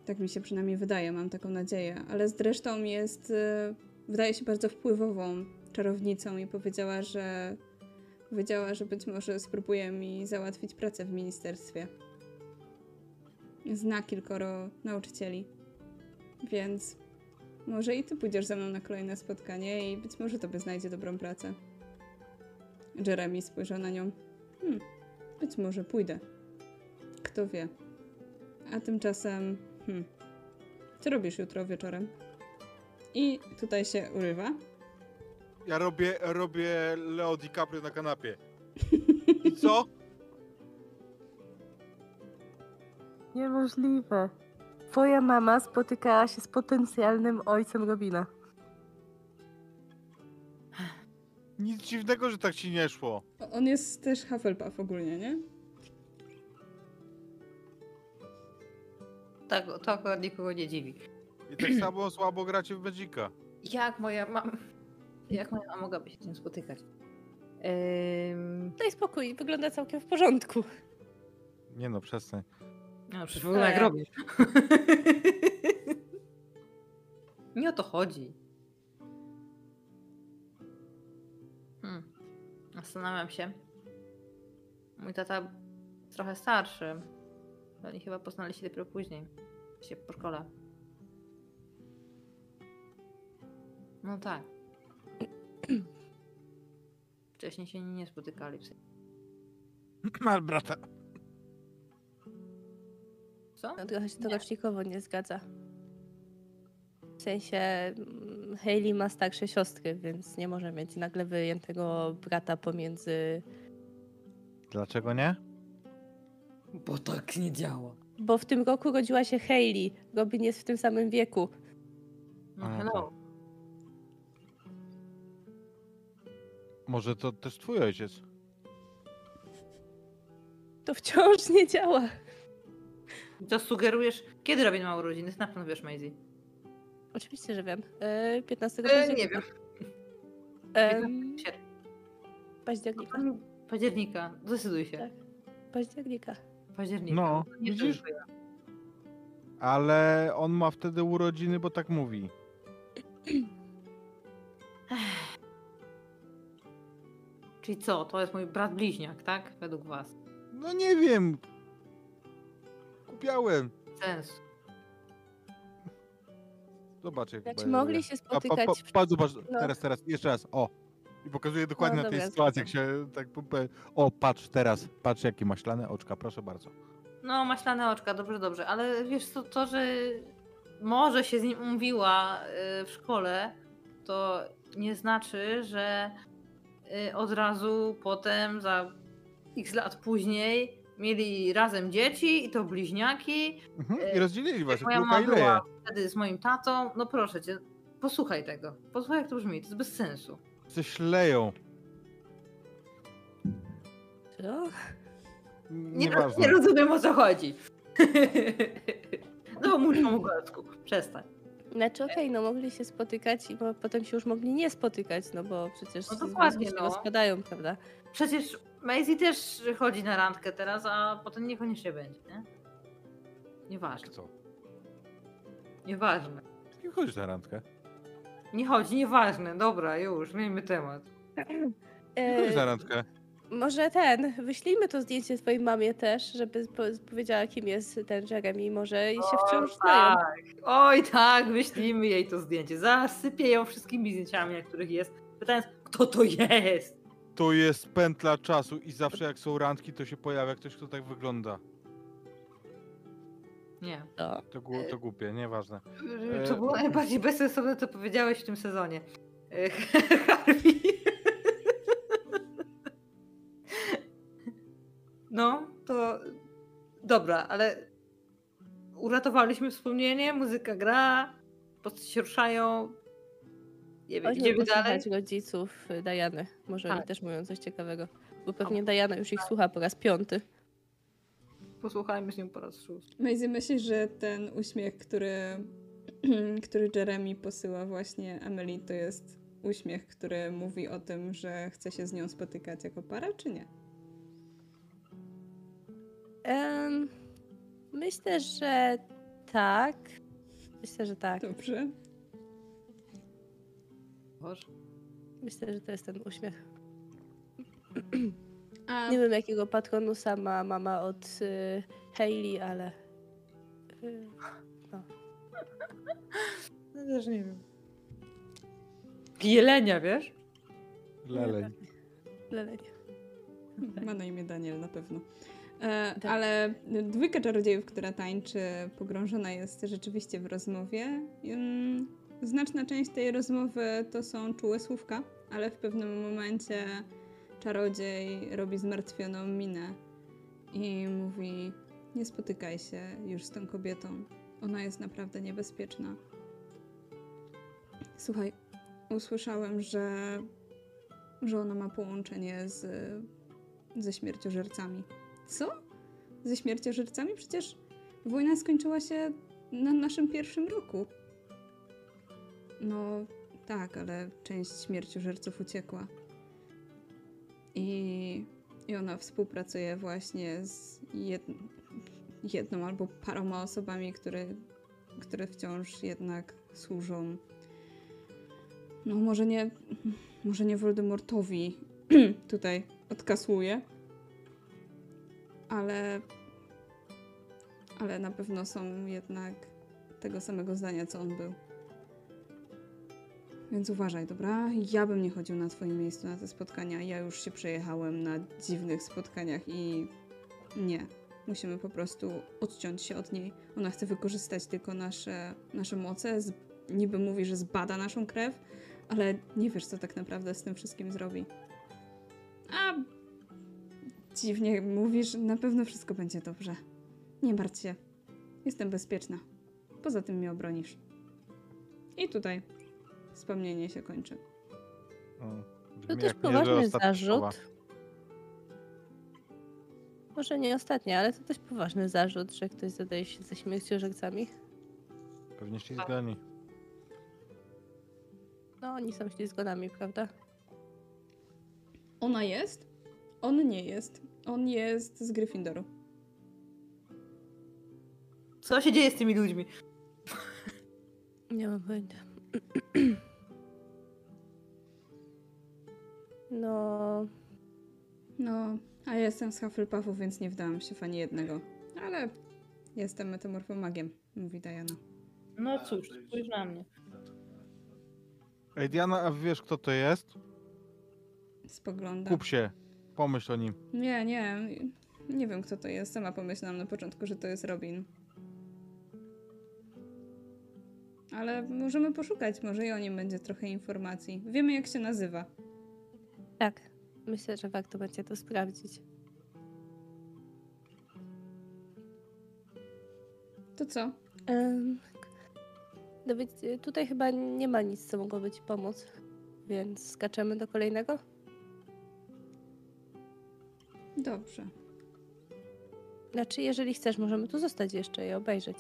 Tak mi się przynajmniej wydaje, mam taką nadzieję. Ale zresztą jest, e, wydaje się bardzo wpływową czarownicą i powiedziała, że powiedziała, że być może spróbuje mi załatwić pracę w ministerstwie. Zna kilkoro nauczycieli. Więc może i ty pójdziesz ze mną na kolejne spotkanie i być może tobie znajdzie dobrą pracę. Jeremy spojrzał na nią. Hmm, być może pójdę. Kto wie. A tymczasem, hmm, co robisz jutro wieczorem? I tutaj się urywa. Ja robię, robię Leo DiCaprio na kanapie. I co? Niemożliwe. Twoja mama spotykała się z potencjalnym ojcem Robina. Nic dziwnego, że tak ci nie szło. O- On jest też Hufflepuff ogólnie, nie? Tak, to akurat nikogo nie dziwi. I tak samo słabo gracie w Magica. Jak moja mama... Jak moja mama mogłaby się z tym spotykać? Ym... Daj spokój, wygląda całkiem w porządku. Nie no, przestań. No, przecież w ogóle jak robisz. Nie o to chodzi. Hmm. Zastanawiam się. Mój tata jest trochę starszy. Oni chyba poznali się dopiero później. Się po szkole. No tak. Wcześniej się nie spotykali. w sensie. Mal brata. Co? No, trochę się to Nie. rocznikowo nie zgadza. W sensie mm, Hayley ma starsze siostry, więc nie może mieć nagle wyjętego brata pomiędzy... Dlaczego nie? Bo tak nie działa. Bo w tym roku rodziła się Hayley. Robin jest w tym samym wieku. No hello. Może to też twój ojciec? To wciąż nie działa. To sugerujesz, kiedy Robin ma urodziny? Na pewno wiesz, Maisie. Oczywiście, że wiem. E, 15 E, października. nie wiem. Em, października. Października. Zdecyduj się. Tak. Października. Października. No, nie widzisz? Ale on ma wtedy urodziny, bo tak mówi. Czyli co? To jest mój brat bliźniak, tak? Według was. No nie wiem. Kupiałem. Sens. Zobacz jak Znaczy mogli się A, pa, pa, spotykać... w- pa, zobacz, no. teraz, teraz, jeszcze raz, o. I pokazuję dokładnie No, na tej dobra, sytuacji, jak się tak... O, patrz teraz, patrz jakie maślane oczka, proszę bardzo. No, maślane oczka, dobrze, dobrze. Ale wiesz co, to, że może się z nim umówiła y, w szkole, to nie znaczy, że od razu potem, za x lat później, mieli razem dzieci i to bliźniaki. Mhm. E, I rozdzielili jak moja mama była wtedy z moim tatą, no proszę cię, posłuchaj tego. Posłuchaj jak to brzmi, to jest bez sensu. Coś leją. Co? Nie, Nieważne. nie rozumiem o co chodzi. no mów po mugolsku, przestań. Znaczy okej, no mogli się spotykać i bo potem się już mogli nie spotykać, no bo przecież No związki dokładnie, się no. rozpadają, prawda? Przecież Maisie też chodzi na randkę teraz, a potem niekoniecznie będzie, nie? Nieważne, Co? nieważne. Nie chodzisz na randkę. Nie chodzi, nieważne. Dobra, już, miejmy temat. Nie chodzisz na E, randkę. Może ten, wyślijmy to zdjęcie twojej mamie też, żeby po- powiedziała kim jest ten Jeremy może i się wciąż znają. tak. Oj tak, wyślijmy jej to zdjęcie. Zasypię ją wszystkimi zdjęciami, na których jest. Pytając, kto to jest? To jest pętla czasu i zawsze jak są randki, to się pojawia ktoś, kto tak wygląda. Nie. No. To, głu- to głupie, nieważne. To było najbardziej bezsensowne, co powiedziałeś w tym sezonie. E, Harvey. No, to dobra, ale uratowaliśmy wspomnienie, muzyka gra, postacie się ruszają. Nie wiem, idziemy dalej. rodziców y, Diany. Może oni Tak. też mówią coś ciekawego. Bo pewnie Diana już ich słucha po raz piąty. Posłuchajmy z nią po raz szósty. Maisie, myślisz, że ten uśmiech, który, który Jeremy posyła właśnie Emily, to jest uśmiech, który mówi o tym, że chce się z nią spotykać jako para, czy nie? Em, myślę, że tak. Myślę, że tak. Dobrze. Boże. Myślę, że to jest ten uśmiech. A Nie wiem, jakiego patronusa ma mama od y, Hailey, ale. Y, No też nie wiem. Jelenia, wiesz? Leleń. Leleń. Ma na imię Daniel na pewno. E, Tak. ale dwójka czarodziejów, która tańczy, pogrążona jest rzeczywiście w rozmowie. Znaczna część tej rozmowy to są czułe słówka, ale w pewnym momencie czarodziej robi zmartwioną minę i mówi: Nie spotykaj się już z tą kobietą. Ona jest naprawdę niebezpieczna. Słuchaj, usłyszałem, że, że ona ma połączenie z ze śmierciożercami. Co? Ze śmierciożercami? Przecież wojna skończyła się na naszym pierwszym roku. No tak, ale część śmierciożerców uciekła. I, i ona współpracuje właśnie z jed, jedną albo paroma osobami, które, które wciąż jednak służą. No może nie, może nie Voldemortowi tutaj odkasuje. Ale. Ale na pewno są jednak tego samego zdania, co on był. Więc uważaj, dobra? Ja bym nie chodził na Twoim miejscu na te spotkania. Ja już się przejechałem na dziwnych spotkaniach i nie. Musimy po prostu odciąć się od niej. Ona chce wykorzystać tylko nasze, nasze moce. Z, niby mówi, że zbada naszą krew, ale nie wiesz, co tak naprawdę z tym wszystkim zrobi. A dziwnie mówisz, na pewno wszystko będzie dobrze. Nie martw się. Jestem bezpieczna. Poza tym mnie obronisz. I tutaj wspomnienie się kończy. O, To też poważny ostatnie słowa. zarzut. Może nie ostatnie, ale to też poważny zarzut, że ktoś zadaje się ze śmierciożercami. Pewnie ślizgani. No, oni są ślizgonami, prawda? Ona jest? On nie jest. On jest z Gryffindoru. Co się dzieje z tymi ludźmi? Nie mam pojęcia. No, No, a ja jestem z Hufflepuffu, więc nie wdałam się w ani jednego. Ale jestem metamorfomagiem, mówi Diana. No cóż, spójrz na mnie. Ej, Diana, a wiesz kto to jest? Spogląda. Kup się. Pomyśl o nim. Nie, nie. Nie wiem, kto to jest. Sama pomyślałam na początku, że to jest Robin. Ale możemy poszukać, może i o nim będzie trochę informacji. Wiemy, jak się nazywa. tak. Myślę, że warto będzie to sprawdzić. To co? Um, no więc y, tutaj chyba nie ma nic, co mogłoby ci pomóc. Więc skaczemy do kolejnego? Dobrze. Znaczy, jeżeli chcesz, możemy tu zostać jeszcze i obejrzeć.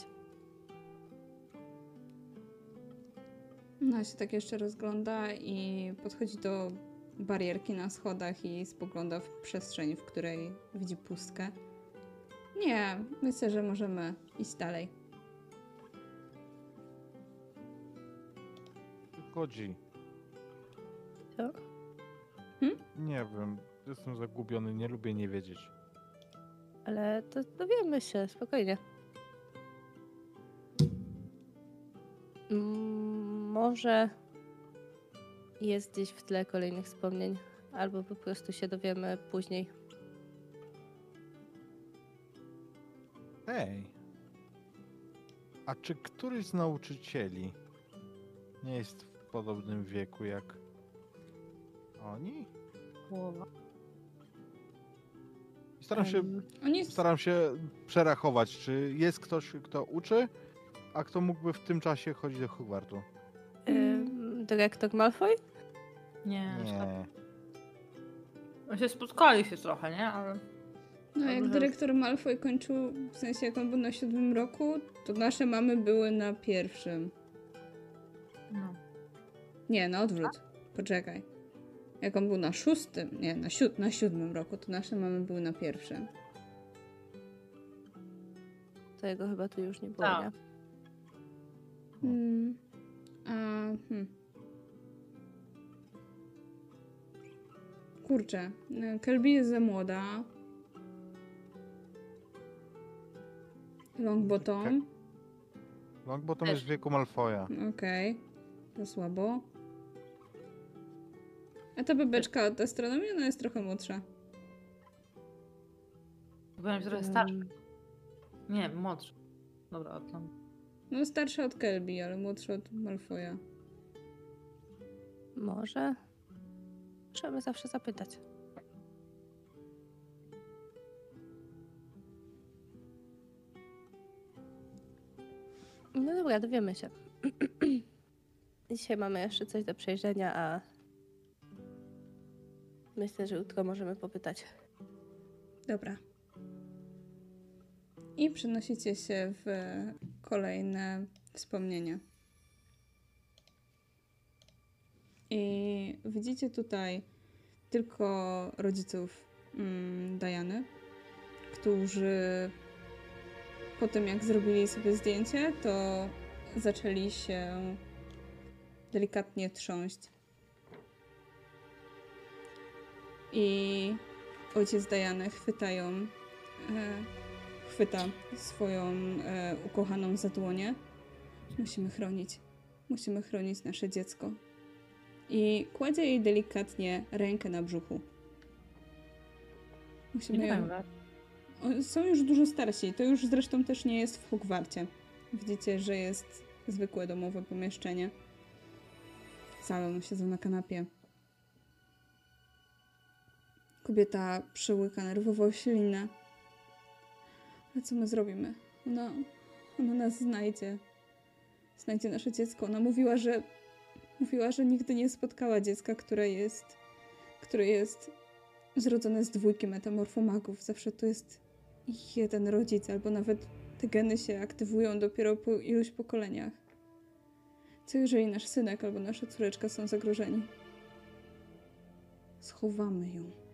Ona się tak jeszcze rozgląda i podchodzi do barierki na schodach i spogląda w przestrzeń, w której widzi pustkę. Nie, myślę, że możemy iść dalej. Chodzi. Co? Nie wiem. Jestem zagubiony, nie lubię nie wiedzieć. Ale to dowiemy się, spokojnie. Mm, Może jest gdzieś w tle kolejnych wspomnień, albo po prostu się dowiemy później. Hej. A czy któryś z nauczycieli nie jest w podobnym wieku jak oni? Głowa. Staram się, staram się przerachować, czy jest ktoś, kto uczy, a kto mógłby w tym czasie chodzić do Hogwartu. Dyrektor Malfoy? Nie, tak. Nie. No się spotkali się trochę, nie? Ale No jak Dobrze. dyrektor Malfoy kończył, w sensie jak on był na siódmym roku, to nasze mamy były na pierwszym. no. Nie, na odwrót. Poczekaj. Jak on był na szóstym, nie, na, siód na siódmym roku, to nasze mamy były na pierwszym. To jego chyba tu już nie było, Tak. nie? Mm. A, hmm. Kurczę, Kelby jest za młoda. Longbottom. Longbottom jest w wieku Malfoja. Okej, to słabo. A ta bebeczka od astronomii, ona jest trochę młodsza. Byłem trochę starszy. Nie, młodszy. Dobra, odlam. No starsza od Kelby, ale młodsza od Malfoja. Może. Możemy zawsze zapytać. No dobra, dowiemy się. Dzisiaj mamy jeszcze coś do przejrzenia, a myślę, że jutro możemy popytać. Dobra. I przenosicie się w kolejne wspomnienia. I widzicie tutaj tylko rodziców mm, Diany, którzy po tym jak zrobili sobie zdjęcie, to zaczęli się delikatnie trząść. I ojciec Diany chwytają, e, chwyta swoją e, ukochaną za dłonie. Musimy chronić, musimy chronić nasze dziecko. I kładzie jej delikatnie rękę na brzuchu. Musimy ją... Są już dużo starsi. To już zresztą też nie jest w Hogwarcie. Widzicie, że jest zwykłe domowe pomieszczenie. Całe siedzą na kanapie. Kobieta przełyka nerwowo ślinę. Ale co my zrobimy? Ona, ona nas znajdzie. Znajdzie nasze dziecko. Ona mówiła, że mówiła, że nigdy nie spotkała dziecka, które jest które jest zrodzone z dwójki metamorfomagów. Zawsze to jest jeden rodzic, albo nawet te geny się aktywują dopiero po iluś pokoleniach. Co jeżeli nasz synek albo nasza córeczka są zagrożeni? Schowamy ją.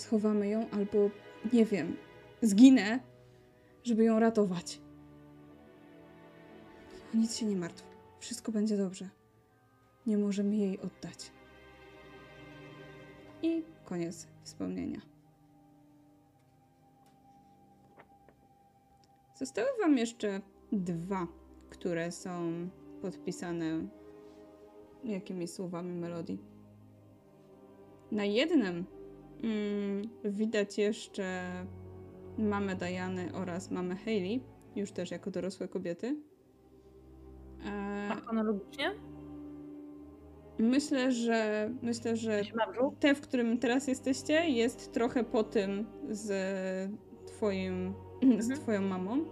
Schowamy ją, albo nie wiem, zginę, żeby ją ratować. O nic się nie martw. Wszystko będzie dobrze. Nie możemy jej oddać. I koniec wspomnienia. Zostały Wam jeszcze dwa, które są podpisane jakimiś słowami melodii. Na jednym widać jeszcze mamę Diany oraz mamę Hayley, już też jako dorosłe kobiety. E, A chronologicznie? myślę, że myślę, że te, w którym teraz jesteście, jest trochę po tym z twoim, z Mhm. twoją mamą.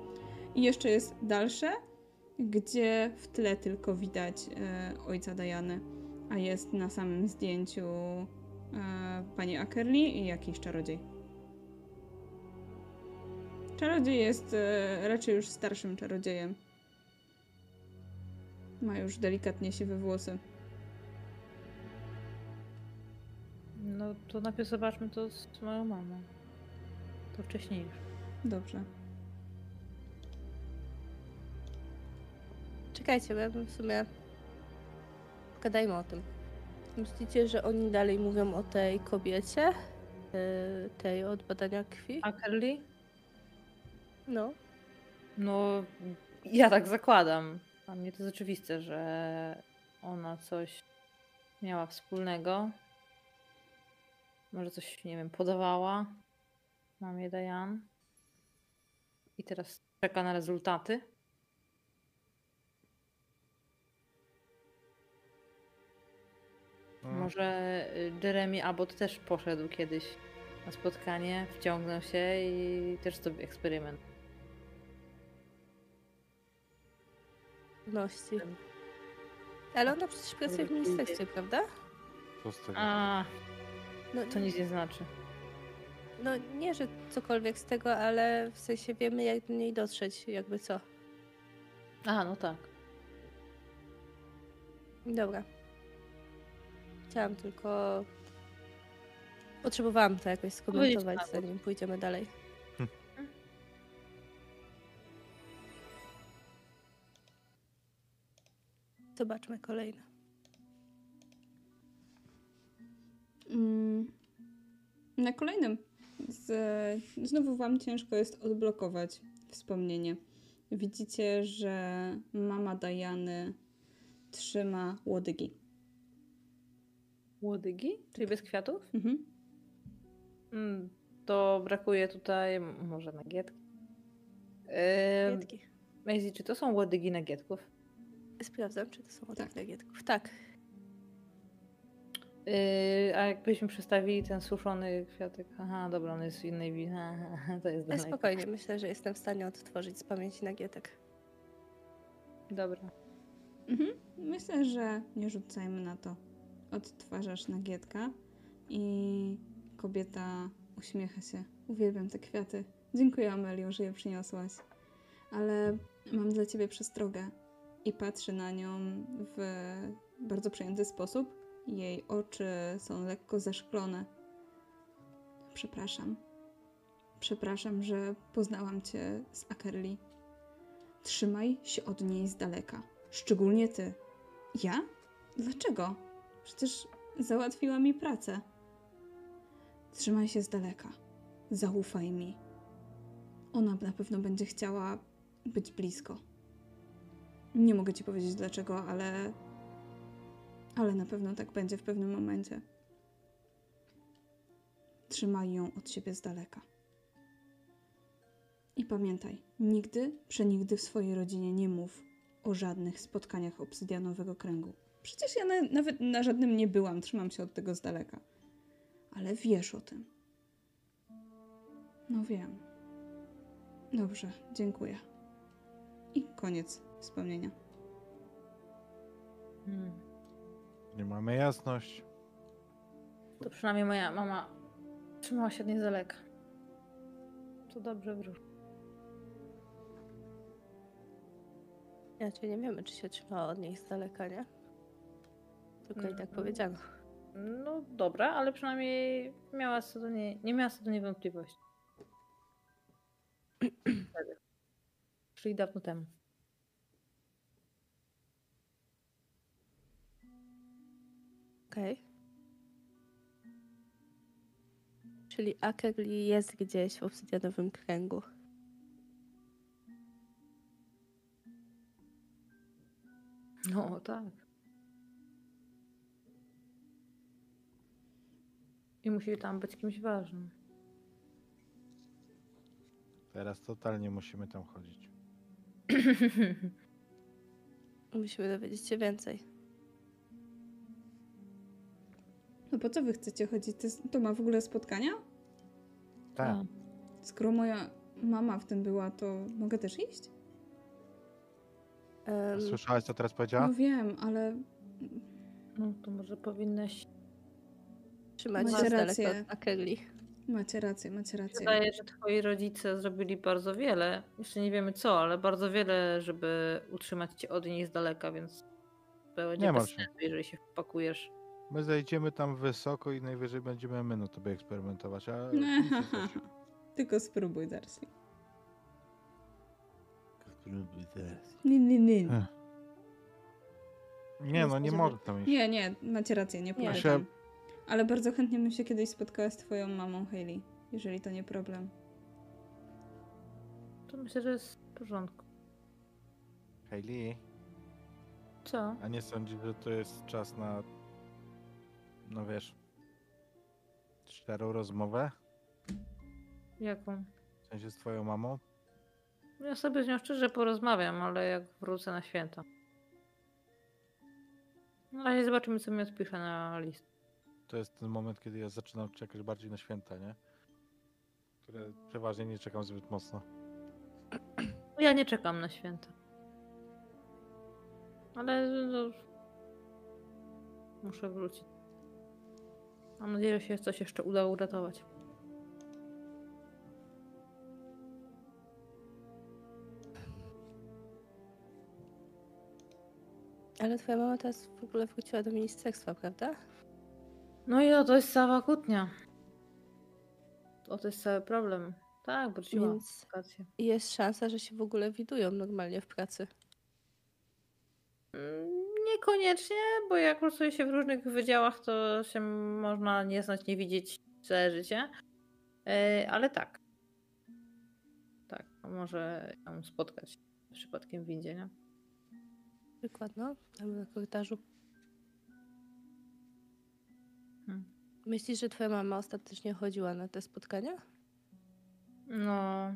I jeszcze jest dalsze, gdzie w tle tylko widać e, ojca Diany, a jest na samym zdjęciu pani Ackerley i jakiś czarodziej. Czarodziej jest e, raczej już starszym czarodziejem. Ma już delikatnie siwe włosy. No to najpierw zobaczmy to z moją mamą. To wcześniej już. Dobrze. Czekajcie, bo ja bym w sumie... Gadajmy o tym. Myślicie, że oni dalej mówią o tej kobiecie? Yy, tej od badania krwi? A Curly? No. No, ja tak zakładam. Dla mnie to jest oczywiste, że ona coś miała wspólnego. Może coś, nie wiem, podawała mamie Diane. I teraz czeka na rezultaty. No. Może y, Jeremy Abbott też poszedł kiedyś na spotkanie, wciągnął się i też sobie eksperyment. Ności. Ale ona przecież pracuje w ministerstwie, prawda? Co z tego? A, No, to nic nie znaczy. no nie, że cokolwiek z tego, ale w sensie wiemy jak do niej dotrzeć, jakby co. A, no tak. Dobra. Chciałam tylko... Potrzebowałam to jakoś skomentować, zanim pójdziemy dalej. Zobaczmy kolejne. Mm. Na kolejnym. Z, znowu Wam ciężko jest odblokować wspomnienie. Widzicie, że mama Diany trzyma łodygi. Łodygi? Czyli bez kwiatów? Mhm. Mm, to brakuje tutaj może nagietki. Yy, Gietki. Maisie, czy to są łodygi nagietków? Sprawdzam, czy to są Tak. tak. gietków. Tak. Yy, a jakbyśmy przestawili ten suszony kwiatek? Aha, dobra, on jest w innej wi- Aha, to jest Ale daleko. spokojnie, myślę, że jestem w stanie odtworzyć z pamięci nagietek. Dobra. Mhm. Myślę, że nie rzucajmy na to. Odtwarzasz nagietka i kobieta uśmiecha się. Uwielbiam te kwiaty. Dziękuję, Amelio, że je przyniosłaś. Ale mam dla ciebie przestrogę. I patrzy na nią w bardzo przejęty sposób. Jej oczy są lekko zaszklone. Przepraszam. Przepraszam, że poznałam cię z Akerli. Trzymaj się od niej z daleka. Szczególnie ty. Ja? Dlaczego? Przecież załatwiła mi pracę. Trzymaj się z daleka. Zaufaj mi. Ona na pewno będzie chciała być blisko. Nie mogę ci powiedzieć dlaczego, ale. Ale na pewno tak będzie w pewnym momencie. Trzymaj ją od siebie z daleka. I pamiętaj, nigdy, przenigdy w swojej rodzinie nie mów o żadnych spotkaniach obsydianowego kręgu. Przecież ja na, nawet na żadnym nie byłam, trzymam się od tego z daleka. Ale wiesz o tym. No wiem. Dobrze, dziękuję. I koniec wspomnienia. Hmm. Nie mamy jasność. To przynajmniej moja mama trzymała się od niej z daleka. To dobrze wróż. Inaczej nie wiemy, czy się trzymała od niej z daleka, nie? Tylko i tak Mhm. powiedziano. No dobra, ale przynajmniej miała co do niej, nie miała co do niej wątpliwości. Czyli dawno temu. Okej. Czyli Akerli jest gdzieś w obsydianowym kręgu. No tak. I musi tam być kimś ważnym. Teraz totalnie musimy tam chodzić. Musimy dowiedzieć się więcej. No po co wy chcecie chodzić? To, jest- to ma w ogóle spotkania? Tak. Skoro moja mama w tym była, to mogę też iść? Em, Słyszałaś, co teraz powiedziała? No wiem, ale No to może powinnaś. Trzymać się macie daleka rację. od Akerli. macie rację, macie rację. Wydaje, że twoi rodzice zrobili bardzo wiele. Jeszcze nie wiemy co, ale bardzo wiele, żeby utrzymać cię od niej z daleka, więc będzie Nie bez się. sensu, jeżeli się wpakujesz. My zejdziemy tam wysoko i najwyżej będziemy my na tobie eksperymentować, a. Tylko spróbuj, Darcy. Spróbuj teraz. Nie, nie, nie. Nie no, nie może tam iść. Nie, nie, macie rację, nie Nie. Ale bardzo chętnie bym się kiedyś spotkała z twoją mamą, Hayley, jeżeli to nie problem. To myślę, że jest w porządku. Hayley, Co? a nie sądzisz, że to jest czas na, no wiesz, szczerą rozmowę? Jaką? W sensie z twoją mamą? Ja sobie z nią szczerze porozmawiam, ale jak wrócę na święta. Na razie zobaczymy, co mi odpisze na list. To jest ten moment, kiedy ja zaczynam czekać bardziej na święta, nie? Które przeważnie nie czekam zbyt mocno. Ja nie czekam na święta. Ale no, muszę wrócić. Mam nadzieję, że się coś jeszcze uda uratować. Ale twoja mama teraz w ogóle wróciła do ministerstwa, prawda? No i to jest cała kłótnia. O, to jest cały problem. Tak, wróciła. Więc jest szansa, że się w ogóle widują normalnie w pracy. Mm, Niekoniecznie, bo jak pracuje się w różnych wydziałach, to się można nie znać, nie widzieć całe życie. E, Ale tak. Tak, może ją spotkać przypadkiem w windzie, nie? Przykład, no, tam na korytarzu. Myślisz, że twoja mama ostatecznie chodziła na te spotkania? No,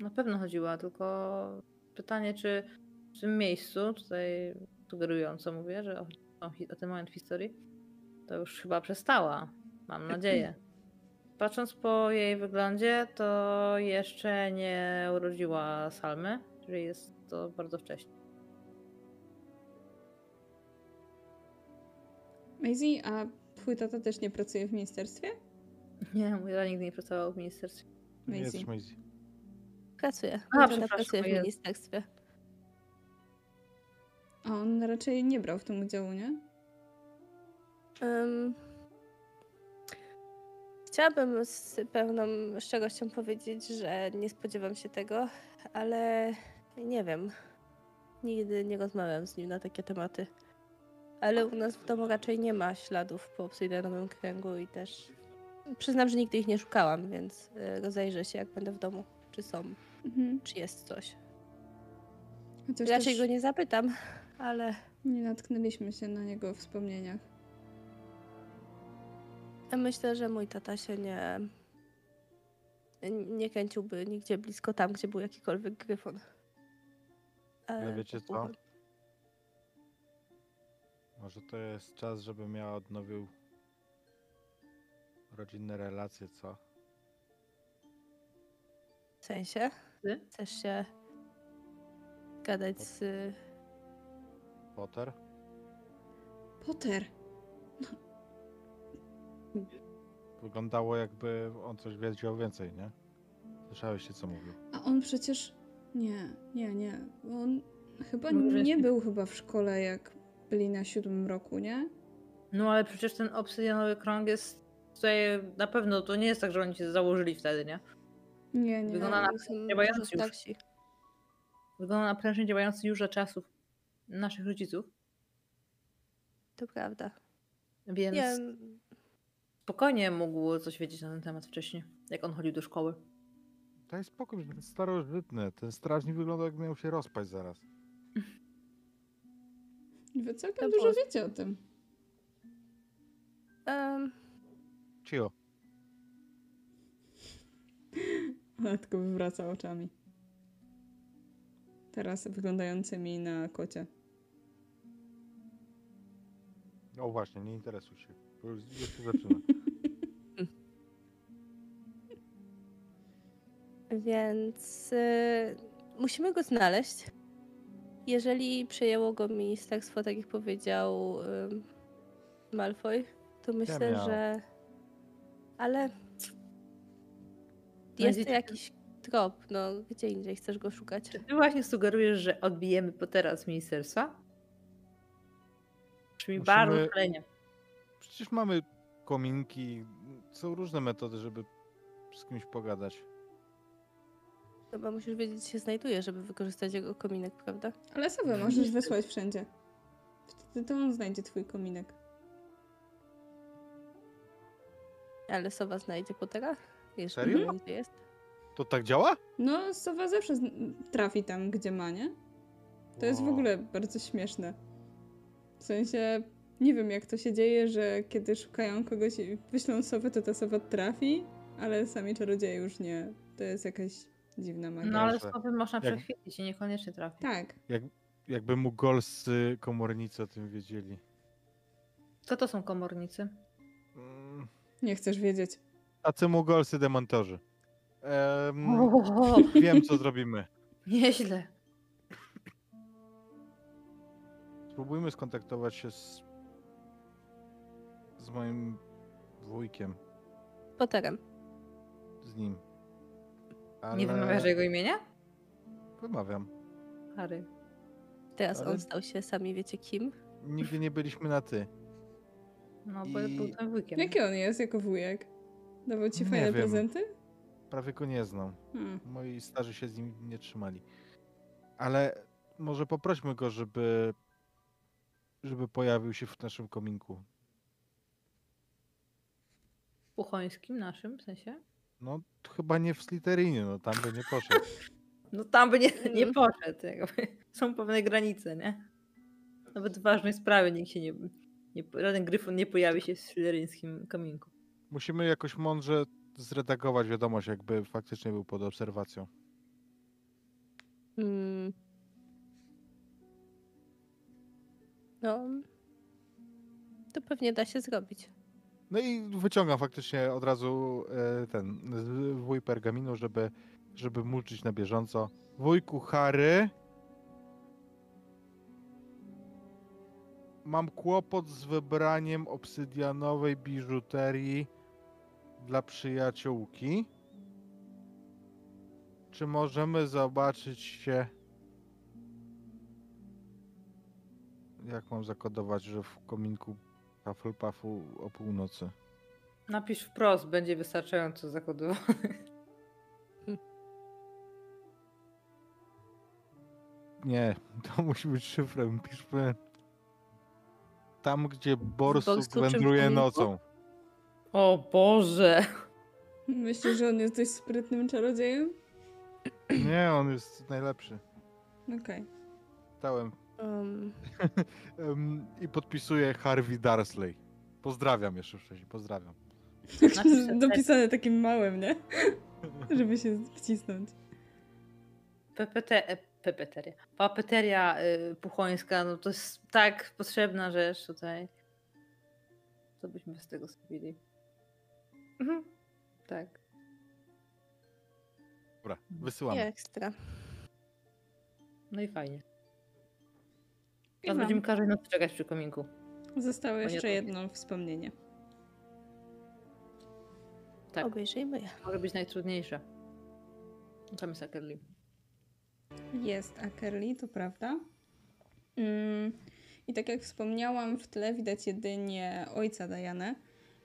na pewno chodziła, tylko pytanie, czy w tym miejscu, tutaj sugerująco mówię, że o, o, o ten moment w historii, to już chyba przestała. Mam nadzieję. Patrząc po jej wyglądzie, to jeszcze nie urodziła Salmy, czyli jest to bardzo wcześnie. Maisie, a twój tata też nie pracuje w ministerstwie? Nie, mój tata nigdy nie pracował w ministerstwie. Maisie. Jest Maisie. Pracuje. A, Mój tata pracuje w jest. ministerstwie. A on raczej nie brał w tym udziału, nie? Ym, chciałabym z pełną szczerością powiedzieć, że nie spodziewam się tego, ale nie wiem. Nigdy nie rozmawiam z nim na takie tematy. Ale u nas w domu raczej nie ma śladów po obsydianowym kręgu i też przyznam, że nigdy ich nie szukałam, więc y, rozejrzę się jak będę w domu, czy są, Mhm. czy jest coś. Chociaż Raczej też go nie zapytam, ale nie natknęliśmy się na niego w wspomnieniach. Ja myślę, że mój tata się nie. nie kręciłby nigdzie blisko tam, gdzie był jakikolwiek gryfon. Ale Ale wiecie to co? Może to jest czas, żebym ja odnowił rodzinne relacje, co? W sensie? Ty? Chcesz się gadać z. Potter? Potter! Wyglądało jakby on coś wiedział więcej, nie? Słyszałeś się co mówił. A on przecież... Nie, nie, nie. On chyba Może nie się- był chyba w szkole, jak byli na siódmym roku, nie? No ale przecież ten obsydianowy krąg jest tutaj na pewno, to nie jest tak, że oni się założyli wtedy, nie? Nie, nie. Wygląda na są działający dużo już. starsi. Wygląda na prężnie działający już za czasów naszych rodziców, To prawda. więc Nie, spokojnie mógł coś wiedzieć na ten temat wcześniej, jak on chodził do szkoły. Daj spokój, ten starożytny. Ten strażnik wygląda jak miał się rozpaść zaraz. Wy całkiem dużo wiecie o tym. em, Cio. Ale tylko wywraca oczami. Teraz wyglądającymi na kocie. O właśnie, nie interesuj się. Bo już się zaczyna. więc y, musimy go znaleźć. Jeżeli przejęło go ministerstwo, tak jak powiedział ym, Malfoy, to myślę, miał. że. Ale. Jest Będzie- to jakiś trop, no gdzie indziej chcesz go szukać? Czy ty właśnie sugerujesz, że odbijemy Pottera z ministerstwa? Brzmi Musimy- bardzo szalenie. Przecież mamy kominki. Są różne metody, żeby z kimś pogadać. Chyba musisz wiedzieć, gdzie się znajduje, żeby wykorzystać jego kominek, prawda? Ale sobie możesz wysłać wszędzie. Wtedy to on znajdzie twój kominek. Ale Sowa znajdzie Pottera? Jeszcze Serio? nie wiem, gdzie jest. To tak działa? No, sowa zawsze zn- trafi tam, gdzie ma, nie? To jest w Wow. ogóle bardzo śmieszne. W sensie, nie wiem jak to się dzieje, że kiedy szukają kogoś i wyślą sowę, to ta sowa trafi, ale sami czarodzieje już nie. To jest jakaś dziwna magia. No ale słowy można Jak- przechwycić i niekoniecznie trafi. Tak. Jak, jakby mu golscy komornicy o tym wiedzieli. Co to są komornicy? Mm, Nie chcesz wiedzieć. Tacy mu golscy demontorzy. Em, O, wiem, co zrobimy. nieźle. Spróbujmy skontaktować się z, z moim wujkiem, Potterem. z nim. Ale... Nie wymawiasz jego imienia? Wymawiam. Harry. Teraz Ale- on stał się sami wiecie kim. Nigdy nie byliśmy na ty. No bo I- był tym wujkiem. Jaki on jest jako wujek? Dawał ci Nie fajne wiem. prezenty? Prawie go nie znam. Hmm. Moi starzy się z nim nie trzymali. Ale może poprośmy go, żeby żeby pojawił się w naszym kominku. Puchońskim naszym w sensie? No chyba nie w Slytherinie, no tam by nie poszedł. No tam by nie, nie Mhm. poszedł. Jakby. Są pewne granice, nie? Nawet w ważnej sprawie nikt się nie, nie. Żaden gryfon nie pojawi się w slytheryńskim kominku. Musimy jakoś mądrze zredagować wiadomość, jakby faktycznie był pod obserwacją. Mm. No. To pewnie da się zrobić. No i wyciągam faktycznie od razu e, ten wuj pergaminu, żeby, żeby mulczyć na bieżąco. Wujku Harry. Mam kłopot z wybraniem obsydianowej biżuterii dla przyjaciółki. Czy możemy zobaczyć się. Jak mam zakodować, że w kominku Hufflepuffu o północy? Napisz wprost, będzie wystarczająco zakodowane. Nie, to musi być szyfrem. Piszmy tam, gdzie borsuk wędruje nocą. O Boże! Myślisz, że on jest dość sprytnym czarodziejem? Nie, on jest najlepszy. Okej. Dałem. Um, I podpisuję Harvey Darsley. Pozdrawiam jeszcze wcześniej, pozdrawiam. Dopisane takim małym, nie? Żeby się wcisnąć. PPT, e, pepeteria. Papeteria y, puchońska, no to jest tak potrzebna rzecz tutaj. Co byśmy z tego zrobili? Mhm. Tak. Dobra, wysyłam. nie ekstra. No i fajnie. I Teraz będziemy każdej nocy czekać przy kominku. zostało nie jeszcze to- jedno wspomnienie. Tak, Obejrzyjmy je. może być najtrudniejsze. Tam jest Akerli. Jest Akerli, to prawda. Mm, I tak jak wspomniałam, w tle widać jedynie ojca Diane,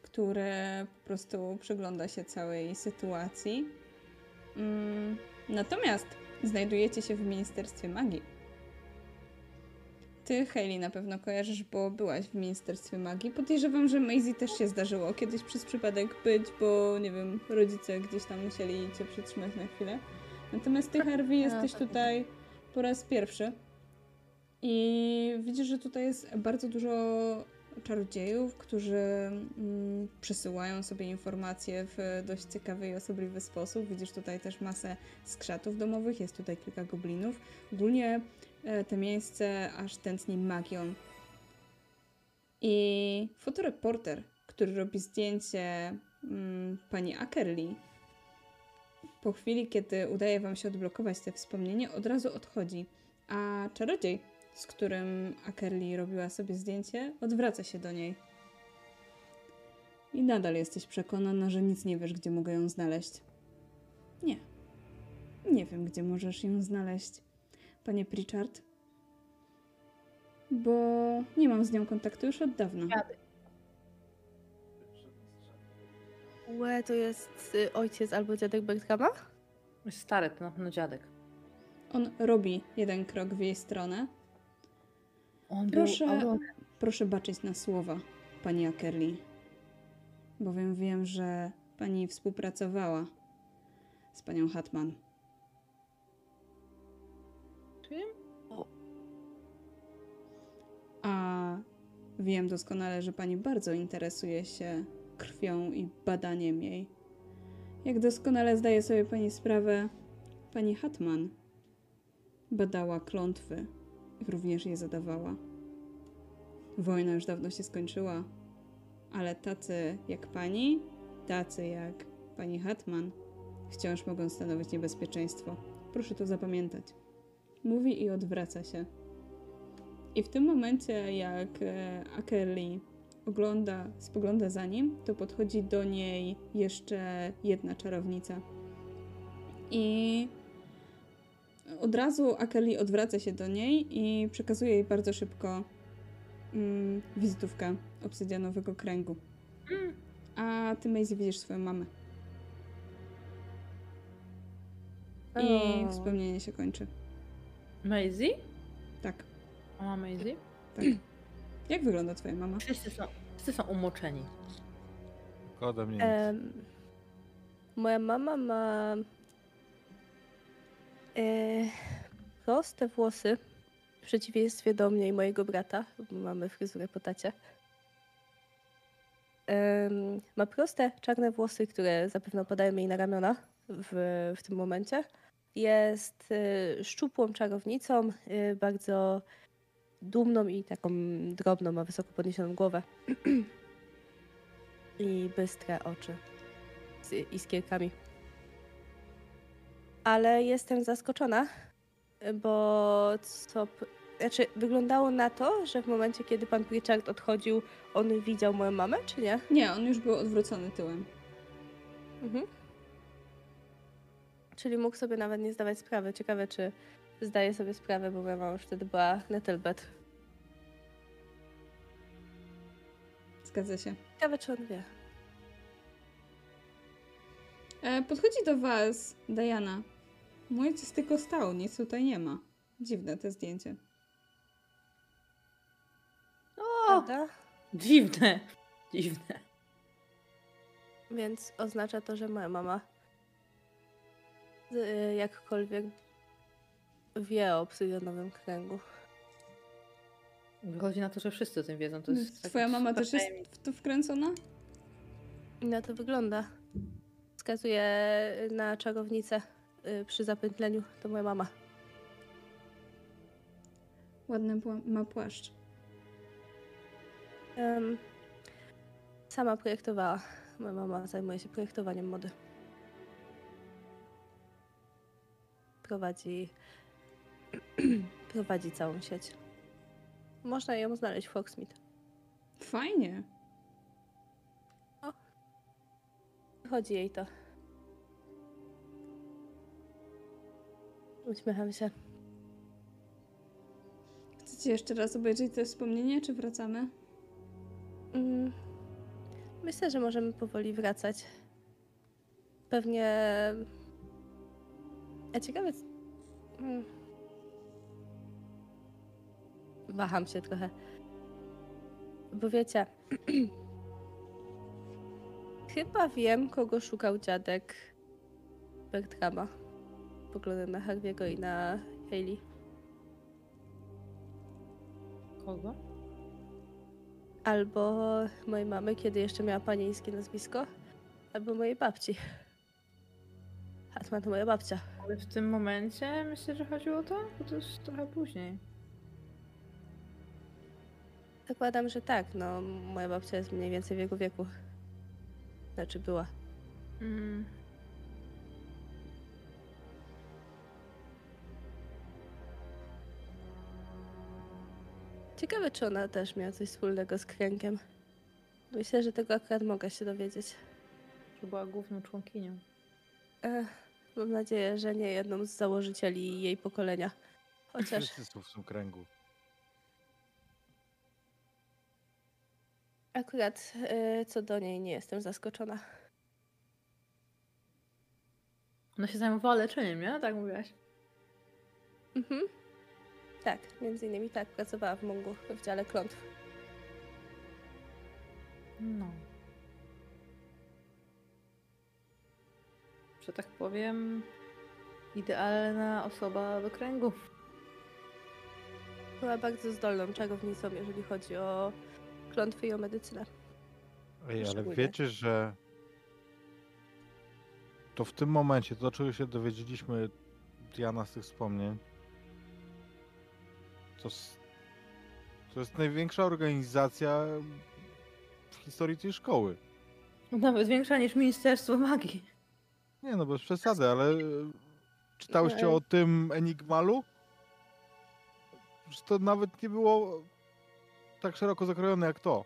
który po prostu przygląda się całej sytuacji. Mm, Natomiast znajdujecie się w Ministerstwie Magii. Ty, Hayley, na pewno kojarzysz, bo byłaś w Ministerstwie Magii. Podejrzewam, że Maisie też się zdarzyło kiedyś przez przypadek być, bo nie wiem, rodzice gdzieś tam musieli cię przytrzymać na chwilę. Natomiast ty, Harvey, jesteś tak. tutaj po raz pierwszy. I widzisz, że tutaj jest bardzo dużo czarodziejów, którzy mm, przesyłają sobie informacje w dość ciekawy i osobliwy sposób. Widzisz tutaj też masę skrzatów domowych, jest tutaj kilka goblinów. Ogólnie to miejsce aż tętni magią. I fotoreporter, który robi zdjęcie mm, pani Ackerley, po chwili, kiedy udaje wam się odblokować te wspomnienie, od razu odchodzi. A czarodziej, z którym Ackerley robiła sobie zdjęcie, odwraca się do niej. I nadal jesteś przekonana, że nic nie wiesz, gdzie mogę ją znaleźć. Nie. Nie wiem, gdzie możesz ją znaleźć, panie Pritchard. Bo nie mam z nią kontaktu już od dawna. Łe, to jest y, ojciec albo dziadek? Jest stary, to na pewno dziadek. On robi jeden krok w jej stronę. On Proszę- był aurorem. Proszę baczyć na słowa, pani Ackerley. Bowiem wiem, że pani współpracowała z panią Hatman. A wiem doskonale, że pani bardzo interesuje się krwią i badaniem jej. Jak doskonale zdaje sobie pani sprawę, pani Hatman badała klątwy również je zadawała. Wojna już dawno się skończyła, ale tacy jak pani, tacy jak pani Hatman wciąż mogą stanowić niebezpieczeństwo. Proszę to zapamiętać. Mówi i odwraca się. I w tym momencie, jak e, Ackerley ogląda, spogląda za nim, to podchodzi do niej jeszcze jedna czarownica. I od razu Ackerley odwraca się do niej i przekazuje jej bardzo szybko mm, wizytówkę obsydianowego kręgu. A ty, Maisie, widzisz swoją mamę. I wspomnienie się kończy. Maisie? Tak, Mama Maisie? tak. Jak wygląda twoja mama? Wszyscy są, wszyscy są umoczeni. Tylko ode mnie nic. Em, moja mama ma e, proste włosy, w przeciwieństwie do mnie i mojego brata, bo mamy fryzurę po tacie. Em, ma proste, czarne włosy, które zapewne opadają jej na ramiona w, w tym momencie. Jest e, szczupłą czarownicą, e, bardzo dumną i taką drobną, ma wysoko podniesioną głowę. I bystre oczy z iskierkami. Ale jestem zaskoczona, bo co. Znaczy, wyglądało na to, że w momencie, kiedy pan Pritchard odchodził, on widział moją mamę, czy nie? Nie, on już był odwrócony tyłem. Mhm. Czyli mógł sobie nawet nie zdawać sprawy. Ciekawe, czy zdaje sobie sprawę, bo moja mama już wtedy była Nettlebed. Zgadza się. Ciekawe, czy on wie. E, podchodzi do was Diana. Mój ojciec tylko stał, nic tutaj nie ma. Dziwne te zdjęcie. O, Prawda? dziwne. Dziwne. Więc oznacza to, że moja mama y, jakkolwiek wie o obsydianowym kręgu. Wychodzi na to, że wszyscy o tym wiedzą. To jest Twoja mama też jest w to wkręcona? Na to wygląda. Wskazuje na czarownicę y, przy zapętleniu. To moja mama. Ładny ma płaszcz. Em, sama projektowała. Moja mama zajmuje się projektowaniem mody. Prowadzi, prowadzi całą sieć. Można ją znaleźć w Foxmead. Fajnie. Chodzi jej to. Uśmiecham się. Chcecie jeszcze raz obejrzeć te wspomnienie, czy wracamy? Mm, Myślę, że możemy powoli wracać. Pewnie. A ciekawe. Mm. Waham się trochę. Bo wiecie. Chyba wiem, kogo szukał dziadek Bertrama. Poglądem na Harviego i na Hayley. Kogo? Albo mojej mamy, kiedy jeszcze miała panieńskie nazwisko, albo mojej babci. Hatma to moja babcia. Ale w tym momencie myślę, że chodziło o to, bo to jest trochę później. Zakładam, że tak, no moja babcia jest mniej więcej w jego wieku. Znaczy była. Mm. Ciekawe, czy ona też miała coś wspólnego z kręgiem. Myślę, że tego akurat mogę się dowiedzieć. Że była główną członkinią. Ech, mam nadzieję, że nie jedną z założycieli jej pokolenia. Chociaż Wszyscy są w tym kręgu. Akurat e, co do niej nie jestem zaskoczona. Ona się zajmowała leczeniem, nie? Tak mówiłaś. Mhm. Tak, między innymi tak, pracowała w Mungu w dziale klątw. No. Że tak powiem, idealna osoba do kręgu. Była bardzo zdolną czarownicą, jeżeli chodzi o klątwy i o medycynę. Ej, ale Szczególnie. wiecie, że to w tym momencie, to czego się dowiedzieliśmy, Diana, z tych wspomnień, to, s- to jest największa organizacja w historii tej szkoły. Nawet większa niż Ministerstwo Magii. Nie no, bez przesady, ale e, czytałyście o tym Enigmalu? Że to nawet nie było tak szeroko zakrojone jak to.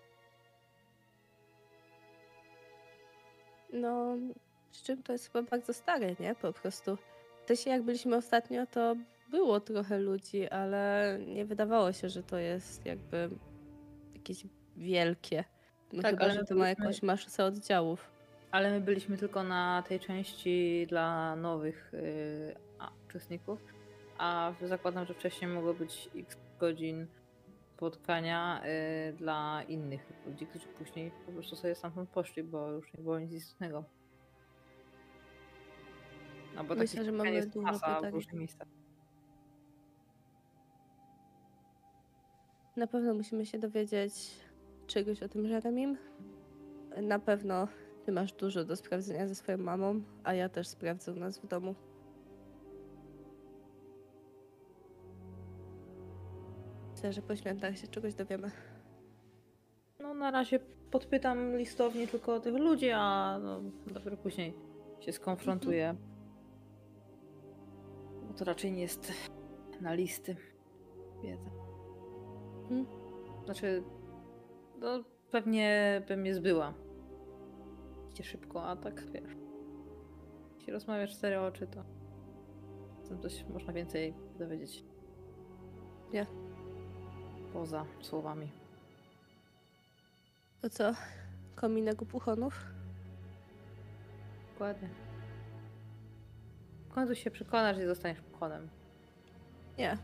No, przy czym to jest chyba bardzo stare, nie? Po prostu. Też jak byliśmy ostatnio, to było trochę ludzi, ale nie wydawało się, że to jest jakby jakieś wielkie. No Tak, chyba, ale że my to ma byliśmy- jakąś masę oddziałów. Ale my byliśmy tylko na tej części dla nowych yy, a, uczestników, a zakładam, że wcześniej mogło być x godzin spotkania y, dla innych ludzi, którzy później po prostu sobie stamtąd poszli, bo już nie było nic istotnego. No bo Myślę, że mamy dużo masa w pytań. różnych miejscach. Na pewno musimy się dowiedzieć czegoś o tym Jeremim. Na pewno ty masz dużo do sprawdzenia ze swoją mamą, a ja też sprawdzę u nas w domu. Myślę, że po świętach się czegoś dowiemy. No na razie podpytam listownie tylko o tych ludzi, a no, dopiero później się skonfrontuję. Bo to raczej nie jest na listy wiedza. Mhm. Znaczy, no pewnie bym je zbyła. Idzie szybko, a tak wiesz. Jeśli rozmawiasz cztery oczy, to coś można więcej dowiedzieć. Nie. Poza słowami. To co? Kominek u puchonów? Dokładnie. W końcu się przekonasz i zostaniesz puchonem. Nie.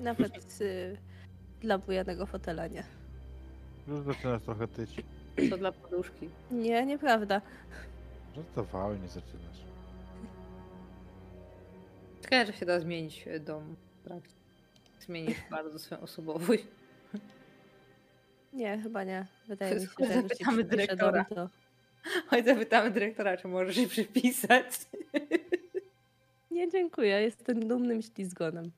Nawet y, dla bujanego fotela nie. Już zaczynasz trochę tyć. To dla poduszki. Nie, nieprawda. Żartowałem, nie zaczynasz. Ciekawe, że się da zmienić dom w trakcie. Zmienisz bardzo swoją osobowość. Nie, chyba nie. Wydaje mi się, że zapytamy dyrektora. to Chodź zapytamy dyrektora, czy możesz się przypisać. Nie, dziękuję. Jestem dumnym ślizgonem.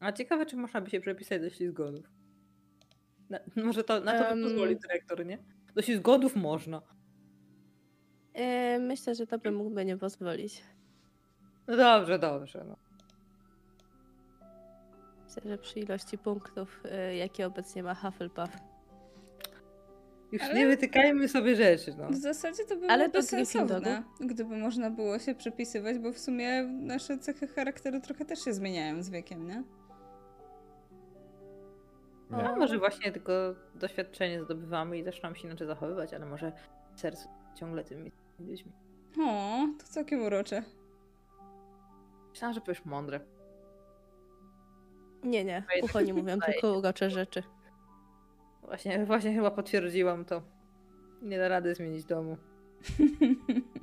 A ciekawe, czy można by się przepisać do ślizgonów. Na, może to, na to by Em. pozwoli dyrektor, nie? Do ślizgonów można. E, myślę, że to by mógłby nie pozwolić. No dobrze, dobrze. No. Myślę, że przy ilości punktów, e, jakie obecnie ma Hufflepuff. Już Ale- nie wytykajmy sobie rzeczy, no. W zasadzie to byłoby Ale Ale to bezsensowne, gdyby można było się przepisywać, bo w sumie nasze cechy charakteru trochę też się zmieniają z wiekiem, nie? No, Nie. może właśnie tylko doświadczenie zdobywamy i zaczynamy się inaczej zachowywać, ale może w sercu ciągle tymi ludźmi. O, to całkiem urocze. Myślałam, że powiesz mądre. Nie, nie. Puchoni mówią wydaje tylko urocze rzeczy. Właśnie, właśnie chyba potwierdziłam to. Nie da rady zmienić domu.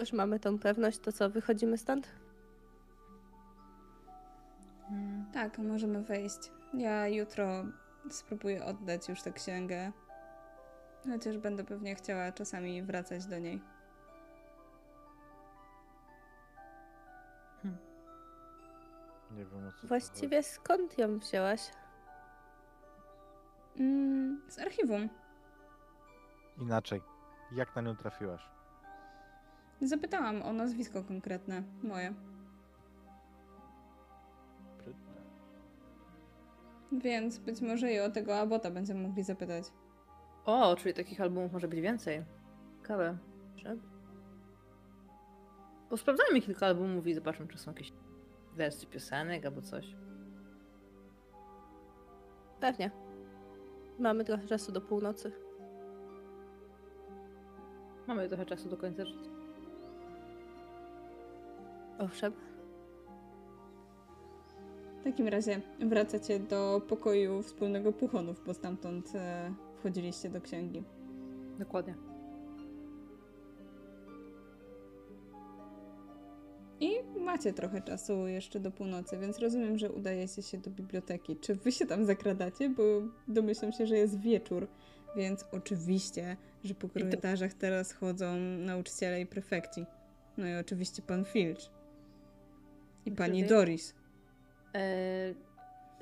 Już mamy tą pewność, to co, wychodzimy stąd? Tak, możemy wejść. Ja jutro spróbuję oddać już tę księgę. Chociaż będę pewnie chciała czasami wracać do niej. Nie wiem o co Właściwie skąd ją wzięłaś? Mm, z archiwum. Inaczej. Jak na nią trafiłaś? Zapytałam o nazwisko konkretne, moje. Więc być może i o tego Abota będziemy mogli zapytać. O, czyli takich albumów może być więcej. Ciekawe. Że? Bo sprawdzajmy kilka albumów i zobaczmy, czy są jakieś wersje piosenek albo coś. Pewnie. Mamy trochę czasu do północy. Mamy trochę czasu do końca życia. Owszem. W takim razie wracacie do pokoju wspólnego puchonów, bo stamtąd e, wchodziliście do księgi. Dokładnie. Macie trochę czasu jeszcze do północy, więc rozumiem, że udajecie się do biblioteki. Czy wy się tam zakradacie? Bo domyślam się, że jest wieczór, więc oczywiście, że po korytarzach teraz chodzą nauczyciele i prefekci. No i oczywiście pan Filch. I pani Oczywiście. Doris. Eee,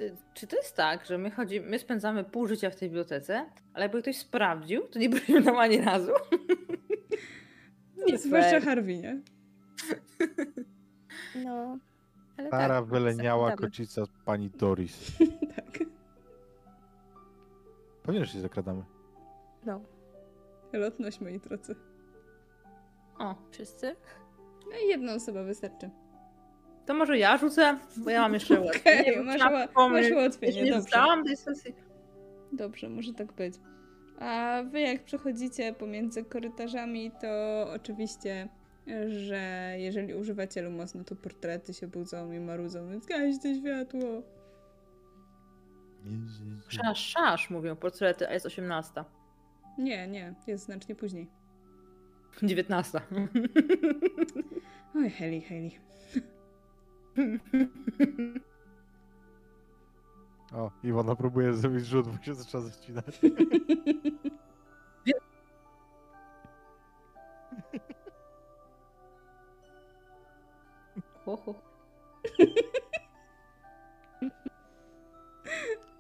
y, czy to jest tak, że my chodzimy, my spędzamy pół życia w tej bibliotece, ale jakby ktoś sprawdził, to nie byliśmy tam ani razu? Nie Zwłaszcza fair. Harvinie. No. Ale Stara tak, wyleniała zakładamy. kocica pani Doris. tak. Pewnie, że się zakradamy. No. Lotność, moi drodzy. O, Wszyscy? No i jedna osoba wystarczy. to może ja rzucę, bo ja mam jeszcze łatwiej. Nie wiem, masz, ła- masz Jeszcze nie dostałam tej sesji. Dobrze, może tak być. A wy jak przechodzicie pomiędzy korytarzami, to oczywiście, że jeżeli używacie lumos, no to portrety się budzą i marudzą, więc gaście światło. Szasz, szasz, mówią portrety, a jest 18. Nie, nie, jest znacznie później. 19. Oj, Heli, Heli. O, Iwona próbuje zrobić rzut, bo się zaczyna zacinać. Ho, ho.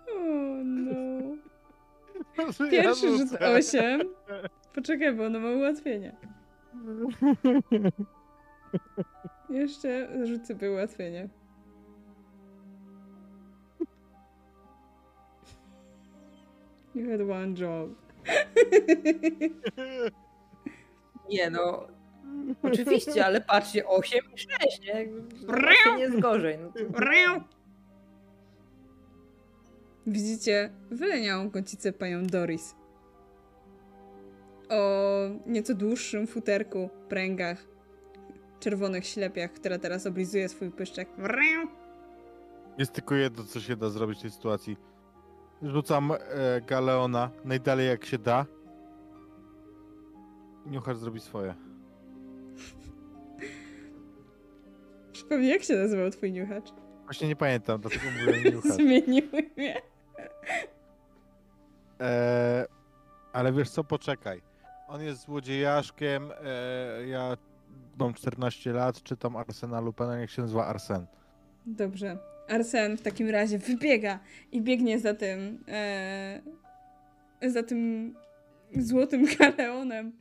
O no. Pierwszy rzut rzucę. 8. Poczekaj, bo ono ma ułatwienie. Jeszcze rzucę sobie ułatwienie. You had one job. Nie no. Oczywiście, ale patrzcie, 8 i 6, nie? Jakby Nie jest gorzej. No. Widzicie wyleniałą kącicę panią Doris. O nieco dłuższym futerku, pręgach, czerwonych ślepiach, która teraz oblizuje swój pyszczek. Jest tylko jedno, co się da zrobić w tej sytuacji. Rzucam e, Galeona najdalej jak się da. Niuchacz zrobi swoje. Przypomnij, jak się nazywał twój niuchacz? Właśnie nie pamiętam, dlatego mówię Niuchacz. Zmienił imię. E, ale wiesz co, poczekaj. On jest złodziejaszkiem, e, ja mam 14 lat, czytam Arsena Lupena, jak się nazywa Arsen. Dobrze. Arsen w takim razie wybiega i biegnie za tym e, za tym złotym galeonem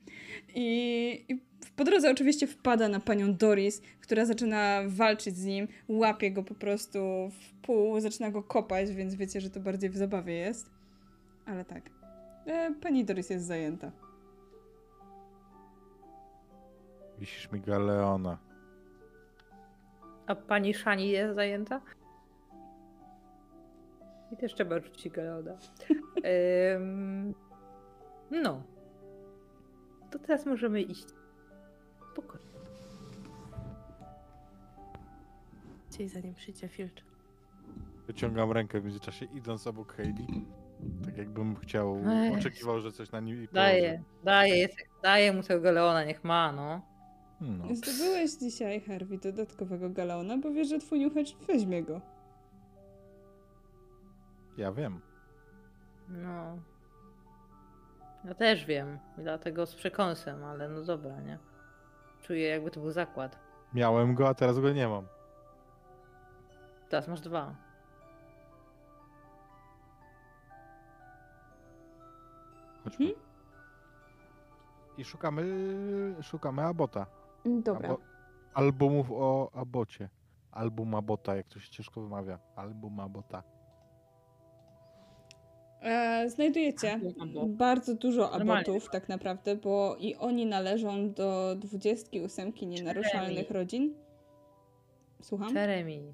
i, i po drodze oczywiście wpada na panią Doris, która zaczyna walczyć z nim, łapie go po prostu w pół, zaczyna go kopać, więc wiecie, że to bardziej w zabawie jest. Ale tak. E, pani Doris jest zajęta. Wisisz mi Galeona. A pani Szani jest zajęta? I też trzeba rzucić Galeoda. Ym, no. To teraz możemy iść. Spokojnie. Czyli zanim przyjdzie filtr. Wyciągam rękę w międzyczasie, idąc obok Hailey. Tak jakbym chciał, Ech. oczekiwał, że coś na nim położy. Daję, daję, daję mu tego Galeona, niech ma, no. No. Zdobyłeś dzisiaj, Harvey, dodatkowego galeona, bo wiesz, że twój niuchacz weźmie go. Ja wiem. No. Ja też wiem, dlatego z przekąsem, ale no dobra, nie? Czuję jakby to był zakład. Miałem go, a teraz go nie mam. Teraz masz dwa. Chodźmy. Mhm. I szukamy, szukamy Abota. Dobra. Abo- albumów o Abocie. Album Abota, jak to się ciężko wymawia. Album Abota. E, znajdujecie Abo. bardzo dużo Normalnie. abotów tak naprawdę, bo i oni należą do 28 nienaruszalnych Jeremy. rodzin. Słucham? Jeremy.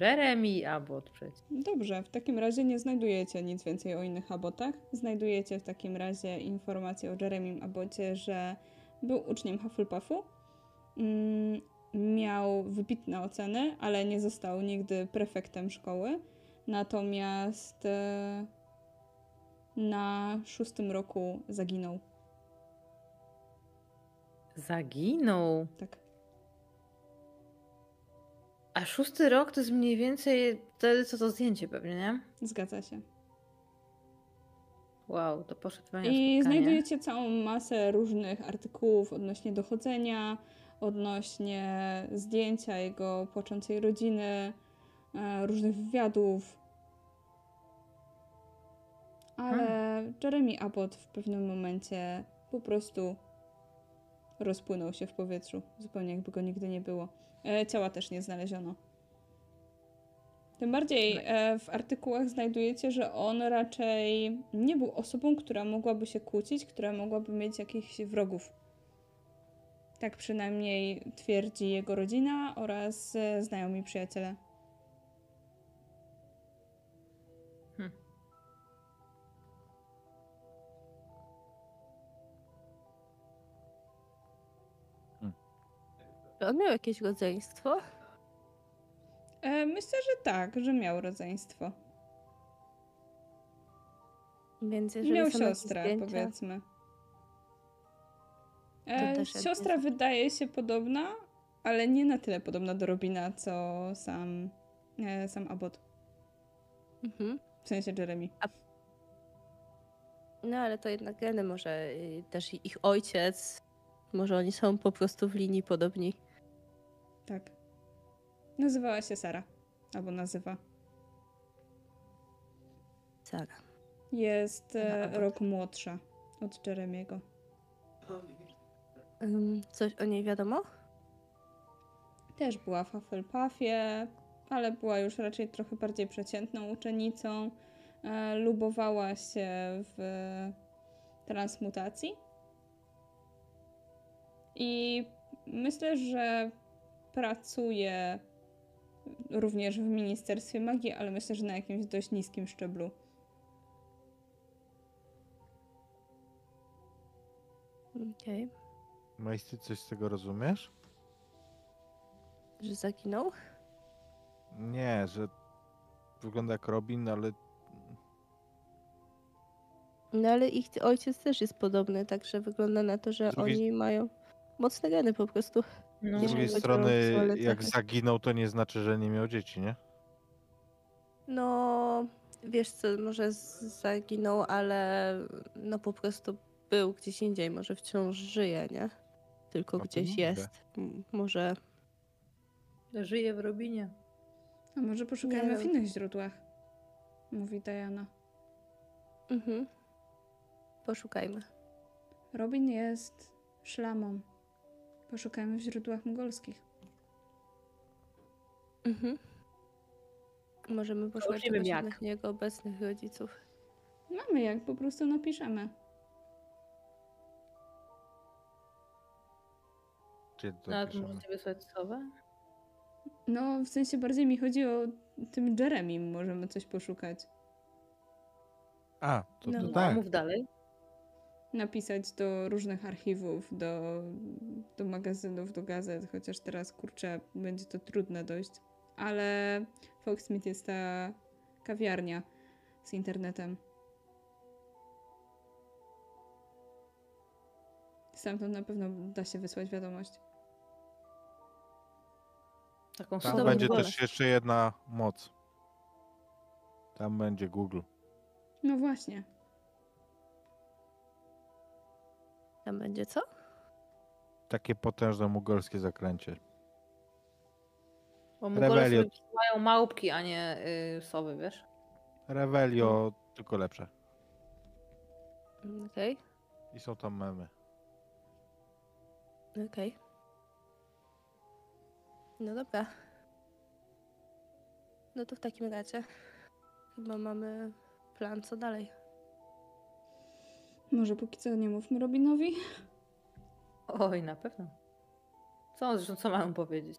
Jeremy Abbott przecież. Dobrze, w takim razie nie znajdujecie nic więcej o innych abotach. Znajdujecie w takim razie informację o Jeremim Abocie, że był uczniem Hufflepuffu. Mm, miał wybitne oceny, ale nie został nigdy prefektem szkoły. Natomiast e, na szóstym roku zaginął. Zaginął. Tak. A szósty rok to jest mniej więcej wtedy, co to zdjęcie pewnie, nie? Zgadza się. Wow, to poszedł na I znajdujecie całą masę różnych artykułów odnośnie dochodzenia, odnośnie zdjęcia jego płaczącej rodziny, różnych wywiadów. Ale Jeremy Abbott w pewnym momencie po prostu rozpłynął się w powietrzu, zupełnie jakby go nigdy nie było. E, Ciała też nie znaleziono. Tym bardziej e, w artykułach znajdujecie, że on raczej nie był osobą, która mogłaby się kłócić, która mogłaby mieć jakichś wrogów. Tak przynajmniej twierdzi jego rodzina oraz e, znajomi przyjaciele. Czy on miał jakieś rodzeństwo? E, myślę, że tak, że miał rodzeństwo. Więc jeżeli Miał siostrę, zdjęcia, powiedzmy. E, siostra wydaje się podobna, ale nie na tyle podobna do Robina, co sam, e, sam Abbott. Mhm. W sensie Jeremy. No ale to jednak geny może y, też ich ojciec. Może oni są po prostu w linii podobni. Tak. Nazywała się Sara. Albo nazywa. Sara. Jest e, rok młodsza od Jeremiego. Ym, coś o niej wiadomo? Też była w Hufflepuffie, ale była już raczej trochę bardziej przeciętną uczennicą. E, lubowała się w transmutacji. I myślę, że pracuje również w Ministerstwie Magii, ale myślę, że na jakimś dość niskim szczeblu. Okej. Majsty, coś z tego rozumiesz? Że zaginął? Nie, że wygląda jak Robin, ale No ale ich ojciec też jest podobny, także wygląda na to, że drugiej- oni mają mocne geny po prostu. No, z drugiej strony jak zaginął, to nie znaczy, że nie miał dzieci, nie? No, wiesz co, może zaginął, ale no po prostu był gdzieś indziej, może wciąż żyje, nie? Tylko No gdzieś jest. M- Może Żyje w Robinie. A może poszukajmy Nie w innych źródłach? Mówi Diana. Mhm. Poszukajmy. Robin jest szlamą. Poszukajmy w źródłach mongolskich. Mhm. Możemy poszukać jak. innych jego obecnych rodziców. Mamy jak, po prostu napiszemy. Gdzie to No, piszemy? możecie wysłać słowę? No, w sensie bardziej mi chodzi o tym Jeremim możemy coś poszukać. A, to, No. to No, tak. mów dalej. Napisać do różnych archiwów, do, do magazynów, do gazet, chociaż teraz, kurczę, będzie to trudne dość. Ale Foxmeet jest ta kawiarnia z internetem. Stamtąd na pewno da się wysłać wiadomość. Taką Tam będzie wolę. też jeszcze jedna moc. Tam będzie Google. No właśnie. Tam będzie co? Takie potężne mugolskie zaklęcie. Bo Rebelio. sobie mają małpki, a nie y, sowy, wiesz? Revelio, tylko lepsze. Mm, Okej, I są tam memy. okej. No dobra. No to w takim razie chyba mamy plan, co dalej. Może póki co nie mówmy Robinowi? Oj, na pewno. Co, zresztą co mamy powiedzieć?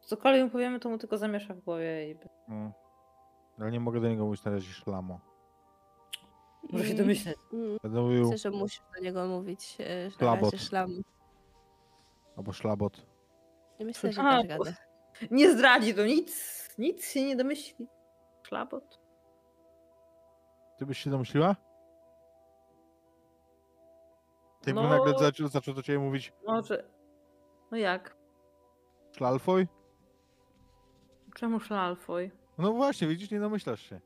Cokolwiek mu powiemy, to mu tylko zamiesza w głowie i No. Ale nie mogę do niego mówić na razie szlamo. może się Mm, domyśleć. Mm, Będę mówił Myślę, że musisz do niego mówić, e, Szlabot. szlam. albo szlabot. I Myślę, że A, bo- radę. Nie zdradzi to nic. Nic się nie domyśli. Szlabot. Ty byś się domyśliła? Jakby No. nagle zaczął, zaczął do ciebie mówić Może. No jak? szlalfoj? Czemu szlalfoj? No właśnie, widzisz, nie domyślasz się.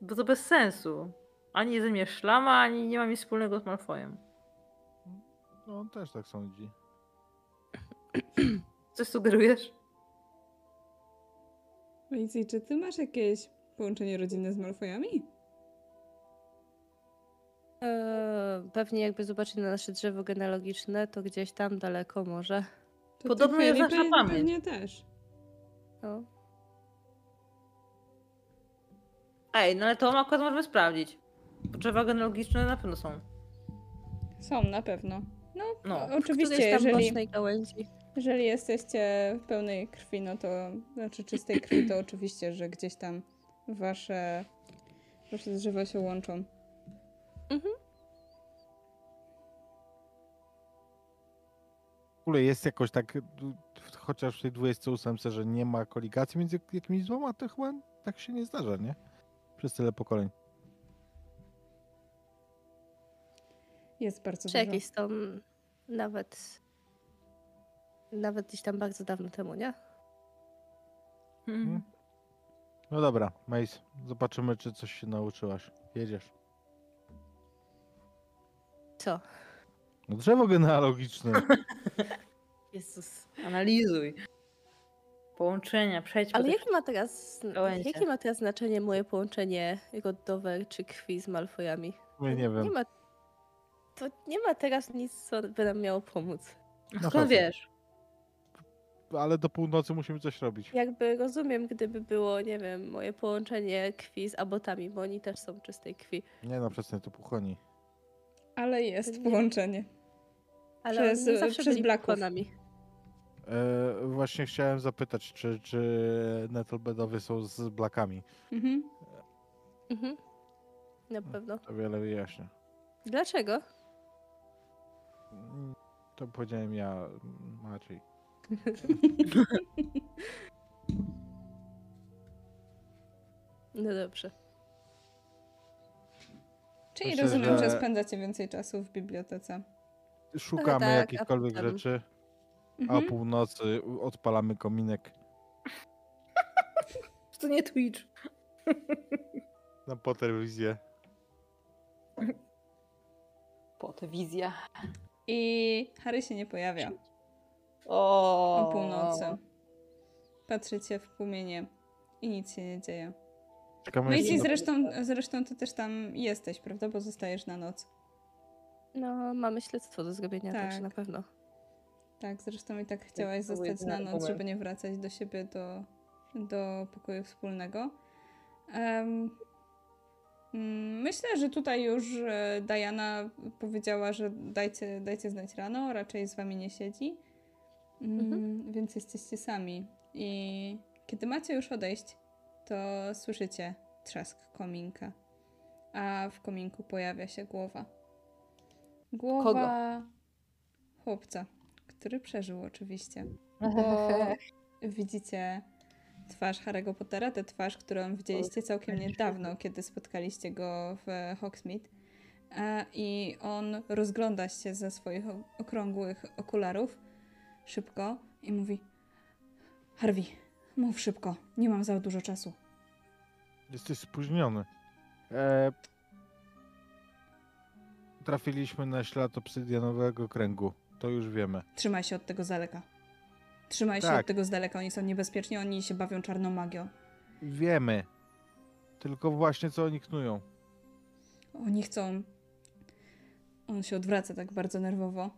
Bo to bez sensu. Ani ze mnie szlama, ani nie ma nic wspólnego z Malfojem. No on też tak sądzi. Coś sugerujesz? Lindsay, czy ty masz jakieś połączenie rodzinne z Malfoyami? Eee, pewnie jakby zobaczyć na nasze drzewo genealogiczne, to gdzieś tam daleko może. To Podobno ty, jest Felipe, nasza pamięć. Pewnie też. No. Ej, no ale to akurat możemy sprawdzić. Drzewa genealogiczne na pewno są. Są, na pewno. No, No, o- oczywiście, Którejś tam jeżeli, bocznej gałęzi. jeżeli jesteście w pełnej krwi, no to, znaczy czystej krwi, to oczywiście, że gdzieś tam wasze, wasze drzewa się łączą. W ogóle jest jakoś tak, y, chociaż w tej 28, że nie ma koligacji między jakimiś dwoma, to chyba tak się nie zdarza, nie? Przez tyle pokoleń. Jest bardzo Czy dużo. jakieś są nawet... Nawet gdzieś tam bardzo dawno temu, nie? Mhm. No dobra, Mace, zobaczymy, czy coś się nauczyłaś. Jedziesz. Co? No drzewo genealogiczne. Jezus, analizuj. Połączenia, przejdźmy Ale jakie ma teraz... Jakie ma teraz znaczenie moje połączenie rodowe czy krwi z Malfoyami? Ja nie wiem. Nie ma... To nie ma teraz nic, co by nam miało pomóc. A Na Skąd wiesz? Ale do północy musimy coś robić. Jakby rozumiem, gdyby było, nie wiem, moje połączenie krwi z abotami, bo oni też są czystej krwi. Nie no, przestań to puchoni. Ale jest Nie. połączenie. Ale Przez- oni nie zawsze przez byli Blacków. E, właśnie chciałem zapytać, czy, czy Nettlebedowie są z Blackami. Mhm. Mhm. Na pewno. To wiele wyjaśnia. Dlaczego? To powiedziałem ja Maciej. No dobrze. Czyli Myślę, rozumiem, że... że- spędzacie więcej czasu w bibliotece. Szukamy tak, a jakichkolwiek potem- rzeczy, a o Mhm. północy odpalamy kominek To nie Twitch. na po telewizję. Po te wizja. I Harry się nie pojawia O, o północy. Patrzycie w płomienie i nic się nie dzieje. Czekamy No i ci zresztą, zresztą ty też tam jesteś, prawda? Bo zostajesz na noc. No, mamy śledztwo do zrobienia, Tak. także na pewno. Tak, zresztą i tak chciałaś zostać na noc, żeby nie wracać do siebie do, do pokoju wspólnego. Mm, myślę, że tutaj już e, Diana powiedziała, że dajcie, dajcie znać rano, raczej z wami nie siedzi. Mm, Mhm. Więc jesteście sami. I kiedy macie już odejść, to słyszycie trzask kominka. A w kominku pojawia się głowa. Głowa chłopca, który przeżył oczywiście. Bo widzicie twarz Harry'ego Pottera, tę twarz, którą widzieliście całkiem niedawno, kiedy spotkaliście go w Hogsmeade. I on rozgląda się ze swoich okrągłych okularów szybko i mówi Harvey, mów szybko, nie mam za dużo czasu. Jesteś spóźniony. E... Trafiliśmy na ślad obsydianowego kręgu. To już wiemy. Trzymaj się od tego z daleka. Trzymaj się Tak. od tego z daleka, oni są niebezpieczni, oni się bawią czarną magią. Wiemy. Tylko właśnie co oni knują. Oni chcą. On się odwraca tak bardzo nerwowo.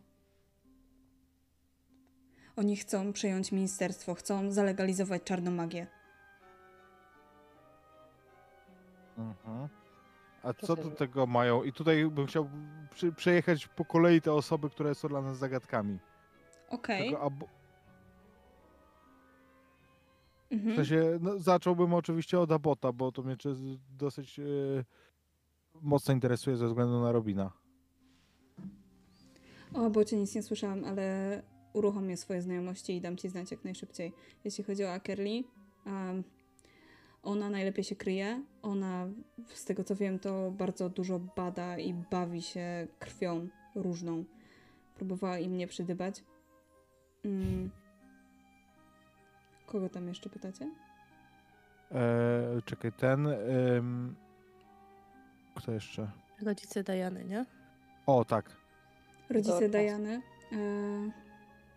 Oni chcą przejąć ministerstwo, chcą zalegalizować czarną magię. Mhm. A co do tego mają? I tutaj bym chciał przy, przejechać po kolei te osoby, które są dla nas zagadkami. Okej. Tego abo- W Mhm. sensie, no, zacząłbym oczywiście od Abota, bo to mnie dosyć e, mocno interesuje ze względu na Robina. O, bo cię nic nie słyszałam, ale uruchomię swoje znajomości i dam ci znać jak najszybciej. Jeśli chodzi o Akerli, um, ona najlepiej się kryje. Ona, z tego co wiem, to bardzo dużo bada i bawi się krwią różną. Próbowała im nie przydybać. Mm. Kogo tam jeszcze pytacie? E, czekaj, ten... em, kto jeszcze? Rodzice Diany, nie? O, tak. Rodzice Dorcas. Diany, e,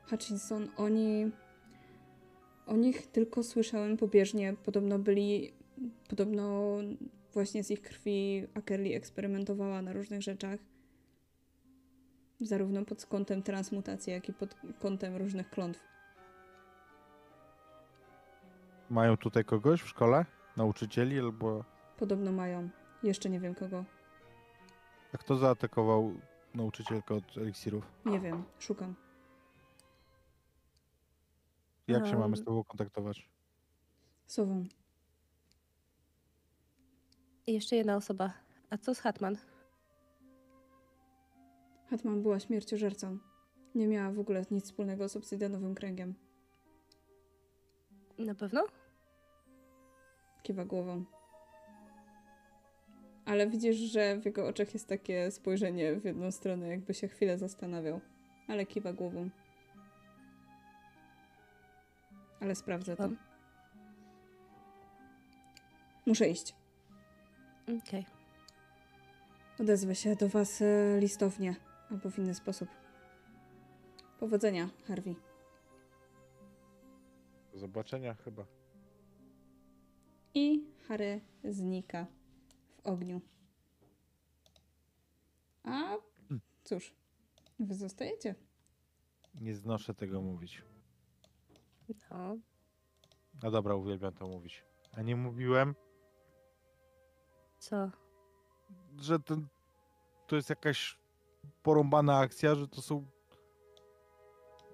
Hutchinson, oni. O nich tylko słyszałem pobieżnie. Podobno byli. Podobno właśnie z ich krwi Akerli eksperymentowała na różnych rzeczach. Zarówno pod kątem transmutacji, jak i pod kątem różnych klątw. Mają tutaj kogoś w szkole? Nauczycieli albo... Podobno mają. Jeszcze nie wiem kogo. A kto zaatakował nauczycielkę od eliksirów? Nie wiem. Szukam. Jak się mamy z tobą kontaktować? Sową. I jeszcze jedna osoba. A co z Hatman? Hatman była śmierciożercą. Nie miała w ogóle nic wspólnego z obsydianowym kręgiem. Na pewno? Kiwa głową. ale widzisz, że w jego oczach jest takie spojrzenie w jedną stronę, jakby się chwilę zastanawiał, ale kiwa głową. Ale sprawdzę to. Muszę iść. Okej. Odezwę się do was e, listownie albo w inny sposób. Powodzenia, Harvey. Do zobaczenia chyba. I Harry znika w ogniu. A cóż, wy zostajecie. Nie znoszę tego mówić. No. No dobra, uwielbiam to mówić. A nie mówiłem, Co? że ten, to jest jakaś porąbana akcja, że to są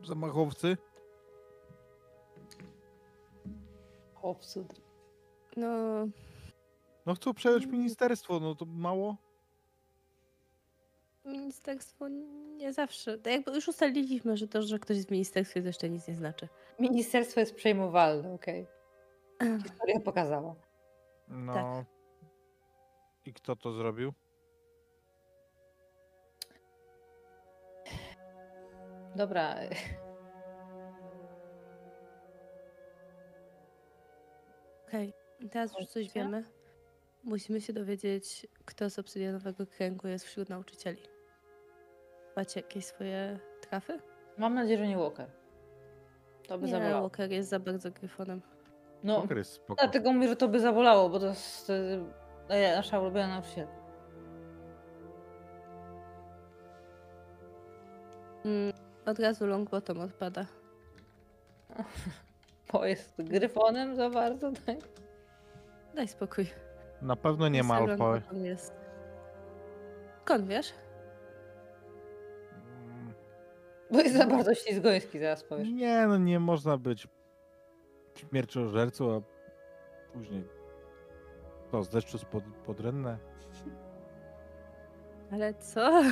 zamachowcy? Chłopcu. No, No chcą przejąć ministerstwo, no to mało? Ministerstwo nie zawsze. To jakby już ustaliliśmy, że to, że ktoś jest w ministerstwie, to jeszcze nic nie znaczy. Ministerstwo jest przejmowalne, okej. Historia pokazała. No. Tak. I kto to zrobił? Dobra. Okej, teraz już coś wiemy. Musimy się dowiedzieć, kto z obsydianowego kręgu jest wśród nauczycieli. Macie jakieś swoje trafy? Mam nadzieję, że nie Walker. To by Nie, zabolało. Walker jest za bardzo gryfonem. No, Poker jest spoko. dlatego mówię, że to by zabolało, bo to jest e, nasza ulubiona nauczycielka. Mm, od razu Longbottom odpada. Bo jest gryfonem za bardzo, tak? Daj spokój. Na pewno nie ma alfa. Skąd wiesz? Bo jest za bardzo ślizgoński, zaraz powiesz. Nie, no nie można być śmierciożercą, a później to z deszczu spod, pod rennę. Ale co?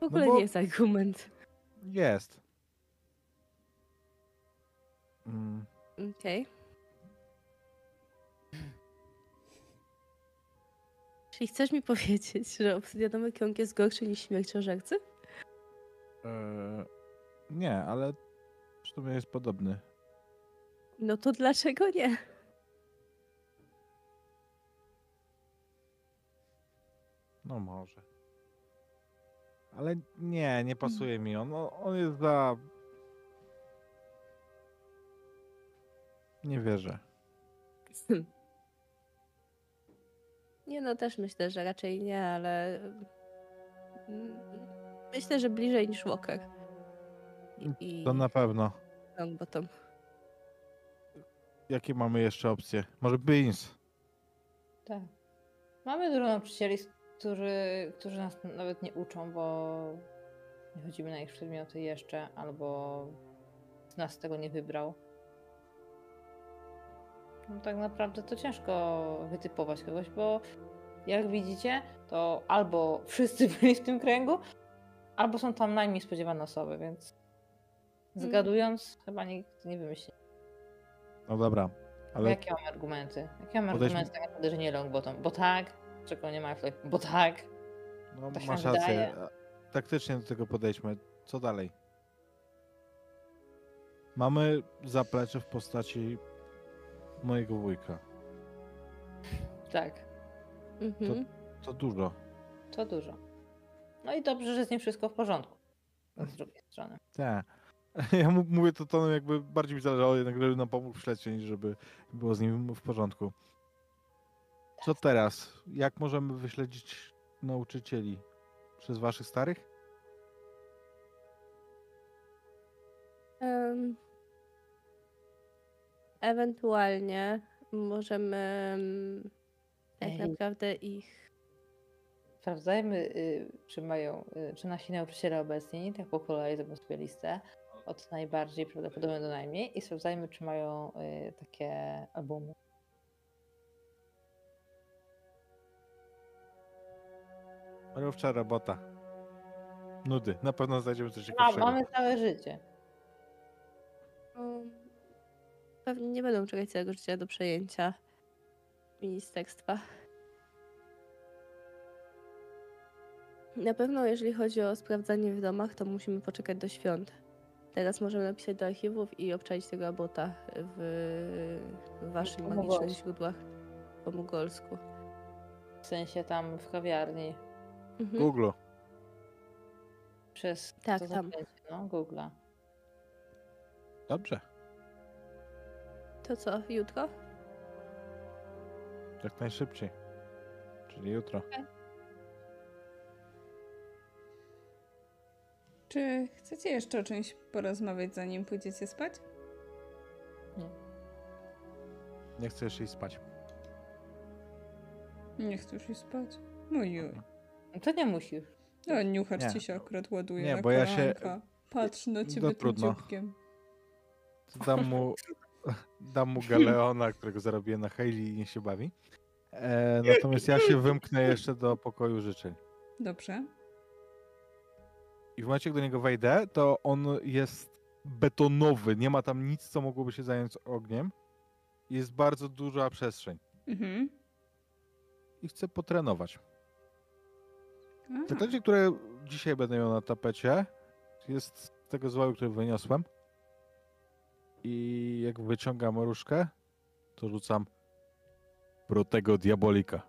W ogóle bo- nie jest argument. Jest. Mm, Okej. Czyli chcesz mi powiedzieć, że obsydianowy krąg jest gorszy niż śmierciożercy? E, nie, ale w sumie jest podobny. No to dlaczego nie? No może. Ale nie, nie pasuje mi on. O- On jest za... Nie wierzę. Nie no, też myślę, że raczej nie, ale... Myślę, że bliżej niż Walker. I To na pewno. Longbottom. Jakie mamy jeszcze opcje? Może Beans? Tak. Mamy dużo nauczycieli, którzy, którzy nas nawet nie uczą, bo nie chodzimy na ich przedmioty jeszcze, albo z nas tego nie wybrał. No tak naprawdę to ciężko wytypować kogoś, bo jak widzicie, to albo wszyscy byli w tym kręgu, albo są tam najmniej spodziewane osoby, więc zgadując, chyba nikt nie wymyśli. No dobra, Ale... Jakie mamy argumenty? Jakie mamy Podejdźmy- argumenty tak naprawdę, że nie Longbottom? Bo tak, czego nie ma Flight, bo tak. no, tak masz rację. wydaje. Taktycznie do tego podejdźmy. Co dalej? Mamy zaplecze w postaci mojego wujka. Tak, Mhm. To dużo. to dużo. No i dobrze, że z nim wszystko w porządku. Z drugiej strony. Tak. Ja mówię to tonem jakby bardziej mi zależało jednak, żeby nam pomógł w śledztwie, niż żeby było z nim w porządku. Co teraz? Jak możemy wyśledzić nauczycieli? Przez waszych starych? Em, ewentualnie możemy em, tak Ej. naprawdę ich. Sprawdzajmy, y, czy mają, y, czy nasi nauczyciele obecni, tak po kolei zrobimy sobie listę od najbardziej prawdopodobnego do najmniej i sprawdzajmy, czy mają y, takie albumy. Rowcza robota. Nudy. Na pewno znajdziemy coś A, ciekawszego. mamy całe życie. Pewnie nie będą czekać całego życia do przejęcia ministerstwa. Na pewno jeżeli chodzi o sprawdzanie w domach, to musimy poczekać do świąt. Teraz możemy napisać do archiwów i obczaić tego abota w, w waszych magicznych źródłach po mugolsku. W sensie tam w kawiarni. Mhm. Google. Przez Tak, to tam. zaklęcie, no, Google'a. Dobrze. To co, jutro? Jak najszybciej. Czyli jutro. Czy chcecie jeszcze o czymś porozmawiać, zanim pójdziecie spać? Nie chcę jeszcze iść spać. Nie chcesz już spać? Ojoj. No to nie musisz. No, niuchacz Nie. ci się akurat ładuje Nie, na bo ja się-. Patrz na ciebie No trudno. dzióbkiem. Dam mu, dam mu galeona, którego zarobiłem na Hailey i niech się bawi. E, natomiast ja się wymknę jeszcze do pokoju życzeń. Dobrze. I w momencie, gdy do niego wejdę, to on jest betonowy. Nie ma tam nic, co mogłoby się zająć ogniem. Jest bardzo duża przestrzeń. Mhm. I chcę potrenować. A, Zaklęcie, które dzisiaj będę miał na tapecie, jest z tego zwoju, który wyniosłem. I jak wyciągam różkę, to rzucam protego diabolika.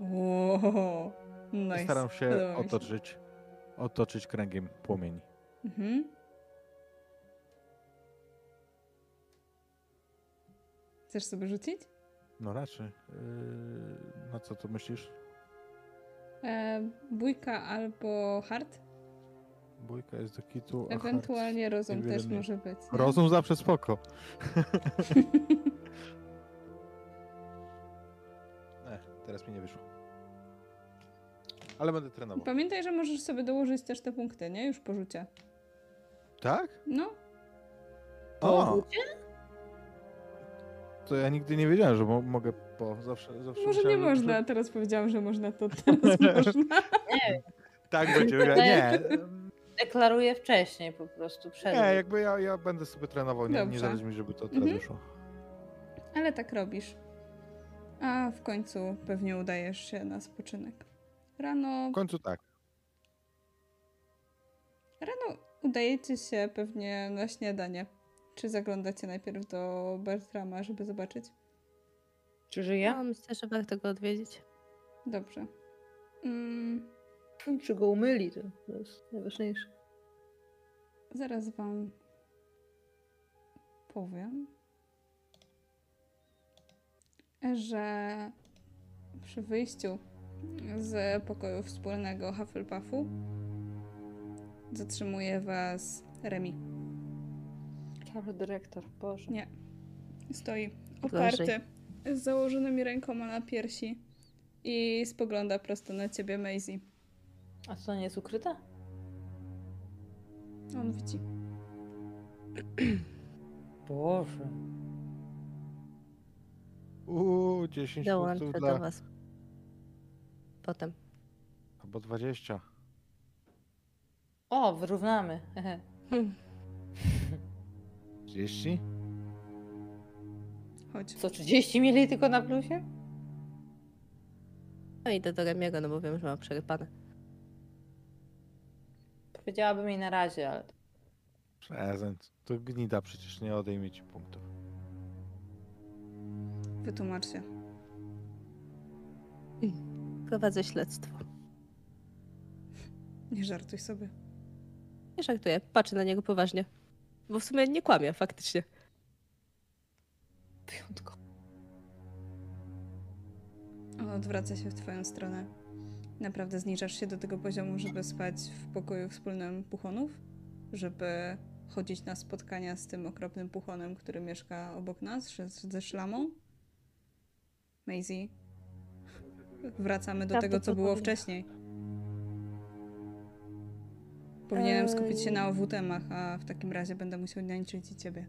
Wow. I Nice. staram Podoba mi się. otoczyć, otoczyć kręgiem płomieni. Mhm. Chcesz sobie rzucić? No raczej. Yy, na co to myślisz? E, bójka albo hard? Bójka jest do kitu. Ewentualnie rozum też mniej. może być. nie? Rozum zawsze spoko. E, teraz mi nie wyszło. Ale będę trenował. Pamiętaj, że możesz sobie dołożyć też te punkty, nie? Już po rzucie. Tak? No, O! To ja nigdy nie wiedziałem, że mo- mogę po. Zawsze, zawsze może nie myślałem, że- można, a teraz powiedziałam, że można, to teraz można. Nie, Tak będzie. Nie, deklaruję wcześniej po prostu, przed. nie, jakby ja, ja będę sobie trenował. Nie, nie Dobrze. zależy mi, żeby to teraz Mhm. wyszło. Ale tak robisz. A w końcu pewnie udajesz się na spoczynek. Rano, W końcu tak. rano udajecie się pewnie na śniadanie. Czy zaglądacie najpierw do Bertrama, żeby zobaczyć? Czy żyje? No, myślę, że warto go odwiedzić. Dobrze. Mm, Czy go umyli, to, to jest najważniejsze. zaraz wam powiem, że przy wyjściu z pokoju wspólnego Hufflepuffu zatrzymuje was Remi. Cały dyrektor, Boże. Nie. Stoi Gorzej. oparty z założonymi rękoma na piersi i spogląda prosto na ciebie, Maisie. A co, nie jest ukryte? On widzi. Boże. Uuu, 10 Dołączę punktów do dla... was. Potem. Albo 20. O, wyrównamy. hehe. Hmm. 30? Chodź. Co, 30 mieli tylko na plusie? No idę do Remiego, no bo wiem, że ma przerypane. Powiedziałabym jej na razie, ale Prezent. To gnida przecież nie odejmie ci punktów. Wytłumacz się. Prowadzę śledztwo. Nie żartuj sobie. Nie żartuję, patrzę na niego poważnie. Bo w sumie nie kłamie, faktycznie. wyjątkowo. On odwraca się w twoją stronę. Naprawdę zniżasz się do tego poziomu, żeby spać w pokoju wspólnym puchonów? Żeby chodzić na spotkania z tym okropnym puchonem, który mieszka obok nas, ze, ze szlamą? Maisie? Wracamy do tego, co było wcześniej. Powinienem skupić się na OW-temach, a w takim razie będę musiał niańczyć i ciebie.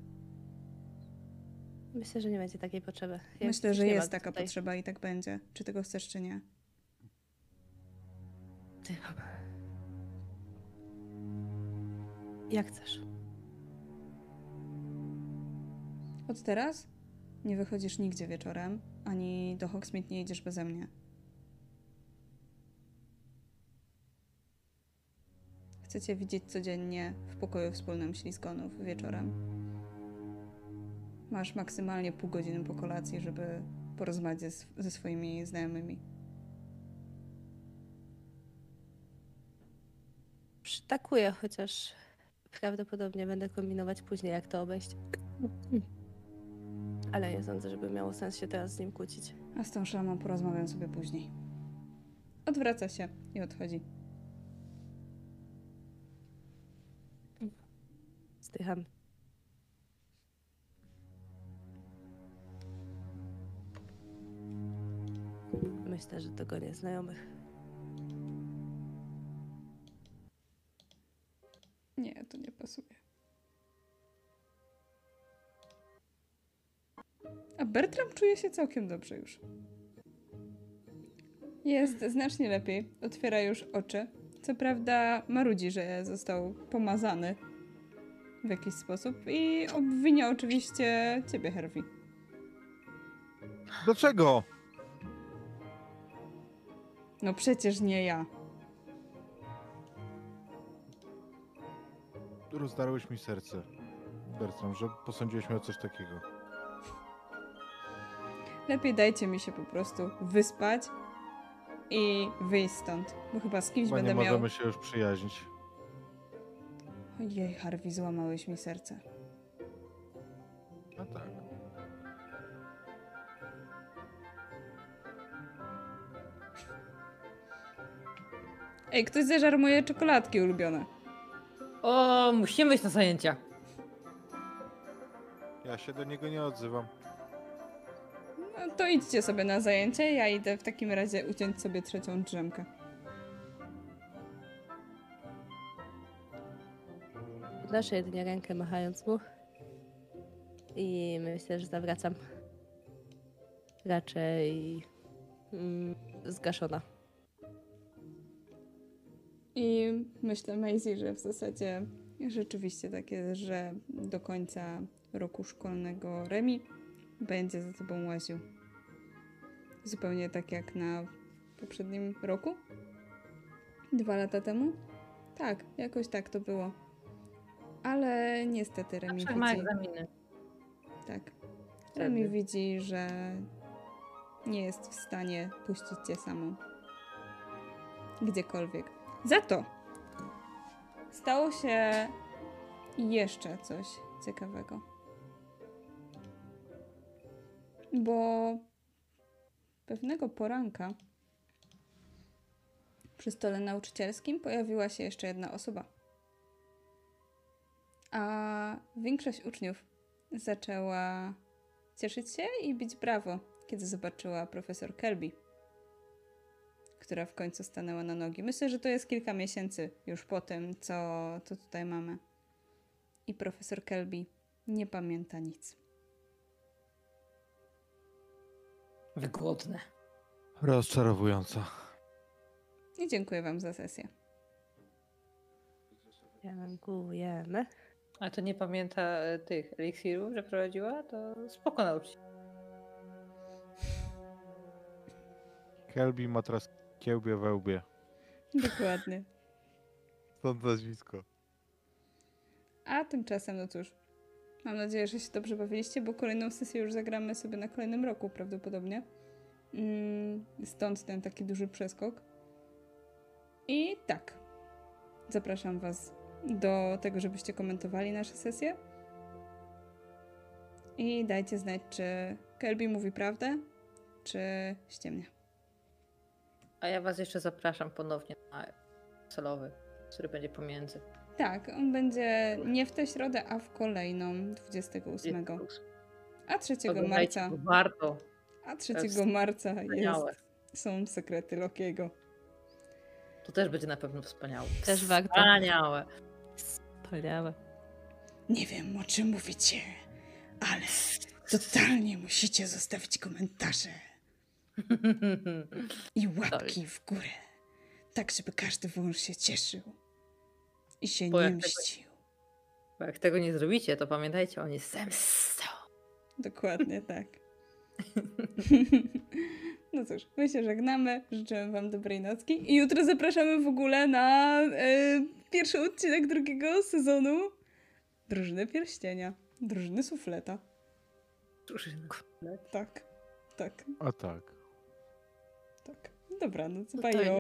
Myślę, że nie będzie takiej potrzeby. Ja Myślę, że jest taka tutaj- potrzeba i tak będzie. Czy tego chcesz, czy nie? Ty. Jak chcesz. Od teraz nie wychodzisz nigdzie wieczorem, ani do Hogsmeade nie idziesz beze mnie. Chcecie widzieć codziennie w pokoju wspólnym ślizgonów wieczorem. Masz maksymalnie pół godziny po kolacji, żeby porozmawiać ze, ze swoimi znajomymi. Przytakuję, chociaż prawdopodobnie będę kombinować później, jak to obejść. Ale nie sądzę, żeby miało sens się teraz z nim kłócić. A z tą szamą porozmawiam sobie później. Odwraca się i odchodzi. Zdycham. Myślę, że to gonię znajomych. Nie, to nie pasuje. A Bertram czuje się całkiem dobrze już. Jest znacznie lepiej. Otwiera już oczy. Co prawda marudzi, że został pomazany w jakiś sposób i obwinia oczywiście ciebie, Herwi. Dlaczego? No przecież nie ja. Rozdarłeś mi serce, Bertram, że posądziłeś mnie o coś takiego. Lepiej dajcie mi się po prostu wyspać i wyjść stąd, bo chyba z kimś Chyba nie będę miał... możemy się już przyjaźnić. Ojej, Harvey, złamałeś mi serce. No tak. Ej, ktoś zeżarł moje czekoladki ulubione. O, musimy iść na zajęcia. Ja się do niego nie odzywam. No to idźcie sobie na zajęcie, ja idę w takim razie uciąć sobie trzecią drzemkę. Podnoszę jedynie rękę machając mu. I myślę, że zawracam. Raczej mm, zgaszona. I myślę, Maisie, że w zasadzie rzeczywiście tak jest, że do końca roku szkolnego Remi będzie za tobą łaził. Zupełnie tak jak na poprzednim roku? Dwa lata temu? Tak, jakoś tak to było. Ale niestety Remi Zawsze ma widzi... egzaminy. Tak. Wtedy. Remi widzi, że nie jest w stanie puścić cię samą. Gdziekolwiek. Za to stało się jeszcze coś ciekawego. Bo pewnego poranka przy stole nauczycielskim pojawiła się jeszcze jedna osoba. A większość uczniów zaczęła cieszyć się i bić brawo, kiedy zobaczyła profesor Kelby, która w końcu stanęła na nogi. Myślę, że to jest kilka miesięcy już po tym, co, co tutaj mamy. I profesor Kelby nie pamięta nic. Wygłodne. Rozczarowująco. I dziękuję Wam za sesję. Dziękujemy. A to nie pamięta e, tych eliksirów, że prowadziła? To spoko nauczyć. Kelby ma teraz kiełbie we łbie. Dokładnie. Stąd nazwisko. A tymczasem, no cóż, mam nadzieję, że się dobrze bawiliście, bo kolejną sesję już zagramy sobie na kolejnym roku prawdopodobnie. Mm, Stąd ten taki duży przeskok. I tak, zapraszam Was do tego, żebyście komentowali nasze sesje. I dajcie znać, czy Kelby mówi prawdę, czy ściemnia. A ja was jeszcze zapraszam ponownie na celowy, który będzie pomiędzy. Tak, on będzie nie w tę środę, a w kolejną, 28. A 3 Oglądajcie, marca. Warto. A 3 jest marca Wspaniałe. jest, są sekrety Lokiego. To też będzie na pewno wspaniałe. Też warto. Wspaniałe. Wspaniałe. Nie wiem, o czym mówicie, ale totalnie musicie zostawić komentarze i łapki w górę, tak żeby każdy wąż się cieszył i się Bo nie jak tego- mścił. Bo jak tego nie zrobicie, to pamiętajcie, on jest zemstą. Dokładnie tak. No cóż, my się żegnamy, życzymy wam dobrej nocki i jutro zapraszamy w ogóle na e, pierwszy odcinek drugiego sezonu Drużyny Pierścienia. Drużyny Sufleta. Drużyna. Tak, tak, A tak. tak. Dobranoc, No bajo.